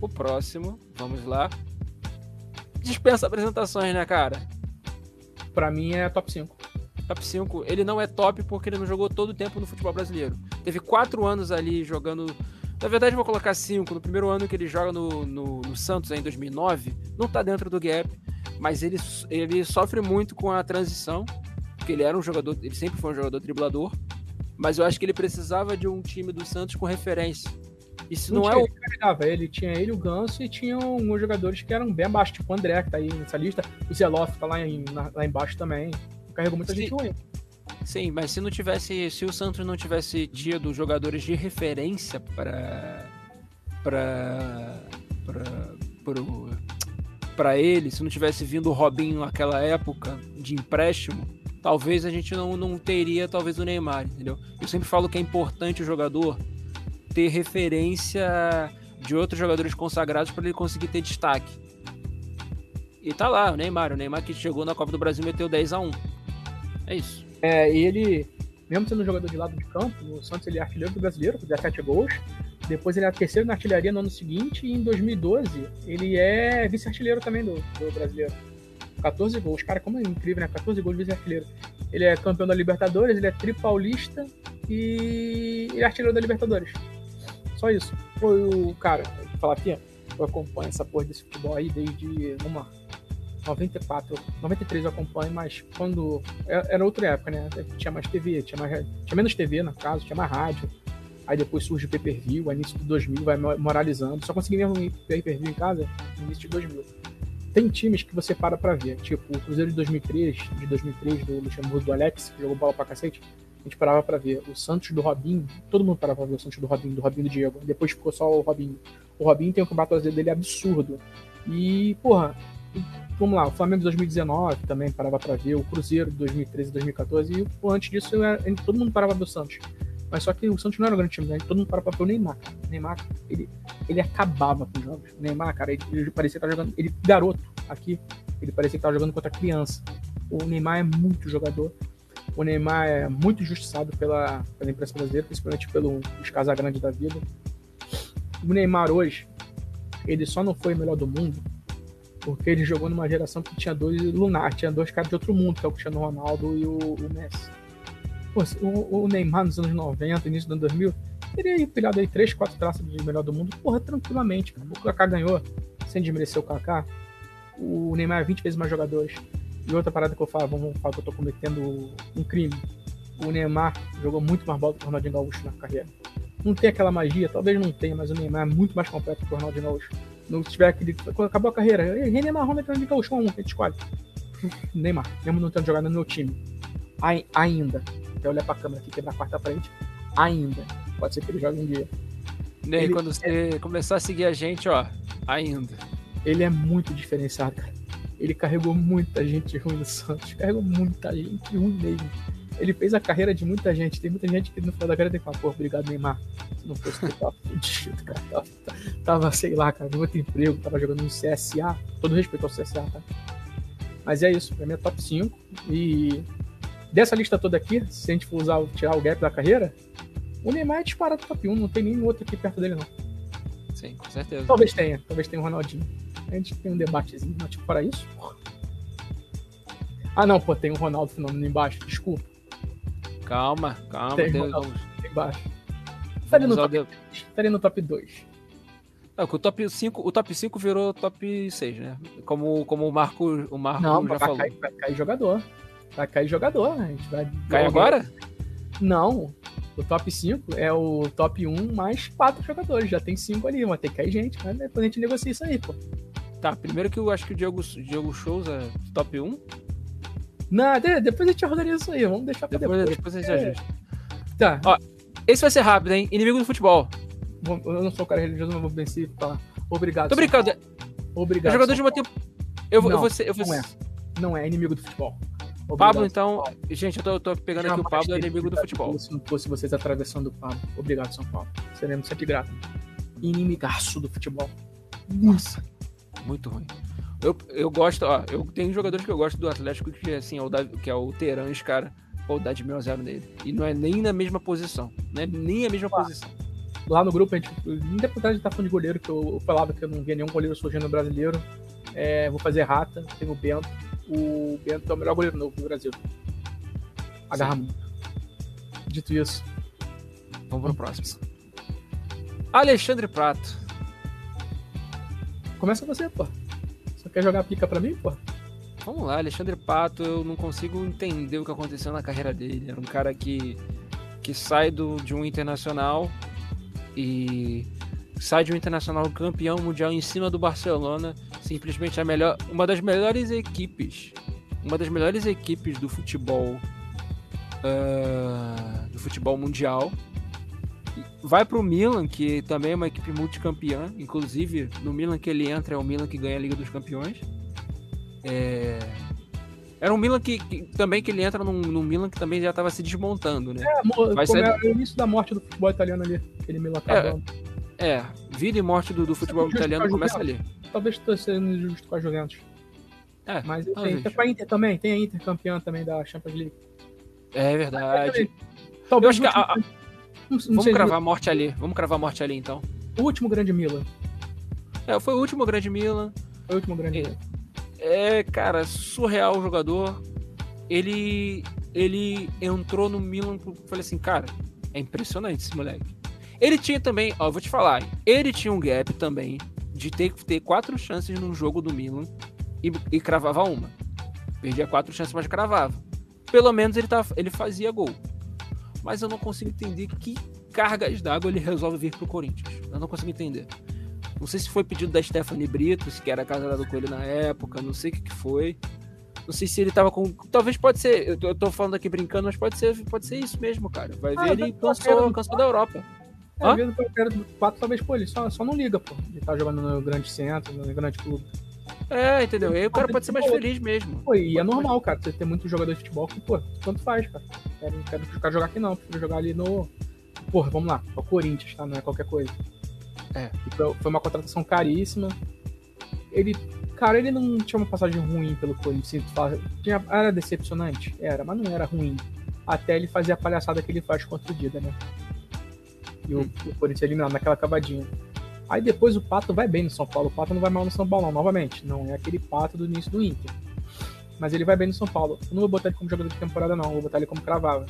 O próximo, vamos lá. Dispensa apresentações, né, cara? Pra mim é top 5. Top 5, ele não é top porque ele não jogou todo o tempo no futebol brasileiro. Teve quatro anos ali jogando. Na verdade, vou colocar cinco. No primeiro ano que ele joga no, no, no Santos, em 2009, não tá dentro do gap, mas ele, ele sofre muito com a transição, porque ele era um jogador, ele sempre foi um jogador driblador, mas eu acho que ele precisava de um time do Santos com referência. Se não, Não é tinha o. ele carregava, ele tinha ele, o Ganso e tinha uns jogadores que eram bem abaixo, tipo o André, que tá aí nessa lista, o Zeloff tá lá, em- lá embaixo também. Carregou muita Sim. gente ruim. Sim, mas se não tivesse, se o Santos não tivesse tido jogadores de referência para para para ele, se não tivesse vindo o Robinho naquela época de empréstimo, talvez a gente não, não teria talvez o Neymar, entendeu? Eu sempre falo que é importante o jogador ter referência de outros jogadores consagrados para ele conseguir ter destaque. E tá lá, o Neymar, o Neymar que chegou na Copa do Brasil e meteu 10 a 1. É isso. É, ele, mesmo sendo jogador de lado de campo, no Santos ele é artilheiro do brasileiro, com 17 gols. Depois ele é terceiro na artilharia no ano seguinte, e em 2012 ele é vice-artilheiro também do, do brasileiro. 14 gols. Cara, como é incrível, né? 14 gols de vice-artilheiro. Ele é campeão da Libertadores, ele é tripaulista e ele é artilheiro da Libertadores. Só isso. Foi o cara, falar aqui, eu acompanho essa porra desse futebol aí desde, lá, 94, 93 eu acompanho, mas quando. é- Era outra época, né? Tinha mais TV, tinha, mais, tinha menos TV, no caso, tinha mais rádio. Aí depois surge o pay-per-view, aí início de 2000 vai mo- moralizando. Só consegui mesmo ir pay-per-view em casa no início de 2000. Tem times que você para pra ver, tipo o Cruzeiro de 2003, de 2003 do Luxemburgo, do Alex, que jogou bola pra cacete. A gente parava pra ver. O Santos do Robinho, todo mundo parava pra ver o Santos do Robinho, do Robinho do Diego. Depois ficou só o Robinho. O Robinho tem um campeonato brasileiro dele absurdo. E, porra, vamos lá, o Flamengo de 2019 também parava pra ver, o Cruzeiro de 2013 e 2014, e antes disso era- todo mundo parava pra ver o Santos. Mas só que o Santos não era um grande time, né? Todo mundo parava pra ver o Neymar. O Neymar, ele, ele acabava com os jogos. O Neymar, cara, ele, ele parecia tava jogando. Ele, garoto, aqui, ele parecia tava jogando contra criança. O Neymar é muito jogador. O Neymar é muito injustiçado pela, pela imprensa brasileira, principalmente pelos Casagrande da vida. O Neymar hoje, ele só não foi o melhor do mundo porque ele jogou numa geração que tinha dois lunar, tinha dois caras de outro mundo, que é o Cristiano Ronaldo e o, o Messi. Pô, o, o Neymar nos anos 90, início dos anos 2000, teria empilhado aí três, quatro traços de melhor do mundo, porra, tranquilamente, cara. O Kaká ganhou, sem desmerecer o Kaká. O Neymar é 20 vezes mais jogadores. E outra parada que eu falo, vamos falar que eu tô cometendo um crime. O Neymar jogou muito mais bola que o Ronaldinho Gaúcho na carreira. Não tem aquela magia, talvez não tenha, mas o Neymar é muito mais completo que o Ronaldinho Gaúcho. Não tiver aquele. Quando acabou a carreira, ei, Neymar, Ronaldinho Gaúcho, um, a gente escolhe. Neymar, mesmo não tendo jogado no meu time. Ai- ainda. Até olhar pra câmera aqui, quebrar a quarta frente. Ainda. Pode ser que ele jogue um dia. Aí, Ele- quando você começar a seguir a gente, ó, ainda. Ele é muito diferenciado, cara. Ele carregou muita gente ruim no Santos. Carregou muita gente ruim mesmo. Ele fez a carreira de muita gente. Tem muita gente que no final da carreira tem que falar, pô, obrigado, Neymar. Se não fosse tu, tava fudido, cara. Tava, tava, sei lá, cara, com muito emprego, tava jogando no CSA. Todo respeito ao CSA, tá? Mas é isso, pra mim é top 5. E dessa lista toda aqui, se a gente for usar, tirar o gap da carreira, o Neymar é disparado top 1, não tem nenhum outro aqui perto dele, não. Sim, com certeza. Talvez tenha, talvez tenha o Ronaldinho. A gente tem um debatezinho, mas tipo, para isso. porra. Ah, não, pô, tem o Ronaldo Fenômeno embaixo, desculpa, Calma, calma. Tem tem- Ronaldo. vamos, tem embaixo. Estaria no, top, de- estaria no top 2. Não, que o top 5, o top 5 virou top 6, né? Como, como o Marco, o Marco Não, já vai falou. cair, vai cair jogador. Vai cair jogador, a gente vai. Cai agora? Não. O top 5 é o top 1 mais 4 jogadores. Já tem 5 ali, mas tem que cair gente. Mas depois a gente negocia isso aí, pô. Tá, primeiro que eu acho que o Diego, Diego Shows é top 1. Não, de- depois a gente organiza isso aí. Vamos deixar pra Depois, depois. depois a gente É. ajusta. Tá. Ó, Esse vai ser rápido, hein? Inimigo do futebol. Eu não sou um cara religioso, não vou vencer e falar. Obrigado. Tô brincando. Obrigado. É jogador de uma tempo. Eu vou, eu Não, vou ser. Eu vou não é. Não é inimigo do futebol. Obrigado, Pablo, então. Paulo. Gente, eu tô, eu tô pegando aqui o Jamais Pablo, é inimigo do futebol. Se não fosse vocês atravessando o Pablo. Obrigado, São Paulo. Seremos sempre gratos. Inimigaço do futebol. Nossa. Muito ruim. Eu, eu gosto, ó, eu tenho jogadores que eu gosto do Atlético que, assim, é o, Davi- que é o Terãs, cara. Ou dá de mil a zero nele. E não é nem na mesma posição. Não é nem a mesma posição. Lá no grupo, a gente, independente de estar falando de goleiro, que eu, eu falava que eu não via nenhum goleiro surgindo no brasileiro. É, vou fazer rata, tem o Bento. O Bento é o melhor goleiro novo do Brasil. Agarra muito. Dito isso, Vamos pro próximo. Alexandre Prato. começa você, pô. Quer jogar pica pra mim, pô? Vamos lá, Alexandre Pato, eu não consigo entender o que aconteceu na carreira dele. Era um cara que, que sai do, de um internacional e sai de um internacional campeão mundial em cima do Barcelona, simplesmente a melhor, uma das melhores equipes, uma das melhores equipes do futebol ah, do futebol mundial. Vai pro Milan, que também é uma equipe multicampeã, inclusive no Milan que ele entra é o Milan que ganha a Liga dos Campeões. É, Era um Milan que, que- também que ele entra num, num Milan que também já estava se desmontando, né? É, Vai ser- é o início da morte do futebol italiano ali. Aquele Milan acabando. É, vida e morte do, do futebol italiano pra começa Juventus. ali. Talvez estou sendo injusto com a Juventus. É, Mas tem com a Inter também. Tem a Inter campeã também da Champions League. É verdade. Talvez Eu acho que o a- não- Vamos cravar a morte ali. Vamos cravar a morte ali então. O último grande Milan. É, foi o último grande Milan. Foi o último grande É. Milan. É, cara, surreal o jogador. Ele ele entrou no Milan, falei assim, cara, é impressionante esse moleque. Ele tinha também, ó, vou te falar, ele tinha um gap também de ter que ter quatro chances num jogo do Milan e, e cravava uma. Perdia quatro chances, mas cravava. Pelo menos ele, tava, ele fazia gol. Mas eu não consigo entender que cargas d'água ele resolve vir pro Corinthians. Eu não consigo entender. Não sei se foi pedido da Stephanie Brito, se que era casada com ele na época, não sei o que, que foi. Não sei se ele tava com. Talvez pode ser. Eu tô, eu tô falando aqui brincando, mas pode ser, pode ser isso mesmo, cara. Vai Ah, ver, ele cansou, cansou da Europa. É, Hã? às vezes o do 4 talvez, pô, ele só, só não liga, pô. Ele tá jogando no grande centro, no grande clube. É, entendeu? E aí o cara pode ser mais feliz mesmo. Pô, e é normal, cara, você ter muito jogador de futebol que, pô, tanto faz, cara. Quero, não quero cara jogar aqui não, prefiro jogar ali no. Porra, vamos lá, é o Corinthians, tá? Não é qualquer coisa. É. Foi, uma contratação caríssima. Ele. Cara, ele não tinha uma passagem ruim pelo Corinthians. Tinha, era decepcionante? Era, mas não era ruim. Até ele fazer a palhaçada que ele faz contra o Dida, né? E o, o Corinthians eliminado naquela cavadinha. Aí depois o Pato vai bem no São Paulo. O Pato não vai mal no São Paulo, não, novamente. Não é aquele Pato do início do Inter. Mas ele vai bem no São Paulo. Eu não vou botar ele como jogador de temporada, não. Eu vou botar ele como cravava.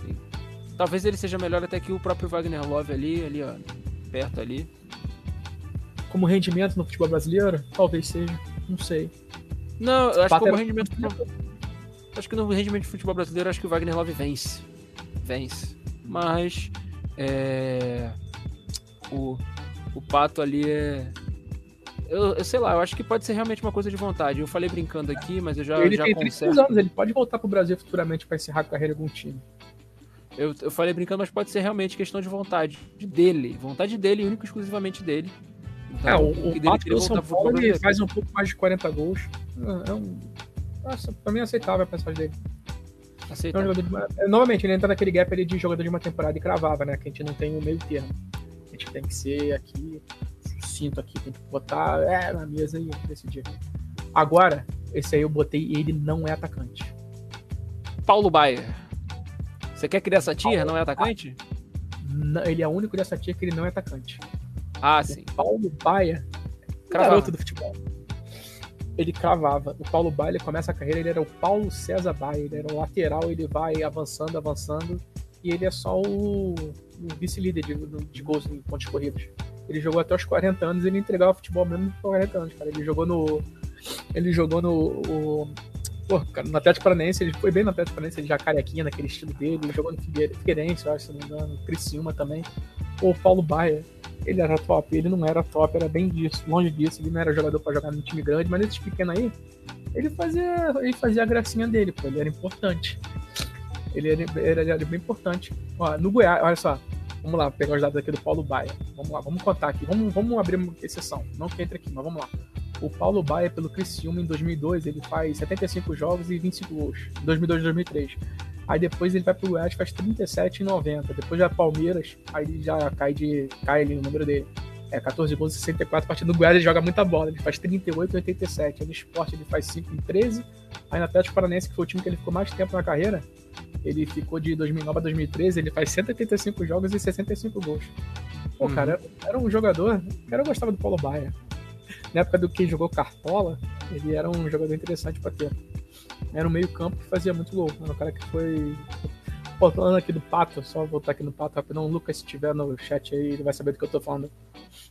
Sim. Talvez ele seja melhor até que o próprio Wagner Love ali, ali, ó. Perto ali. Como rendimento no futebol brasileiro? Talvez seja. Não sei. Não, eu acho que como era- rendimento. Acho que no rendimento de futebol brasileiro, acho que o Wagner Love vence. Vence. Mas. É. O, o Pato ali é. eu, eu, sei lá, eu acho que pode ser realmente uma coisa de vontade. Eu falei brincando aqui, mas eu já Ele já tem conserto. 36 anos, ele pode voltar pro Brasil futuramente pra encerrar a carreira em algum time. Eu, eu falei brincando, mas pode ser realmente questão de vontade dele. Vontade dele, único e exclusivamente dele. Então, É, o, o dele Pato do São Paulo ele Brasil. faz um pouco mais de 40 gols. É, é um. Nossa, pra mim é aceitável a passagem dele. É um de é, Novamente, ele entra naquele gap ali de jogador de uma temporada e cravava, né? Que a gente não tem o meio termo. Gente tem que ser aqui, sucinto aqui, tem que botar é, na mesa e decidir. Agora, esse aí eu botei e ele não é atacante. Paulo Baier. Você quer criar essa tia? Não é atacante? Não- Ele é o único dessa tia que ele não é atacante. Ah, sim. O Paulo Baia, Cravava. garoto do futebol. Ele cravava. O Paulo Baia, ele começa a carreira, ele era o Paulo César Baia, ele era o lateral, ele vai avançando, avançando, e ele é só o vice-líder de, de gols em pontos corridos. Ele jogou até os 40 anos e ele entregava futebol mesmo com 40 anos, cara. Ele jogou no. Ele jogou no. O, pô, cara, no Atlético Paranaense, ele foi bem no Atlético Paranaense, ele já carequinha naquele estilo dele, ele jogou no Figueire- Figueirense, eu acho, se não me engano, Criciúma também. Pô, o Paulo Baia, ele era top, ele não era top, era bem disso, longe disso, ele não era jogador pra jogar num time grande, mas nesses pequenos aí, ele fazia, ele fazia a gracinha dele, pô, ele era importante. Ele era, era, era bem importante. Ó, no Goiás, olha só, vamos lá, pegar os dados aqui do Paulo Baia. Vamos lá, vamos contar aqui, vamos, vamos abrir uma exceção, não que entre aqui, mas vamos lá. O Paulo Baia, pelo Criciúma, em 2002, ele faz 75 jogos e 25 gols. Em 2002 e 2003. Aí depois ele vai pro Goiás faz 37 e 90. Depois já Palmeiras, aí ele já cai, de, cai ali o número dele. É 14 gols e 64 partidas. No Goiás ele joga muita bola, ele faz 38 e 87. Aí no esporte ele faz 5 e 13. Aí no Atlético Paranaense, que foi o time que ele ficou mais tempo na carreira, ele ficou de 2009 a 2013, ele faz 185 jogos e 65 gols. Pô, Uhum. cara, era, um jogador. Cara, eu gostava do Paulo Baia. Na época do que jogou Cartola, ele era um jogador interessante pra ter. Era um meio-campo que fazia muito gol. Era um cara que foi. Pô, falando aqui do Pato, só voltar aqui no Pato rapidão. O Lucas, se tiver no chat aí, ele vai saber do que eu tô falando.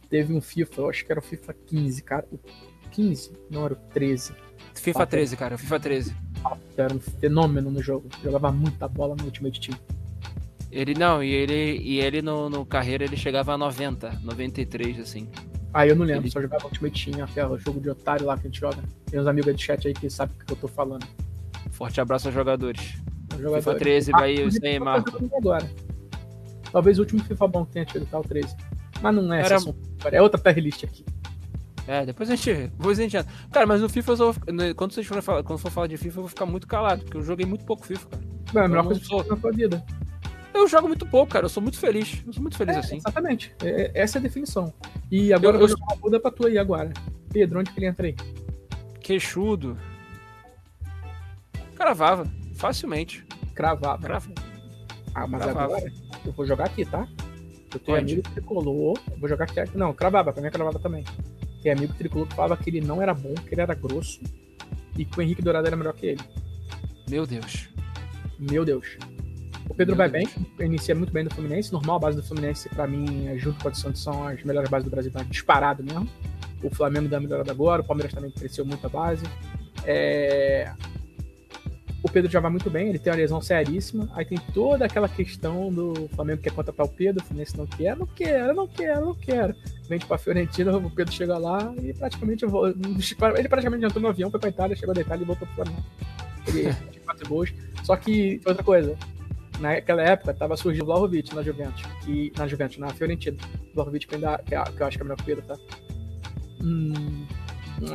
Teve um FIFA, eu acho que era o FIFA 15, cara. O 15? Não, era o 13. FIFA Papo. 13, cara. FIFA 13. Era um fenômeno no jogo. Jogava muita bola no Ultimate Team. Ele não, e ele, e ele no, no carreira ele chegava a 90, 93, assim. Ah, eu não lembro, Ele- só jogava Ultimate Team, aquele jogo de otário lá que a gente joga. Tem uns amigos do chat aí que sabem o que eu tô falando. Forte abraço aos jogadores. Os FIFA jogadores. 13, Ah, vai isso aí, Marco. agora. Talvez o último FIFA bom que tenha tido, tá? O 13. Mas não é Era- agora, É outra tier list aqui. É, depois a gente. Depois a gente entra. Cara, mas no FIFA eu só, quando vocês forem falar, quando for falar de FIFA, eu vou ficar muito calado, porque eu joguei muito pouco FIFA, cara. Não, é a melhor coisa que sou- fez na sua vida. Eu jogo muito pouco, cara. Eu sou muito feliz. Eu sou muito feliz É, assim. Exatamente. É- é- essa é a definição. E agora Eu- eu, vou jogar uma muda pra tu aí agora. Pedro, onde que ele entra aí? Queixudo. Cravava. Facilmente. Cravava. Crava. Ah, mas Cravava. agora eu vou jogar aqui, tá? Eu tenho Pode. amigo tricolor. Eu vou jogar aqui. Não, cravava, pra mim é cravava também. Tem amigo tricolor que falava que ele não era bom, que ele era grosso e que o Henrique Dourado era melhor que ele. Meu Deus. Meu Deus. O Pedro Meu vai bem, inicia muito bem no Fluminense. Normal, a base do Fluminense, pra mim, é, junto com a de Santos, são as melhores bases do Brasil, tá disparado mesmo. O Flamengo dá melhorada agora, o Palmeiras também cresceu muito a base. É, O Pedro já vai muito bem, ele tem uma lesão seríssima. Aí tem toda aquela questão do Flamengo que quer contratar o Pedro, o Fluminense não quer, não quero, não quero, não quero. Vende pra Fiorentina, o Pedro chega lá e praticamente ele praticamente entrou no avião, foi pra Itália, chegou da Itália e voltou pro Flamengo. Ele tinha quatro gols. Só que, outra coisa, naquela época tava surgindo o Vlahovic na Juventus, que, na Juventus, na Fiorentina. Vlahovic que, ainda, que, é- que eu acho que é melhor que o Pedro, tá? Hum,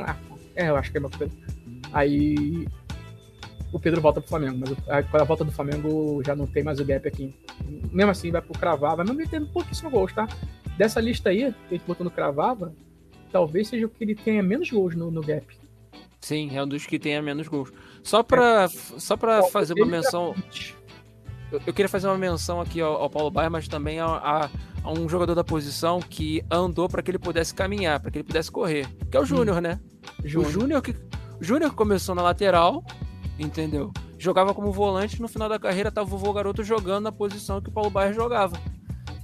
ah, é, eu acho que é melhor que o Pedro. Aí o Pedro volta pro Flamengo, mas quando a volta do Flamengo já não tem mais o gap aqui. Mesmo assim, vai pro Cravava, mesmo ele tendo pouquíssimo gols, tá? Dessa lista aí, que a gente botou no Cravava, talvez seja o que ele tenha menos gols no, no gap. Sim, é um dos que tem a menos gols. Só pra, só pra fazer uma menção. 20. Eu, eu queria fazer uma menção aqui ao, ao Paulo Baier, mas também a, a- a um jogador da posição que andou pra que ele pudesse caminhar, pra que ele pudesse correr. Que é o Júnior, né? Júnior. O Júnior que, Júnior começou na lateral, entendeu? Jogava como volante, no final da carreira tava o vovô garoto jogando na posição que o Paulo Baier jogava.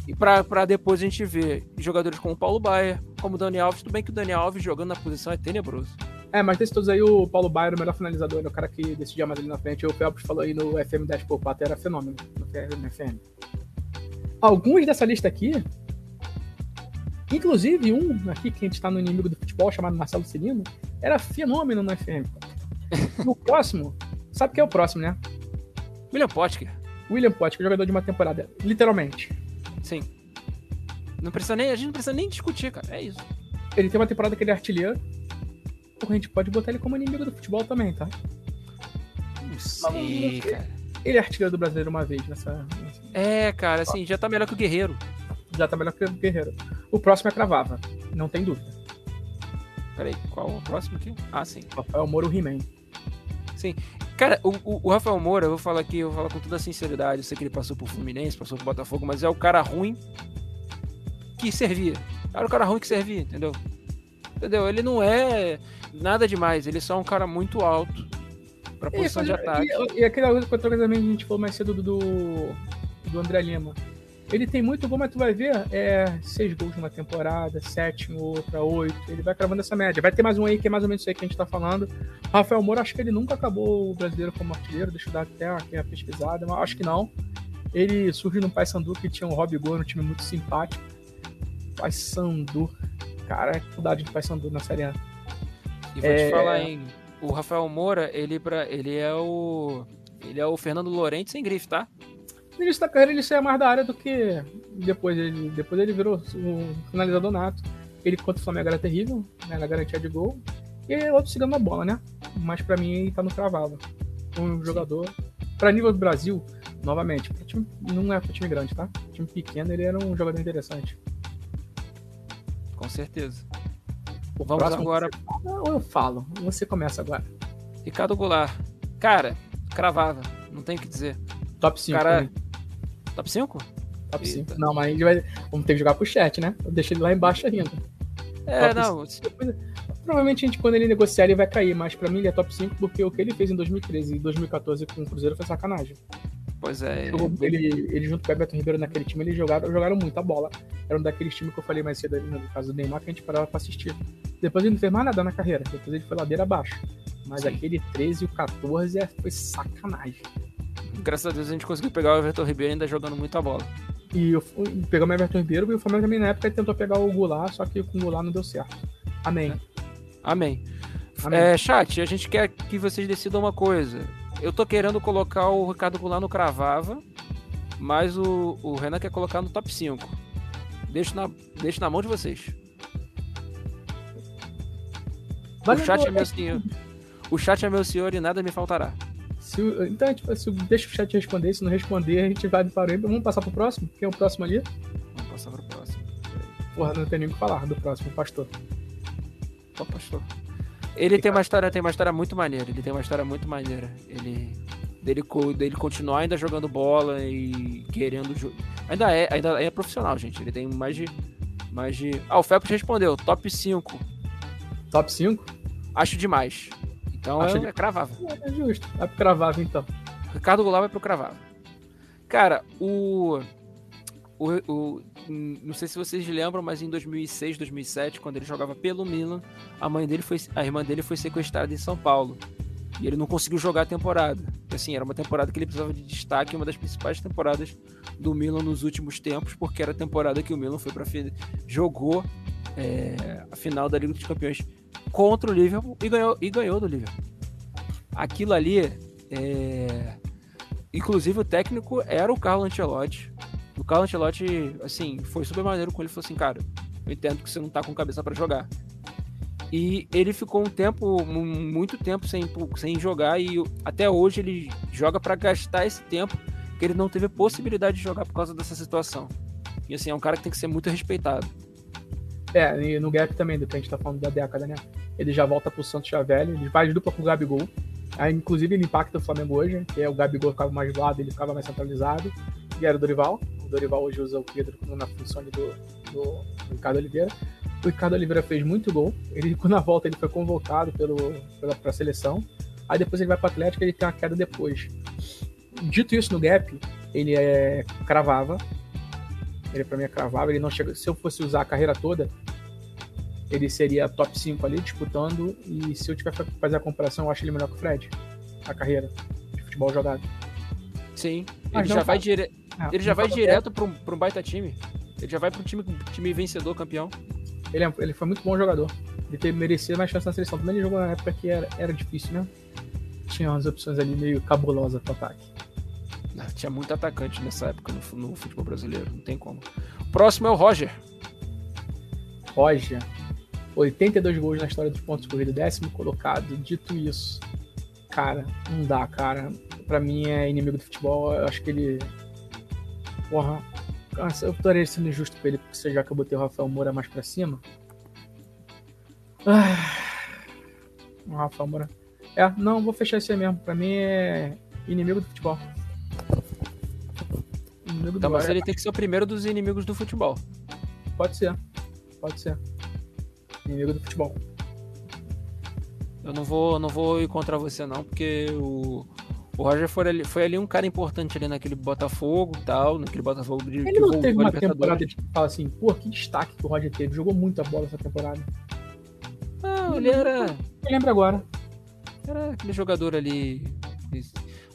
E pra, pra depois a gente ver jogadores como o Paulo Baier, como o Dani Alves, tudo bem que o Dani Alves jogando na posição é tenebroso. É, mas desses todos aí, o Paulo Baier o melhor finalizador, ele é o cara que decidia mais ali na frente. O Felps falou aí no FM 10 por 4 era fenômeno no FM. Alguns dessa lista aqui, Inclusive, um aqui que a gente tá no inimigo do futebol, chamado Marcelo Cirino, era fenômeno no FM. o próximo, sabe quem é o próximo, né? William Potker. William Potker, jogador de uma temporada, literalmente. Sim. Não precisa nem, a gente não precisa nem discutir, cara. É isso. Ele tem uma temporada que ele é artilheiro. A gente pode botar ele como inimigo do futebol também, tá? Não sei, cara. Ele é artilheiro do brasileiro uma vez nessa. É, cara, assim, já tá melhor que o Guerreiro. Já tá melhor que o Guerreiro. O próximo é Cravava, não tem dúvida. Peraí, qual o próximo aqui? Ah, sim. Rafael Moro He-Man. Sim. Cara, o, o, Rafael Moura, eu vou falar aqui, eu vou falar com toda sinceridade. Eu sei que ele passou por Fluminense, passou por Botafogo, mas é o cara ruim que servia. Era o cara ruim que servia, entendeu? Entendeu? Ele não é nada demais, ele é só um cara muito alto pra posição e, de ataque. E, e aquela outra coisa que a gente falou mais cedo do, do André Lima. Ele tem muito gol, mas tu vai ver, é seis gols numa temporada, sete em outra, oito. Ele vai cravando essa média. Vai ter mais um aí que é mais ou menos isso aí que a gente tá falando. Rafael Moura, acho que ele nunca acabou o brasileiro como artilheiro. Deixa eu dar até aqui a pesquisada, mas acho que não. Ele surge no Paysandu que tinha um Rob Gol, um time muito simpático. Paysandu. Cara, é dificuldade de Paysandu na Série A. E vou é... te falar, hein? O Rafael Moura, ele, pra, ele é o. Ele é o Fernando Lorente sem grife, tá? No início da carreira ele saia mais da área do que depois ele, depois ele virou um finalizador nato. Ele contra o Flamengo era terrível, né, na garantia de gol. E é outro segurando a bola, né? Mas para mim ele tá no cravado. Um jogador. Para nível do Brasil, novamente, time, não é para time grande, tá? Time pequeno, ele era um jogador interessante. Com certeza. O Vamos agora. Ou eu falo, você começa agora. Ricardo Goulart. Cara, cravava, não tem o que dizer. Top 5. Cara, né? Top 5? Top Eita. 5. Não, mas gente vai. Vamos ter que jogar pro chat, né? Eu deixei ele lá embaixo ainda. É, top não. Depois, provavelmente a gente, quando ele negociar, ele vai cair, mas pra mim ele é top 5 porque o que ele fez em 2013 e 2014 com o Cruzeiro foi sacanagem. Pois é. Ele, ele junto com o Everton Ribeiro naquele time, eles jogaram, jogaram muita bola. Era um daqueles times que eu falei mais cedo ali, no caso do Neymar, que a gente parava pra assistir. Depois ele não fez mais nada na carreira, depois ele foi ladeira abaixo. Mas Sim. aquele 13 e o 14 é, foi sacanagem graças a Deus a gente conseguiu pegar o Everton Ribeiro ainda jogando muita bola. E eu, pegamos o Everton Ribeiro e o Flamengo também na época tentou pegar o Goulart, só que com o Goulart não deu certo. Amém. Amém. Amém. É, chat, a gente quer que vocês decidam uma coisa. Eu tô querendo colocar o Ricardo Goulart no Cravava, mas o, o Renan quer colocar no top 5. Deixo na, deixo na mão de vocês. o chat é meu senhor. O chat é meu senhor e nada me faltará. Se, então, tipo, se, deixa o chat responder. Se não responder, a gente vai para o Vamos passar pro próximo? Quem é o próximo ali? Vamos passar pro próximo. Porra, não tem nem o que falar do próximo, pastor. Ó, pastor. Ele tem uma história, tem uma história muito maneira. Ele tem uma história muito maneira. Ele dele, dele continuar ainda jogando bola e querendo ainda é ainda é profissional, gente. Ele tem mais de mais de Ah, o Felps respondeu, top 5. Top 5? Acho demais. Então Acho é, é cravável. É, é justo. Vai pro cravável, então. Ricardo Goulart vai pro cravável. Cara, o, o, o, Não sei se vocês lembram, mas em 2006, 2007, quando ele jogava pelo Milan, a mãe dele foi. A irmã dele foi sequestrada em São Paulo. E ele não conseguiu jogar a temporada. Assim, era uma temporada que ele precisava de destaque, uma das principais temporadas do Milan nos últimos tempos, porque era a temporada que o Milan foi para jogou é, a final da Liga dos Campeões contra o Liverpool e ganhou, e ganhou do Liverpool. Aquilo ali, é... inclusive o técnico era o Carlo Ancelotti. O Carlo Ancelotti, assim, foi super maneiro com ele. Falou assim, cara, eu entendo que você não tá com cabeça para jogar. E ele ficou um tempo, muito tempo sem, sem jogar e até hoje ele joga para gastar esse tempo que ele não teve possibilidade de jogar por causa dessa situação. E assim, é um cara que tem que ser muito respeitado. É, e no gap também, do que a gente tá falando da década, né? Ele já volta pro Santos já velho, ele faz dupla com o Gabigol. Aí, inclusive, ele impacta o Flamengo hoje, que é o Gabigol ficava mais do lado, ele ficava mais centralizado. E era o Dorival. O Dorival hoje usa o Pedro na função do, do, do Ricardo Oliveira. O Ricardo Oliveira fez muito gol. Ele, na volta, ele foi convocado pela, pra seleção. Aí depois ele vai para Atlético e ele tem uma queda depois. Dito isso no gap, ele é, cravava ele pra mim é cravável. Ele não chega. Se eu fosse usar a carreira toda, ele seria top 5 ali disputando. E se eu tiver que fazer a comparação, eu acho ele melhor que o Fred. A carreira de futebol jogado. Sim. Ele já, vai, dire... é, ele já vai direto para um, pra um baita time. Ele já vai pro time, time vencedor, campeão. Ele, é, ele foi muito bom jogador. Ele teve, merecia mais chance na seleção. Também ele jogou na época que era, era difícil, né? Tinha umas opções ali meio cabulosas pro ataque. Ah, Tinha muito atacante nessa época no, no futebol brasileiro, não tem como. O próximo é o Roger. Roger, 82 gols na história dos pontos corridos, décimo colocado. Dito isso, cara, não dá, cara. Pra mim é inimigo do futebol. Eu acho que ele. Porra. Eu estaria sendo injusto pra ele, porque já que eu botei o Rafael Moura mais pra cima. Ah, o Rafael Moura. É, não, vou fechar isso aí mesmo. Pra mim é inimigo do futebol. Inimigo Então, do mas Roger. ele tem que ser o primeiro dos inimigos do futebol. Pode ser. Pode ser. Inimigo do futebol. Eu não vou, não vou ir contra você, não, porque o, o Roger foi ali, foi ali um cara importante ali naquele Botafogo e tal, naquele Botafogo de. Ele não teve uma temporada de fala assim, pô, que destaque que o Roger teve. Jogou muita bola essa temporada. Não, ele era. Eu lembro agora. Era aquele jogador ali.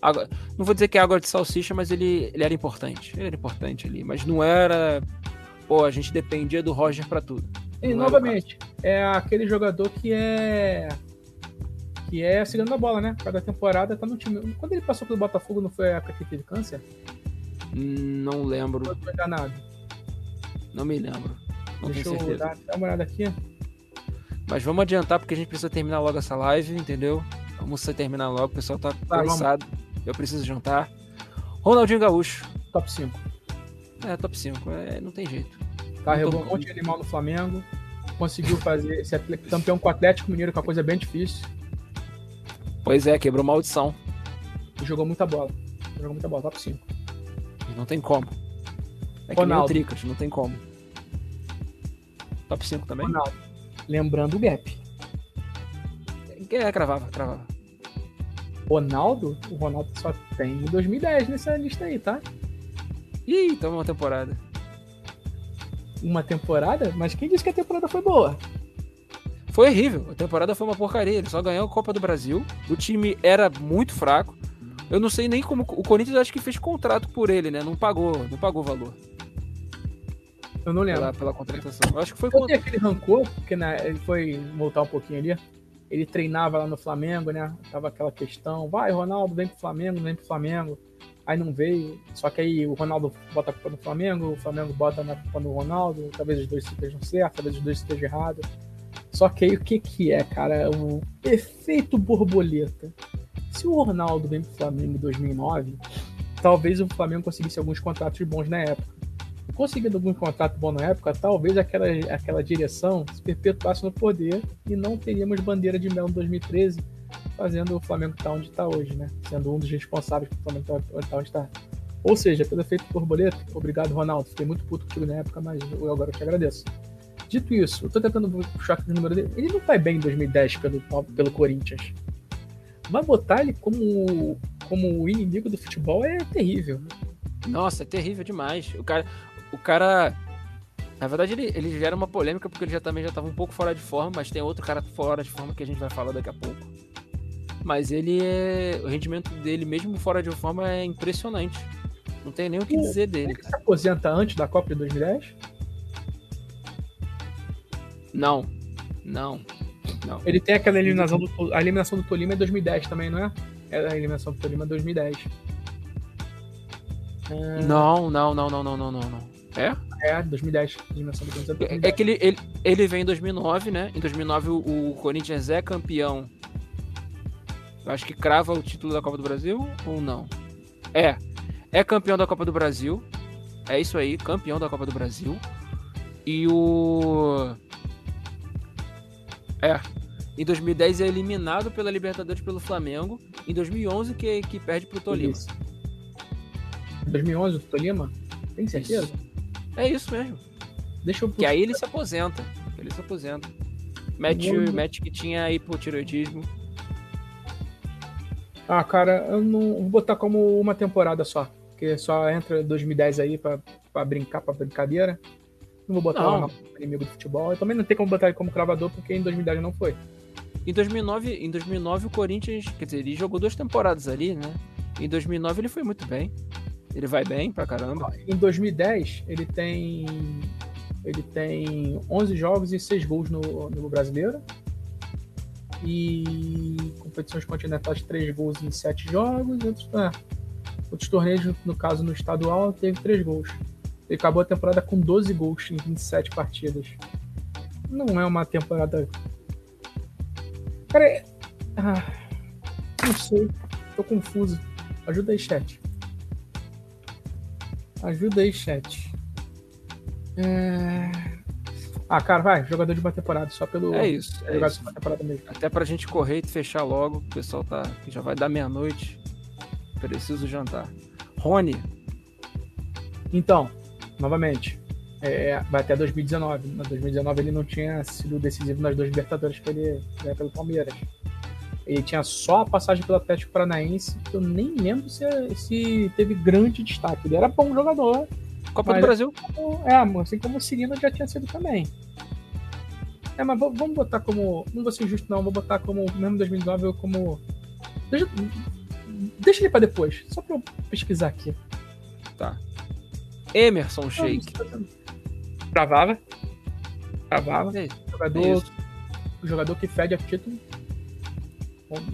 Água- não vou dizer que é água de salsicha, mas ele, ele era importante. Ele era importante ali. Mas não era. Pô, a gente dependia do Roger pra tudo. E novamente, é aquele jogador que é. Que é segurando a bola, né? Cada temporada tá no time. Quando ele passou pelo Botafogo, não foi a época que teve câncer? Não lembro. Eu tô enganado. Não me lembro. Não Deixa tenho eu certeza. dar, dar uma olhada aqui. Mas vamos adiantar porque a gente precisa terminar logo essa live, entendeu? Vamos terminar logo, o pessoal tá vamos. cansado. Eu preciso jantar. Ronaldinho Gaúcho. Top 5. É, top 5. É, não tem jeito. Carregou um monte de animal no Flamengo. Conseguiu fazer esse campeão com o Atlético Mineiro, que é uma coisa bem difícil. Pois é, quebrou maldição. E jogou muita bola. Jogou muita bola, top 5. E não tem como. É que nem o Ronaldo. Tricas, não tem como. Top 5 também? Ronaldo. Lembrando o gap. É, cravava, cravava. Ronaldo, o Ronaldo só tem 2010 nessa lista aí, tá? Ih, toma uma temporada. Uma temporada, mas quem disse que a temporada foi boa? Foi horrível. A temporada foi uma porcaria. Ele só ganhou a Copa do Brasil. O time era muito fraco. Eu não sei nem como. O Corinthians acho que fez contrato por ele, né? Não pagou, não pagou valor Eu não lembro. pela, pela contratação. Eu acho que foi Eu contra. aquele rancor, porque né, ele foi voltar um pouquinho ali. Ele treinava lá no Flamengo, né? Tava aquela questão, vai, Ronaldo, vem pro Flamengo, vem pro Flamengo. Aí não veio. Só que aí o Ronaldo bota a culpa no Flamengo, o Flamengo bota na culpa no Ronaldo. Talvez os dois estejam certos, talvez os dois estejam errados. Só que aí o que que é, cara? O efeito borboleta. Se o Ronaldo vem pro Flamengo em 2009, talvez o Flamengo conseguisse alguns contratos bons na época conseguindo algum contrato bom na época, talvez aquela, aquela direção se perpetuasse no poder e não teríamos bandeira de mel em 2013, fazendo o Flamengo estar onde está hoje, né? Sendo um dos responsáveis pelo Flamengo estar tá onde está. Ou seja, pelo efeito borboleta, obrigado, Ronaldo. Fiquei muito puto contigo na época, mas eu agora te agradeço. Dito isso, eu tô tentando puxar aqui o número dele. Ele não vai bem em 2010 pelo, pelo Corinthians. Mas botar ele como, como inimigo do futebol é terrível. Nossa, é terrível demais. O cara. O cara. Na verdade, ele, ele gera uma polêmica porque ele já também já estava um pouco fora de forma, mas tem outro cara fora de forma que a gente vai falar daqui a pouco. Mas ele é. O rendimento dele, mesmo fora de forma, é impressionante. Não tem nem o que dizer dele. Ele se aposenta antes da Copa de 2010? Não. Não. Não. Ele tem aquela eliminação do, a eliminação do Tolima em 2010 também, não é? É a eliminação do Tolima em 2010. Não, não, não, não, não, não, não, não. É? É, 2010. Eliminação do Corinthians é É 2010. é que ele, ele, ele vem em 2009, né? Em 2009 o, o Corinthians é campeão. Eu acho que crava o título da Copa do Brasil ou não? É. É campeão da Copa do Brasil. É isso aí, campeão da Copa do Brasil. E o. É. Em 2010 é eliminado pela Libertadores pelo Flamengo. Em 2011 que, que perde pro Tolima. Isso. 2011 do Tolima? Tem certeza? Isso. É isso mesmo. Deixa eu Que aí ele se aposenta. Ele se aposenta. Mete, mete que tinha hipotiroidismo. Ah, cara, eu não vou botar como uma temporada só. Porque só entra 2010 aí pra, pra brincar, pra brincadeira. Não vou botar Não. no inimigo do futebol. Eu também não tem como botar ele como cravador, porque em 2010 não foi. Em 2009, em 2009 o Corinthians, quer dizer, ele jogou duas temporadas ali, né? Em 2009 ele foi muito bem. Ele vai bem pra caramba. Em 2010, ele tem ele tem 11 jogos e 6 gols no, no brasileiro. E competições continentais, 3 gols em 7 jogos. E outros, é, outros torneios, no caso no estadual, teve 3 gols. Ele acabou a temporada com 12 gols em 27 partidas. Não é uma temporada. Cara, é... ah, não sei. Tô confuso. Ajuda aí, chat. Ajuda aí, chat. É... Ah, cara, vai, jogador de uma temporada, só pelo. É isso. É isso. Até pra gente correr e fechar logo, o pessoal tá. Já vai dar meia-noite. Preciso jantar. Rony, Então, novamente, é, vai até 2019. Na 2019 ele não tinha sido decisivo nas duas Libertadores que ele ganhou pelo Palmeiras. Ele tinha só a passagem pelo Atlético Paranaense, que eu nem lembro se, se teve grande destaque. Ele era bom jogador, Copa do Brasil. como- é, assim como o Cirino já tinha sido também. É, mas vamos botar como. Não vou ser injusto, não. Vou botar como. Mesmo 2009, eu como. Deixa, deixa ele pra depois, só pra eu pesquisar aqui. Tá. Emerson Sheik. Travava. Travava. É, Jogador, é jogador que fede a título.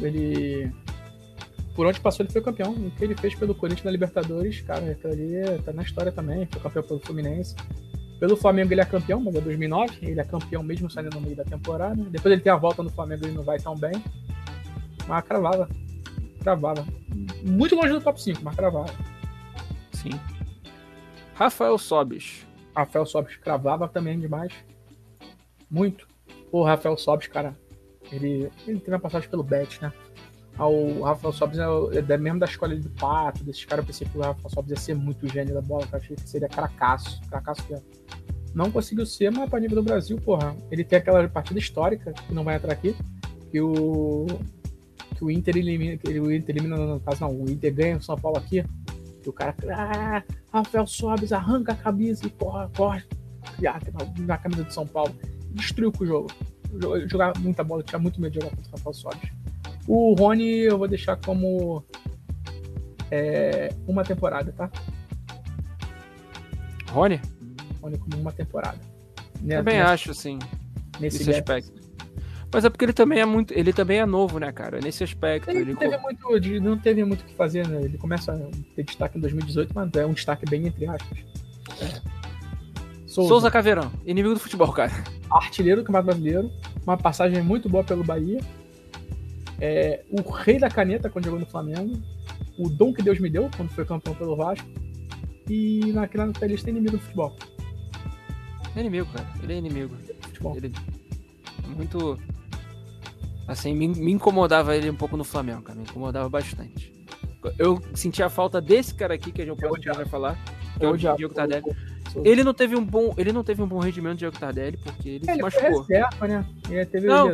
Ele. Por onde passou, ele foi campeão. O que ele fez pelo Corinthians na Libertadores, cara, aquilo ali tá na história também. Foi campeão pelo Fluminense. Pelo Flamengo ele é campeão, mas é 2009. Ele é campeão mesmo saindo no meio da temporada. Depois ele tem a volta no Flamengo ele não vai tão bem. Mas cravava. Cravava. Muito longe do top 5, mas cravava. Sim. Rafael Sobis. Rafael Sobis cravava também demais. Muito. O Rafael Sobis, cara, ele, ele teve passagem pelo Bet, né? Ah, O Rafael Sobis é, o- é da- mesmo da escola do Pato, desses caras, eu pensei que o Rafael Sobis ia ser muito gênio da bola, cara, achei que seria cracaço, cracaço mesmo. Não conseguiu ser, mas pra nível do Brasil, porra, ele tem aquela partida histórica, que não vai entrar aqui, que o, que o Inter elimina, que o Inter elimina, no caso não, o Inter ganha o São Paulo aqui, que o cara, ah, Rafael Sobis arranca a camisa e corre, corre na, na camisa do São Paulo. Destruiu com o jogo. Jo- Jogava muita bola, tinha muito medo de jogar contra o Rafael Sobis. O Rony eu vou deixar como é, uma temporada, tá? Rony? Rony como uma temporada. Né, Também nesse, acho, sim. Nesse aspecto. Mas é porque ele também é muito. Ele também é novo, né, cara? Nesse aspecto. Ele Ele, não teve co- muito, de- não teve muito o que fazer, né? Ele começa a ter destaque em 2018, mas é um destaque bem entre aspas. Souza, Souza Caveirão, inimigo do futebol, cara. artilheiro do Campeonato Brasileiro, uma passagem muito boa pelo Bahia. É, o rei da caneta quando jogou no Flamengo. O dom que Deus me deu quando foi campeão pelo Vasco. E naquela lista é inimigo do futebol. É inimigo, cara. Ele é inimigo. futebol. Ele é muito. Assim, me, me incomodava ele um pouco no Flamengo, cara. Me incomodava bastante. Eu sentia a falta desse cara aqui, que a gente vai falar. Que é o Diego Tardelli. o-. Ele não teve um bom, ele não teve um bom rendimento do Diego Tardelli, porque ele se ele foi machucou. reserva, né? Ele teve Não.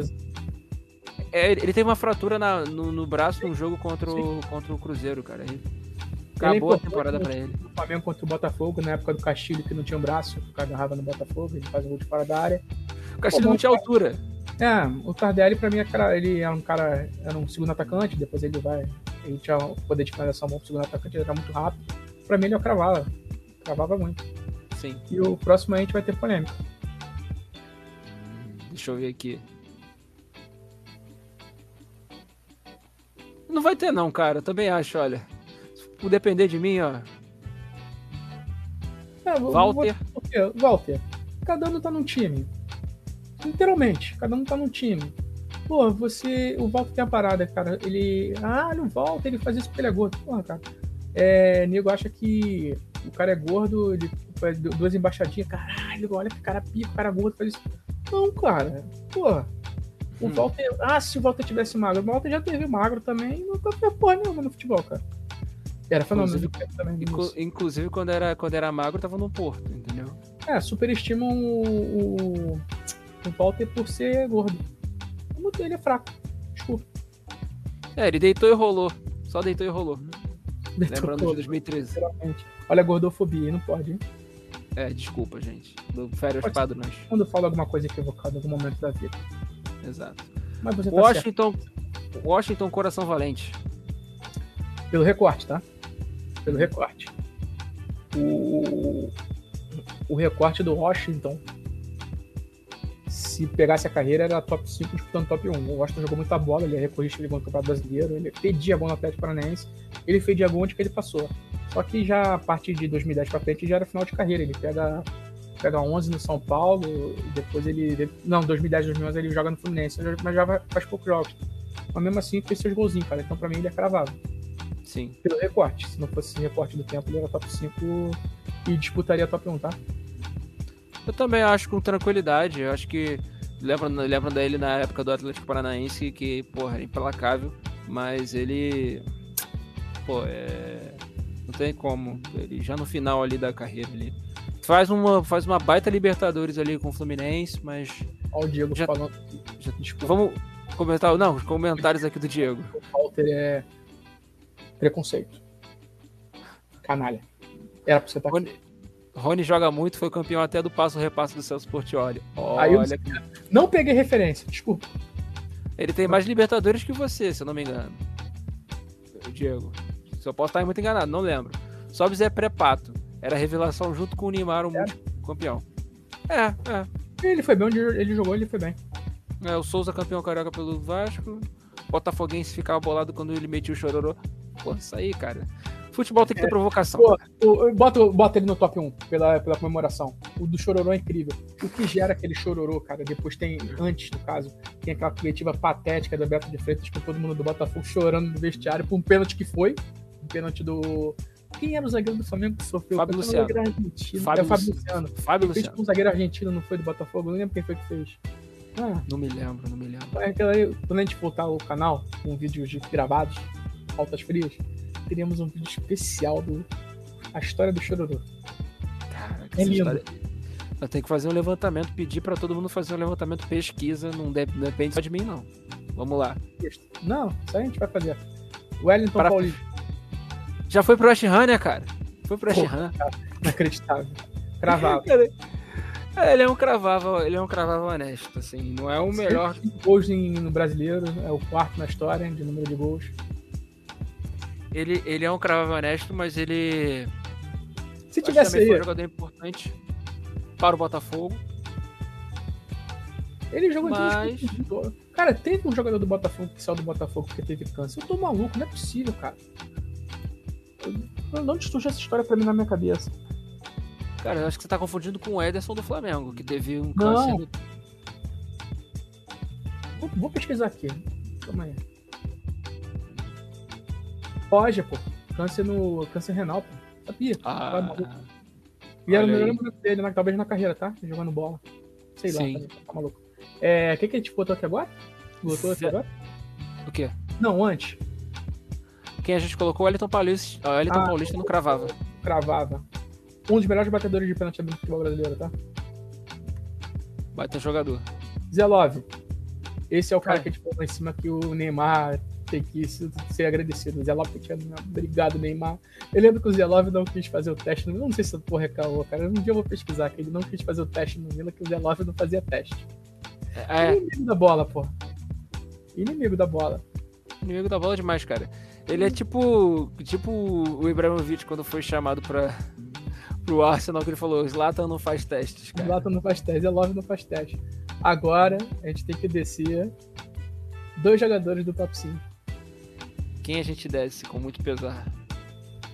É, ele teve uma fratura na- no, no braço num jogo contra o, contra o Cruzeiro, cara. Ele- Ele acabou a temporada time ele. do Flamengo contra o Botafogo, na época do Castilho, que não tinha um braço, o cara agarrava no Botafogo, ele faz um gol de fora da área. O Castilho Pô, não tinha altura. É, o Tardelli pra mim é cara, ele era um cara, era um segundo atacante, depois ele vai, ele tinha o poder de finalização bom pro segundo atacante, ele era muito rápido. Pra mim ele cravava, cravava muito. Sim. E o próximo a gente vai ter polêmica. Deixa eu ver aqui. Não vai ter não, cara. Eu também acho, olha. Se depender de mim, ó. É, vou- Walter. vou-? Walter, cada um tá num time. Literalmente, cada um tá num time. Pô, você. O Walter tem a parada, cara. Ele. Ah, no Walter, ele faz isso porque ele é gordo. Porra, cara. É, nego acha que o cara é gordo, ele faz du- duas embaixadinhas. Caralho, olha que cara pica, o cara gordo faz isso. Não, cara. Porra. O Hum. Walter. Ah, se o Walter tivesse magro. O Walter já teve magro também nunca fez porra nenhuma no futebol, cara. Era fenômeno Inclusive- do também. Inclu- inclusive, quando era, quando era magro, tava no Porto, entendeu? É, superestimam o, o, o Walter por ser gordo. Muito- Ele é fraco. Desculpa. É, ele deitou e rolou. Só deitou e rolou. Deitou Lembrando de gordo, 2013. literalmente. Olha a gordofobia, não pode, hein? É, desculpa, gente. Do Férias. Padrões. Quando eu falo alguma coisa equivocada em algum momento da vida. Exato. Mas você tá certo. Washington. Washington Coração Valente. Pelo recorte, tá? Pelo recorte. o, o recorte do Washington, se pegasse a carreira, era top 5 disputando top 1. O Washington jogou muita bola, ele é recorrista, ele ganhou o Campeonato Brasileiro, ele fedia gol no Atlético Paranaense, ele fedia gol onde que ele passou. Só que já a partir de 2010 para frente já era final de carreira, ele pega pega 11 no São Paulo, e depois ele. Não, 2010, 2011 ele joga no Fluminense, mas já faz poucos jogos. Mas mesmo assim fez seus golzinhos, cara. Então pra mim ele é cravado. Sim. Pelo recorte. Se não fosse recorte do tempo, ele era top 5 e disputaria top 1, tá? Eu também acho com tranquilidade. Eu acho que. Lembram, lembram dele na época do Atlético Paranaense, que, porra, é implacável. Mas ele. Pô, é. Não tem como. Ele já no final ali da carreira ele faz uma, faz uma baita Libertadores ali com o Fluminense, mas. Olha o Diego já, falando. Já, vamos comentar. Não, os comentários aqui do Diego. O Walter é. Preconceito. Canalha. Era pra você estar Rony, Rony joga muito, foi campeão até do passo repasso do Celso Portioli. Olha. Eu... Não peguei referência, desculpa. Ele tem mais Libertadores que você, se eu não me engano. Diego. Eu posso estar muito enganado, não lembro. Sobes é pré-pato. Era revelação junto com o Neymar, o é. campeão. É, é. Ele foi bem onde ele jogou, ele foi bem. É, o Souza campeão carioca pelo Vasco. Botafoguense ficava bolado quando ele metia o chororô. Pô, isso aí, cara. Futebol tem que ter é. provocação. Pô, bota, bota ele no top 1 pela, pela comemoração. O do chororô é incrível. O que gera aquele chororô, cara? Depois tem, antes no caso, tem aquela coletiva patética da Beto de Freitas com todo mundo do Botafogo chorando no vestiário por um pênalti que foi. Um pênalti do. Quem era o zagueiro do Flamengo que sofreu? Fábio Luciano. Fábio, é o Fábio Luciano. Fábio Luciano. Um zagueiro argentino não foi do Botafogo? Não lembro quem foi que fez. Ah, não me lembro, não me lembro. É quando a gente voltar o canal com vídeos gravados, altas frias, teremos um vídeo especial do A História do Chororô. Cara, é lindo. História... Eu tenho que fazer um levantamento, pedir para todo mundo fazer um levantamento, pesquisa, não depende só de mim, não. Vamos lá. Não, isso aí a gente vai fazer. Wellington pra... Paulista. Já foi pro Ham, né, cara? Foi pro Ham. Inacreditável. Cravado. É, ele é um cravava, ele é um cravava honesto, assim, não é o melhor. Gols no brasileiro, é o quarto na história de número de gols. Ele, ele é um cravava honesto, mas ele. Se tivesse aí. Foi um jogador importante para o Botafogo. Ele jogou mas... Cara, teve um jogador do Botafogo que saiu do Botafogo porque teve câncer. Eu tô maluco, não é possível, cara. Eu não destruja essa história pra mim na minha cabeça. Cara, eu acho que você tá confundindo com o Ederson do Flamengo, que teve um câncer. Não. Vou, vou pesquisar aqui. Calma aí. Pode, pô. Câncer no. Câncer renal, pô. Sabia. Ah, e era o melhor momento dele, né? talvez na carreira, tá? Jogando bola. Sei lá, Sim. tá, tá maluco. É, o que, que a gente botou aqui agora? Botou aqui agora? O quê? Não, antes. Quem a gente colocou? O Elton Paulista. O Elton ah, Paulista não cravava. Cravava um dos melhores batedores de pênalti do futebol brasileiro, tá? Baita jogador. Zé Love. Esse é o cara, que a gente falou lá em cima que o Neymar tem que ser agradecido. O Zé Love tinha obrigado, Neymar. Eu lembro que o Zé Love não quis fazer o teste no Não sei se porra é caô, cara. Um dia eu vou pesquisar que ele não quis fazer o teste no Milan, que o Zé Love não fazia teste. É. Inimigo da bola, porra. Inimigo da bola. Inimigo da bola demais, cara. Ele é tipo, tipo o Ibrahimovic quando foi chamado pra, pro Arsenal que ele falou: Zlatan não faz testes, cara. Zlatan não faz testes, Love não faz testes. Agora a gente tem que descer dois jogadores do top 5. Quem a gente desce com muito pesar?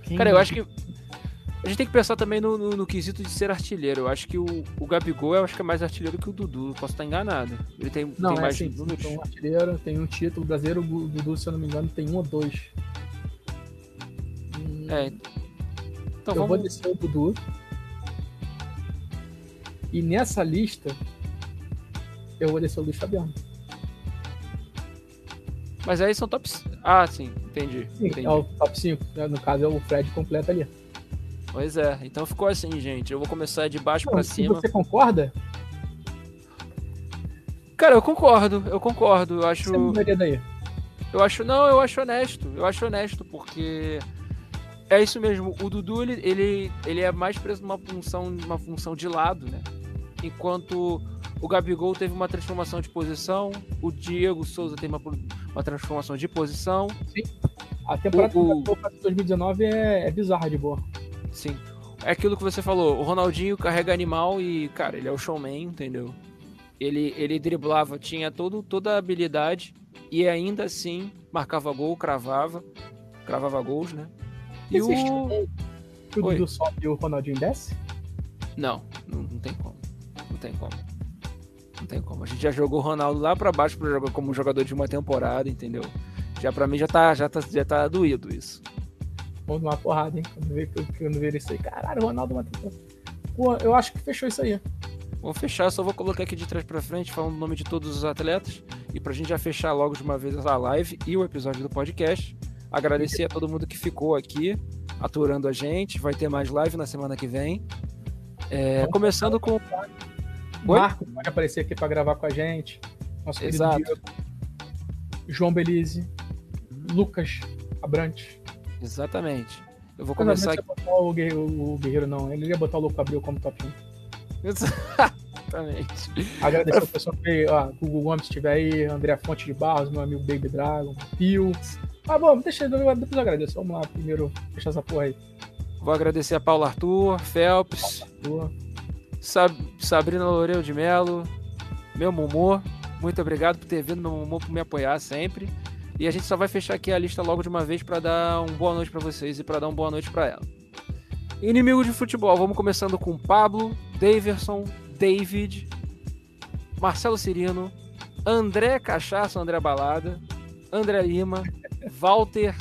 Quem cara, eu acho que a gente tem que pensar também no, no, no, quesito de ser artilheiro. Eu acho que o, o Gabigol eu acho que é mais artilheiro que o Dudu. Posso estar enganado. Ele tem, não, tem é mais assim, números. Tem um artilheiro, tem um título brasileiro. O Dudu, se eu não me engano, tem um ou dois. É, então, eu vamos... vou descer o Dudu. E nessa lista, eu vou descer o Luiz Fabiano. Mas aí são top. Ah, sim, entendi. Sim, entendi. é o top 5. Né? No caso, é o Fred completo ali. Pois é, então ficou assim, gente. Eu vou começar de baixo para cima. Você concorda? Cara, eu concordo, eu concordo. Eu acho. Você daí? Eu acho. Não, eu acho honesto. Eu acho honesto, porque é isso mesmo. O Dudu ele, ele, ele é mais preso numa função, numa função de lado, né? Enquanto o Gabigol teve uma transformação de posição, o Diego Souza teve uma, uma transformação de posição. Sim. A temporada o, do Gabigol 2019 é, é bizarra de boa. Sim. é aquilo que você falou. O Ronaldinho carrega animal e, cara, ele é o showman, entendeu? Ele, ele driblava, tinha todo, toda a habilidade e ainda assim marcava gol, cravava, cravava gols, né? E Existe o. O Dudu sobe e o Ronaldinho desce? Não, não, não tem como. Não tem como. Não tem como. A gente já jogou o Ronaldo lá para baixo para jogar como jogador de uma temporada, entendeu? Já para mim já tá, já tá, já tá doído isso. Vamos uma porrada, hein? Quando ver, quando ver isso aí. Caralho, Ronaldo uma temporada. Pô, eu acho que fechou isso aí. Vou fechar, só vou colocar aqui de trás para frente, falando o nome de todos os atletas. E pra gente já fechar logo de uma vez a live e o episódio do podcast. Agradecer a todo mundo que ficou aqui, aturando a gente. Vai ter mais live na semana que vem. É, começando com. O Marco pode aparecer aqui para gravar com a gente. Nosso Exato. Diego, João Belize, Lucas Abrantes. Exatamente. Eu vou começar aqui. O, Guerreiro, o Guerreiro, não. Ele ia botar o Louco Abril como top 1. Exatamente. Agradecer ao pessoal que ó, Google Gomes estiver aí, André Fonte de Barros, meu amigo Baby Dragon, Pio. Ah, bom, deixa depois eu agradeço. Vamos lá, primeiro, fechar essa porra aí. Vou agradecer a Paulo Arthur, Phelps, Arthur. Sab Sabrina Loureiro de Melo, meu Momô. Muito obrigado por ter vindo, meu Momô, por me apoiar sempre. E a gente só vai fechar aqui a lista logo de uma vez para dar uma boa noite para vocês e para dar uma boa noite para ela. Inimigo de futebol, vamos começando com Pablo, Daverson, David, Marcelo Cirino, André Cachaça, André Balada, André Lima, Walter,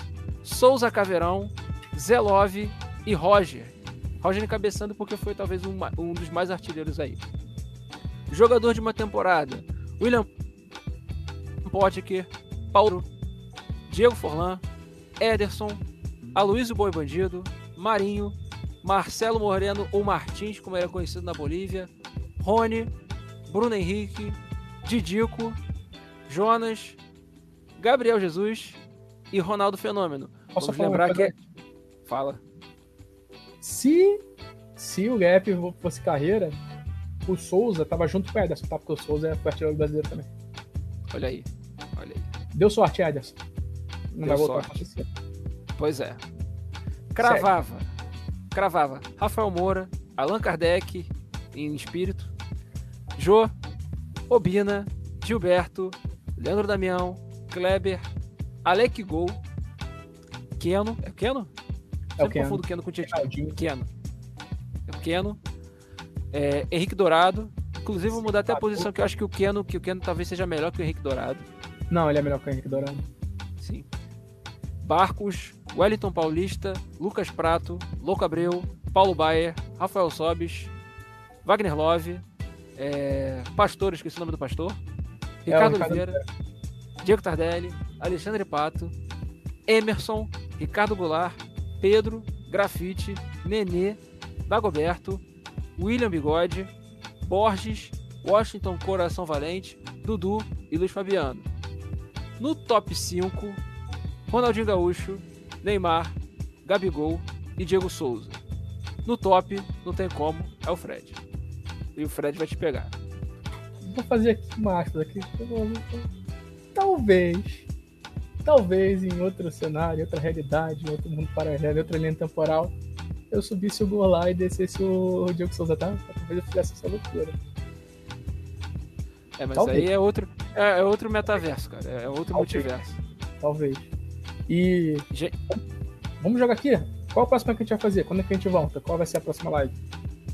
Souza Caveirão, Zelov e Roger. Roger encabeçando porque foi talvez um, um dos mais artilheiros aí. Jogador de uma temporada: William Potker, Paulo, Diego Forlan, Ederson, Aloysio Boi Bandido, Marinho, Marcelo Moreno ou Martins, como era conhecido na Bolívia, Rony, Bruno Henrique, Didico, Jonas, Gabriel Jesus e Ronaldo Fenômeno. Posso Vamos lembrar que. É- Fala. Se, se o Gap fosse carreira, o Souza tava junto com o Ederson, tá? Porque o Souza é artilheiro brasileiro também. Olha aí. Olha aí. Deu sorte, Ederson. Não Deu vai voltar sorte. a acontecer. Pois é. Cravava. Sério? Cravava. Rafael Moura, Allan Kardec, em espírito. Jô, Obina, Gilberto, Leandro Damião, Kleber, Alec Gol, Keno. É Keno? É o Keno. confundo Keno com o Tietchan. Keno. É o Keno. É, Henrique Dourado. Inclusive, vou mudar até a posição que eu acho que o Keno, que o Keno talvez seja melhor que o Henrique Dourado. Não, ele é melhor que o Henrique Dourado. Sim. Barcos, Wellington Paulista, Lucas Prato, Louco Abreu, Paulo Baier, Rafael Sobis, Wagner Love, é, Pastor, esqueci o nome do pastor, Ricardo, é, Ricardo Oliveira, Diego Tardelli, Alexandre Pato, Emerson, Ricardo Goulart, Pedro, Grafite, Nenê, Dagoberto, William Bigode, Borges, Washington Coração Valente, Dudu e Luiz Fabiano. No top 5, Ronaldinho Gaúcho, Neymar, Gabigol e Diego Souza. No top, não tem como, é o Fred. E o Fred vai te pegar. Vou fazer aqui uma aspas aqui. Talvez talvez em outro cenário, outra realidade, em outro mundo paralelo, outra linha temporal, eu subisse o gol lá e descesse o Diego Souza, tá? Talvez eu fizesse essa loucura. É, mas talvez. aí é outro, é, é, outro metaverso, cara. É outro talvez. multiverso. Talvez. E. Vamos jogar aqui? Qual a próxima que a gente vai fazer? Quando é que a gente volta? Qual vai ser a próxima live?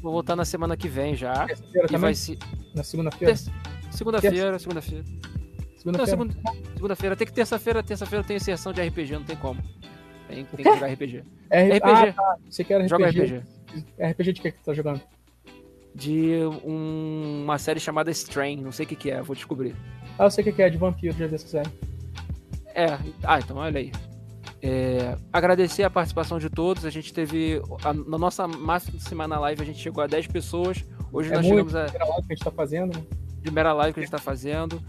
Vou voltar na semana que vem já. Também? Vai se... Na segunda-feira? Segunda-feira, segunda-feira. Segunda-feira. Segunda-feira. Tem que terça-feira, terça-feira tem inserção de RPG, não tem como. Tem, tem que jogar RPG. RPG. Ah, tá. Você quer RPG? Joga RPG. RPG de que, que tu tá jogando? De um... uma série chamada Strain, não sei o que, que é, vou descobrir. Ah, eu sei o que, que é, de vampiro, já vi essa série. É, ah, então olha aí. É, agradecer a participação de todos. A gente teve. A, na nossa máxima na live, a gente chegou a 10 pessoas. Hoje é nós muito, chegamos a. Primeira live que a gente tá fazendo. Né? Primeira live que a gente tá fazendo.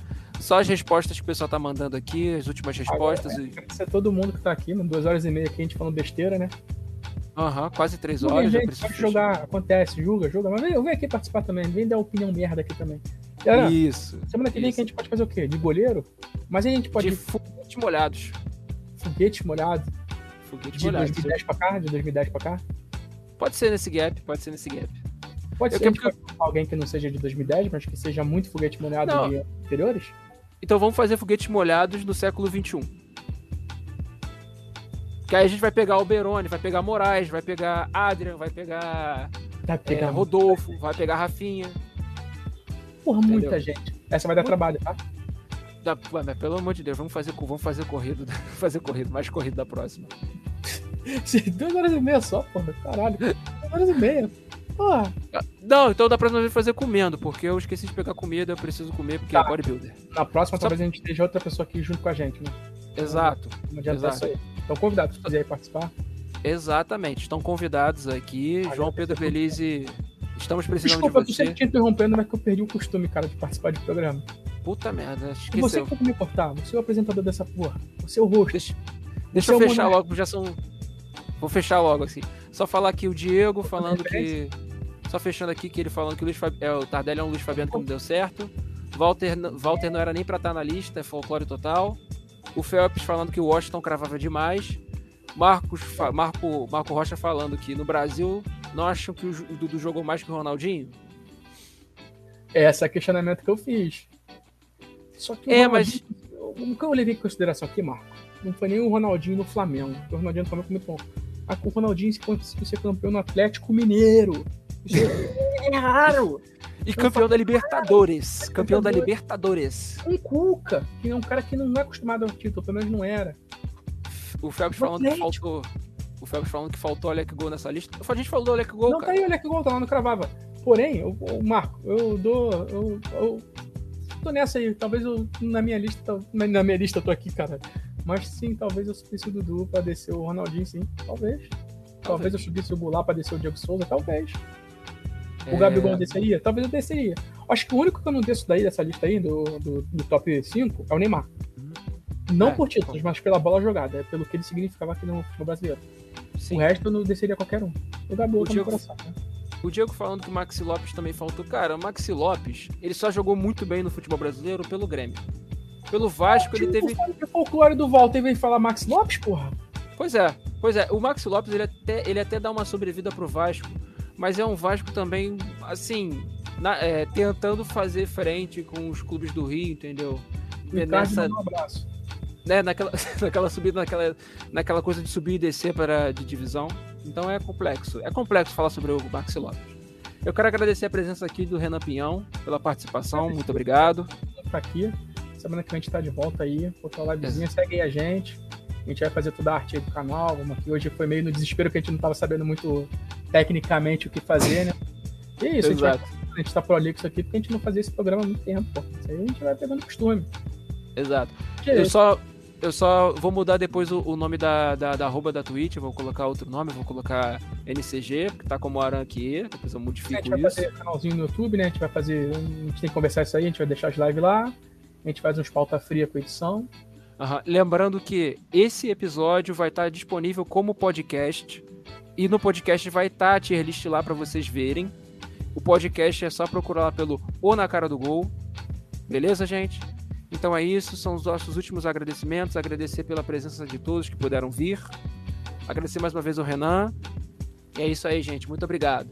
Só as respostas que o pessoal tá mandando aqui, as últimas respostas. Agora, e... Agradecer a todo mundo que tá aqui, né? duas horas e meia aqui a gente falando besteira, né? Aham, uhum, quase três horas. Gente, pode jogar, acontece, julga, julga, mas vem, vem aqui participar também, vem dar opinião merda aqui também. Galera, isso. Semana que vem que a gente pode fazer o quê? De goleiro? Mas a gente pode. De foguete molhados. Foguete molhado. Foguete de molhado. De 2010 pra cá? De 2010 pra cá? Pode ser nesse gap, pode ser nesse gap. Pode Eu ser que alguém que não seja de 2010, mas que seja muito foguete molhado Não. de anteriores. Então vamos fazer foguetes molhados do século XXI. Que aí a gente vai pegar o Berone, vai pegar Moraes, vai pegar Adrian, vai pegar Vai é, pegar Rodolfo, vai pegar Rafinha. porra, muita gente. Essa vai dar trabalho, tá? Ué, mas pelo amor de Deus, vamos fazer, vamos fazer corrido, fazer corrido, mais corrido da próxima. Duas horas e meia só, porra. Caralho. Duas horas e meia. Porra. Não, então da próxima vez fazer comendo, porque eu esqueci de pegar comida, eu preciso comer porque Tá. é bodybuilder. Na próxima, Só- talvez a gente esteja outra pessoa aqui junto com a gente, né? Exato, Não adianta Exato. isso aí. Então, convidado, se participar. exatamente. Estão convidados aqui, Olha, João Pedro Belize. Estamos precisando Desculpa, eu de você. sempre te interrompendo, mas que eu perdi o costume, cara, de participar de programa. Puta merda, E você que tem que me cortar, você é o apresentador dessa porra. Você é o rosto. Deixa, deixa é eu fechar monarca. logo, já são. Vou fechar logo assim. Só falar aqui o Diego falando que. Só fechando aqui que ele falando que o, Luiz Fab... é, o Tardelli é um Luiz Fabiano que não deu certo. Walter, Walter não era nem pra estar na lista, é folclore total. O Phelps falando que o Washington cravava demais. Marcos, Marco, Marco Rocha falando que no Brasil não acham que o Dudu jogou mais que o Ronaldinho. Esse é o questionamento que eu fiz. Só que É, que eu levei em consideração aqui, Marco, não foi nem o Ronaldinho no Flamengo. O Ronaldinho no Flamengo foi muito bom. Ah, O Ronaldinho se conseguiu ser campeão no Atlético Mineiro. Isso é raro. E campeão da Libertadores. Campeão da Libertadores. Um Cuca, que é um cara que não é acostumado ao título, pelo menos não era. O Phelps falando que faltou. O Phelps falando que faltou Alec Gol nessa lista. A gente falou do Alec Gol, não, tá cara. aí, olha que gol, tá lá no Cravava. Porém, eu, eu- Marco, eu dou. Eu, eu tô nessa aí. Talvez eu, na minha lista, na minha lista eu tô aqui, cara. Mas sim, talvez eu subisse o Dudu pra descer o Ronaldinho, sim. Talvez. Talvez eu subisse o Goulart pra descer o Diego Souza, talvez. O É, Gabigol desceria? Talvez eu desceria. Acho que o único que eu não desço daí, dessa lista aí, do, do, do top 5, é o Neymar. Não É, por títulos, mas pela bola jogada. É pelo que ele significava aqui no futebol brasileiro. Sim. O resto eu não desceria qualquer um. O Gabigol O tá Diego- coração, né? O Diego falando que o Maxi Lopes também faltou. Cara, o Maxi Lopes, ele só jogou muito bem no futebol brasileiro pelo Grêmio. Pelo Vasco, ele teve. O folclore do Walter veio falar Max Lopes, porra. Pois é, pois é. O Maxi Lopes, ele até, ele até dá uma sobrevida pro Vasco, mas é um Vasco também, assim, na- é, tentando fazer frente com os clubes do Rio, entendeu? Ricardo Nessa, um abraço. né, naquela, naquela subida, naquela, naquela coisa de subir e descer para de divisão. Então é complexo. É complexo falar sobre o Maxi Lopes. Eu quero agradecer a presença aqui do Renan Pinhão pela participação. Muito obrigado. Tá aqui. Semana que vem a gente tá de volta aí. Outra livezinha. Segue aí a gente. A gente vai fazer toda a arte aí do canal. Vamos aqui. Hoje foi meio no desespero que a gente não tava sabendo muito tecnicamente o que fazer, né? E é isso. A gente, vai, Exato. a gente tá prolixo aqui porque a gente não fazia esse programa há muito tempo, pô. Isso aí a gente vai pegando costume. Exato. É Eu isso. só, eu só vou mudar depois o, o nome da, da, da arroba da Twitch. Vou colocar outro nome. Vou colocar NCG, que tá como Aran aqui. Depois eu A modifico gente vai isso. fazer canalzinho no YouTube, né? A gente vai fazer. A gente tem que conversar isso aí, a gente vai deixar as lives lá. A gente faz uns pauta fria com edição. Aham. Lembrando que esse episódio vai estar disponível como podcast. E no podcast vai estar a tier list lá para vocês verem. O podcast é só procurar lá pelo O Na Cara do Gol. Beleza, gente? Então é isso. São os nossos últimos agradecimentos. Agradecer pela presença de todos que puderam vir. Agradecer mais uma vez ao Renan. E é isso aí, gente. Muito obrigado.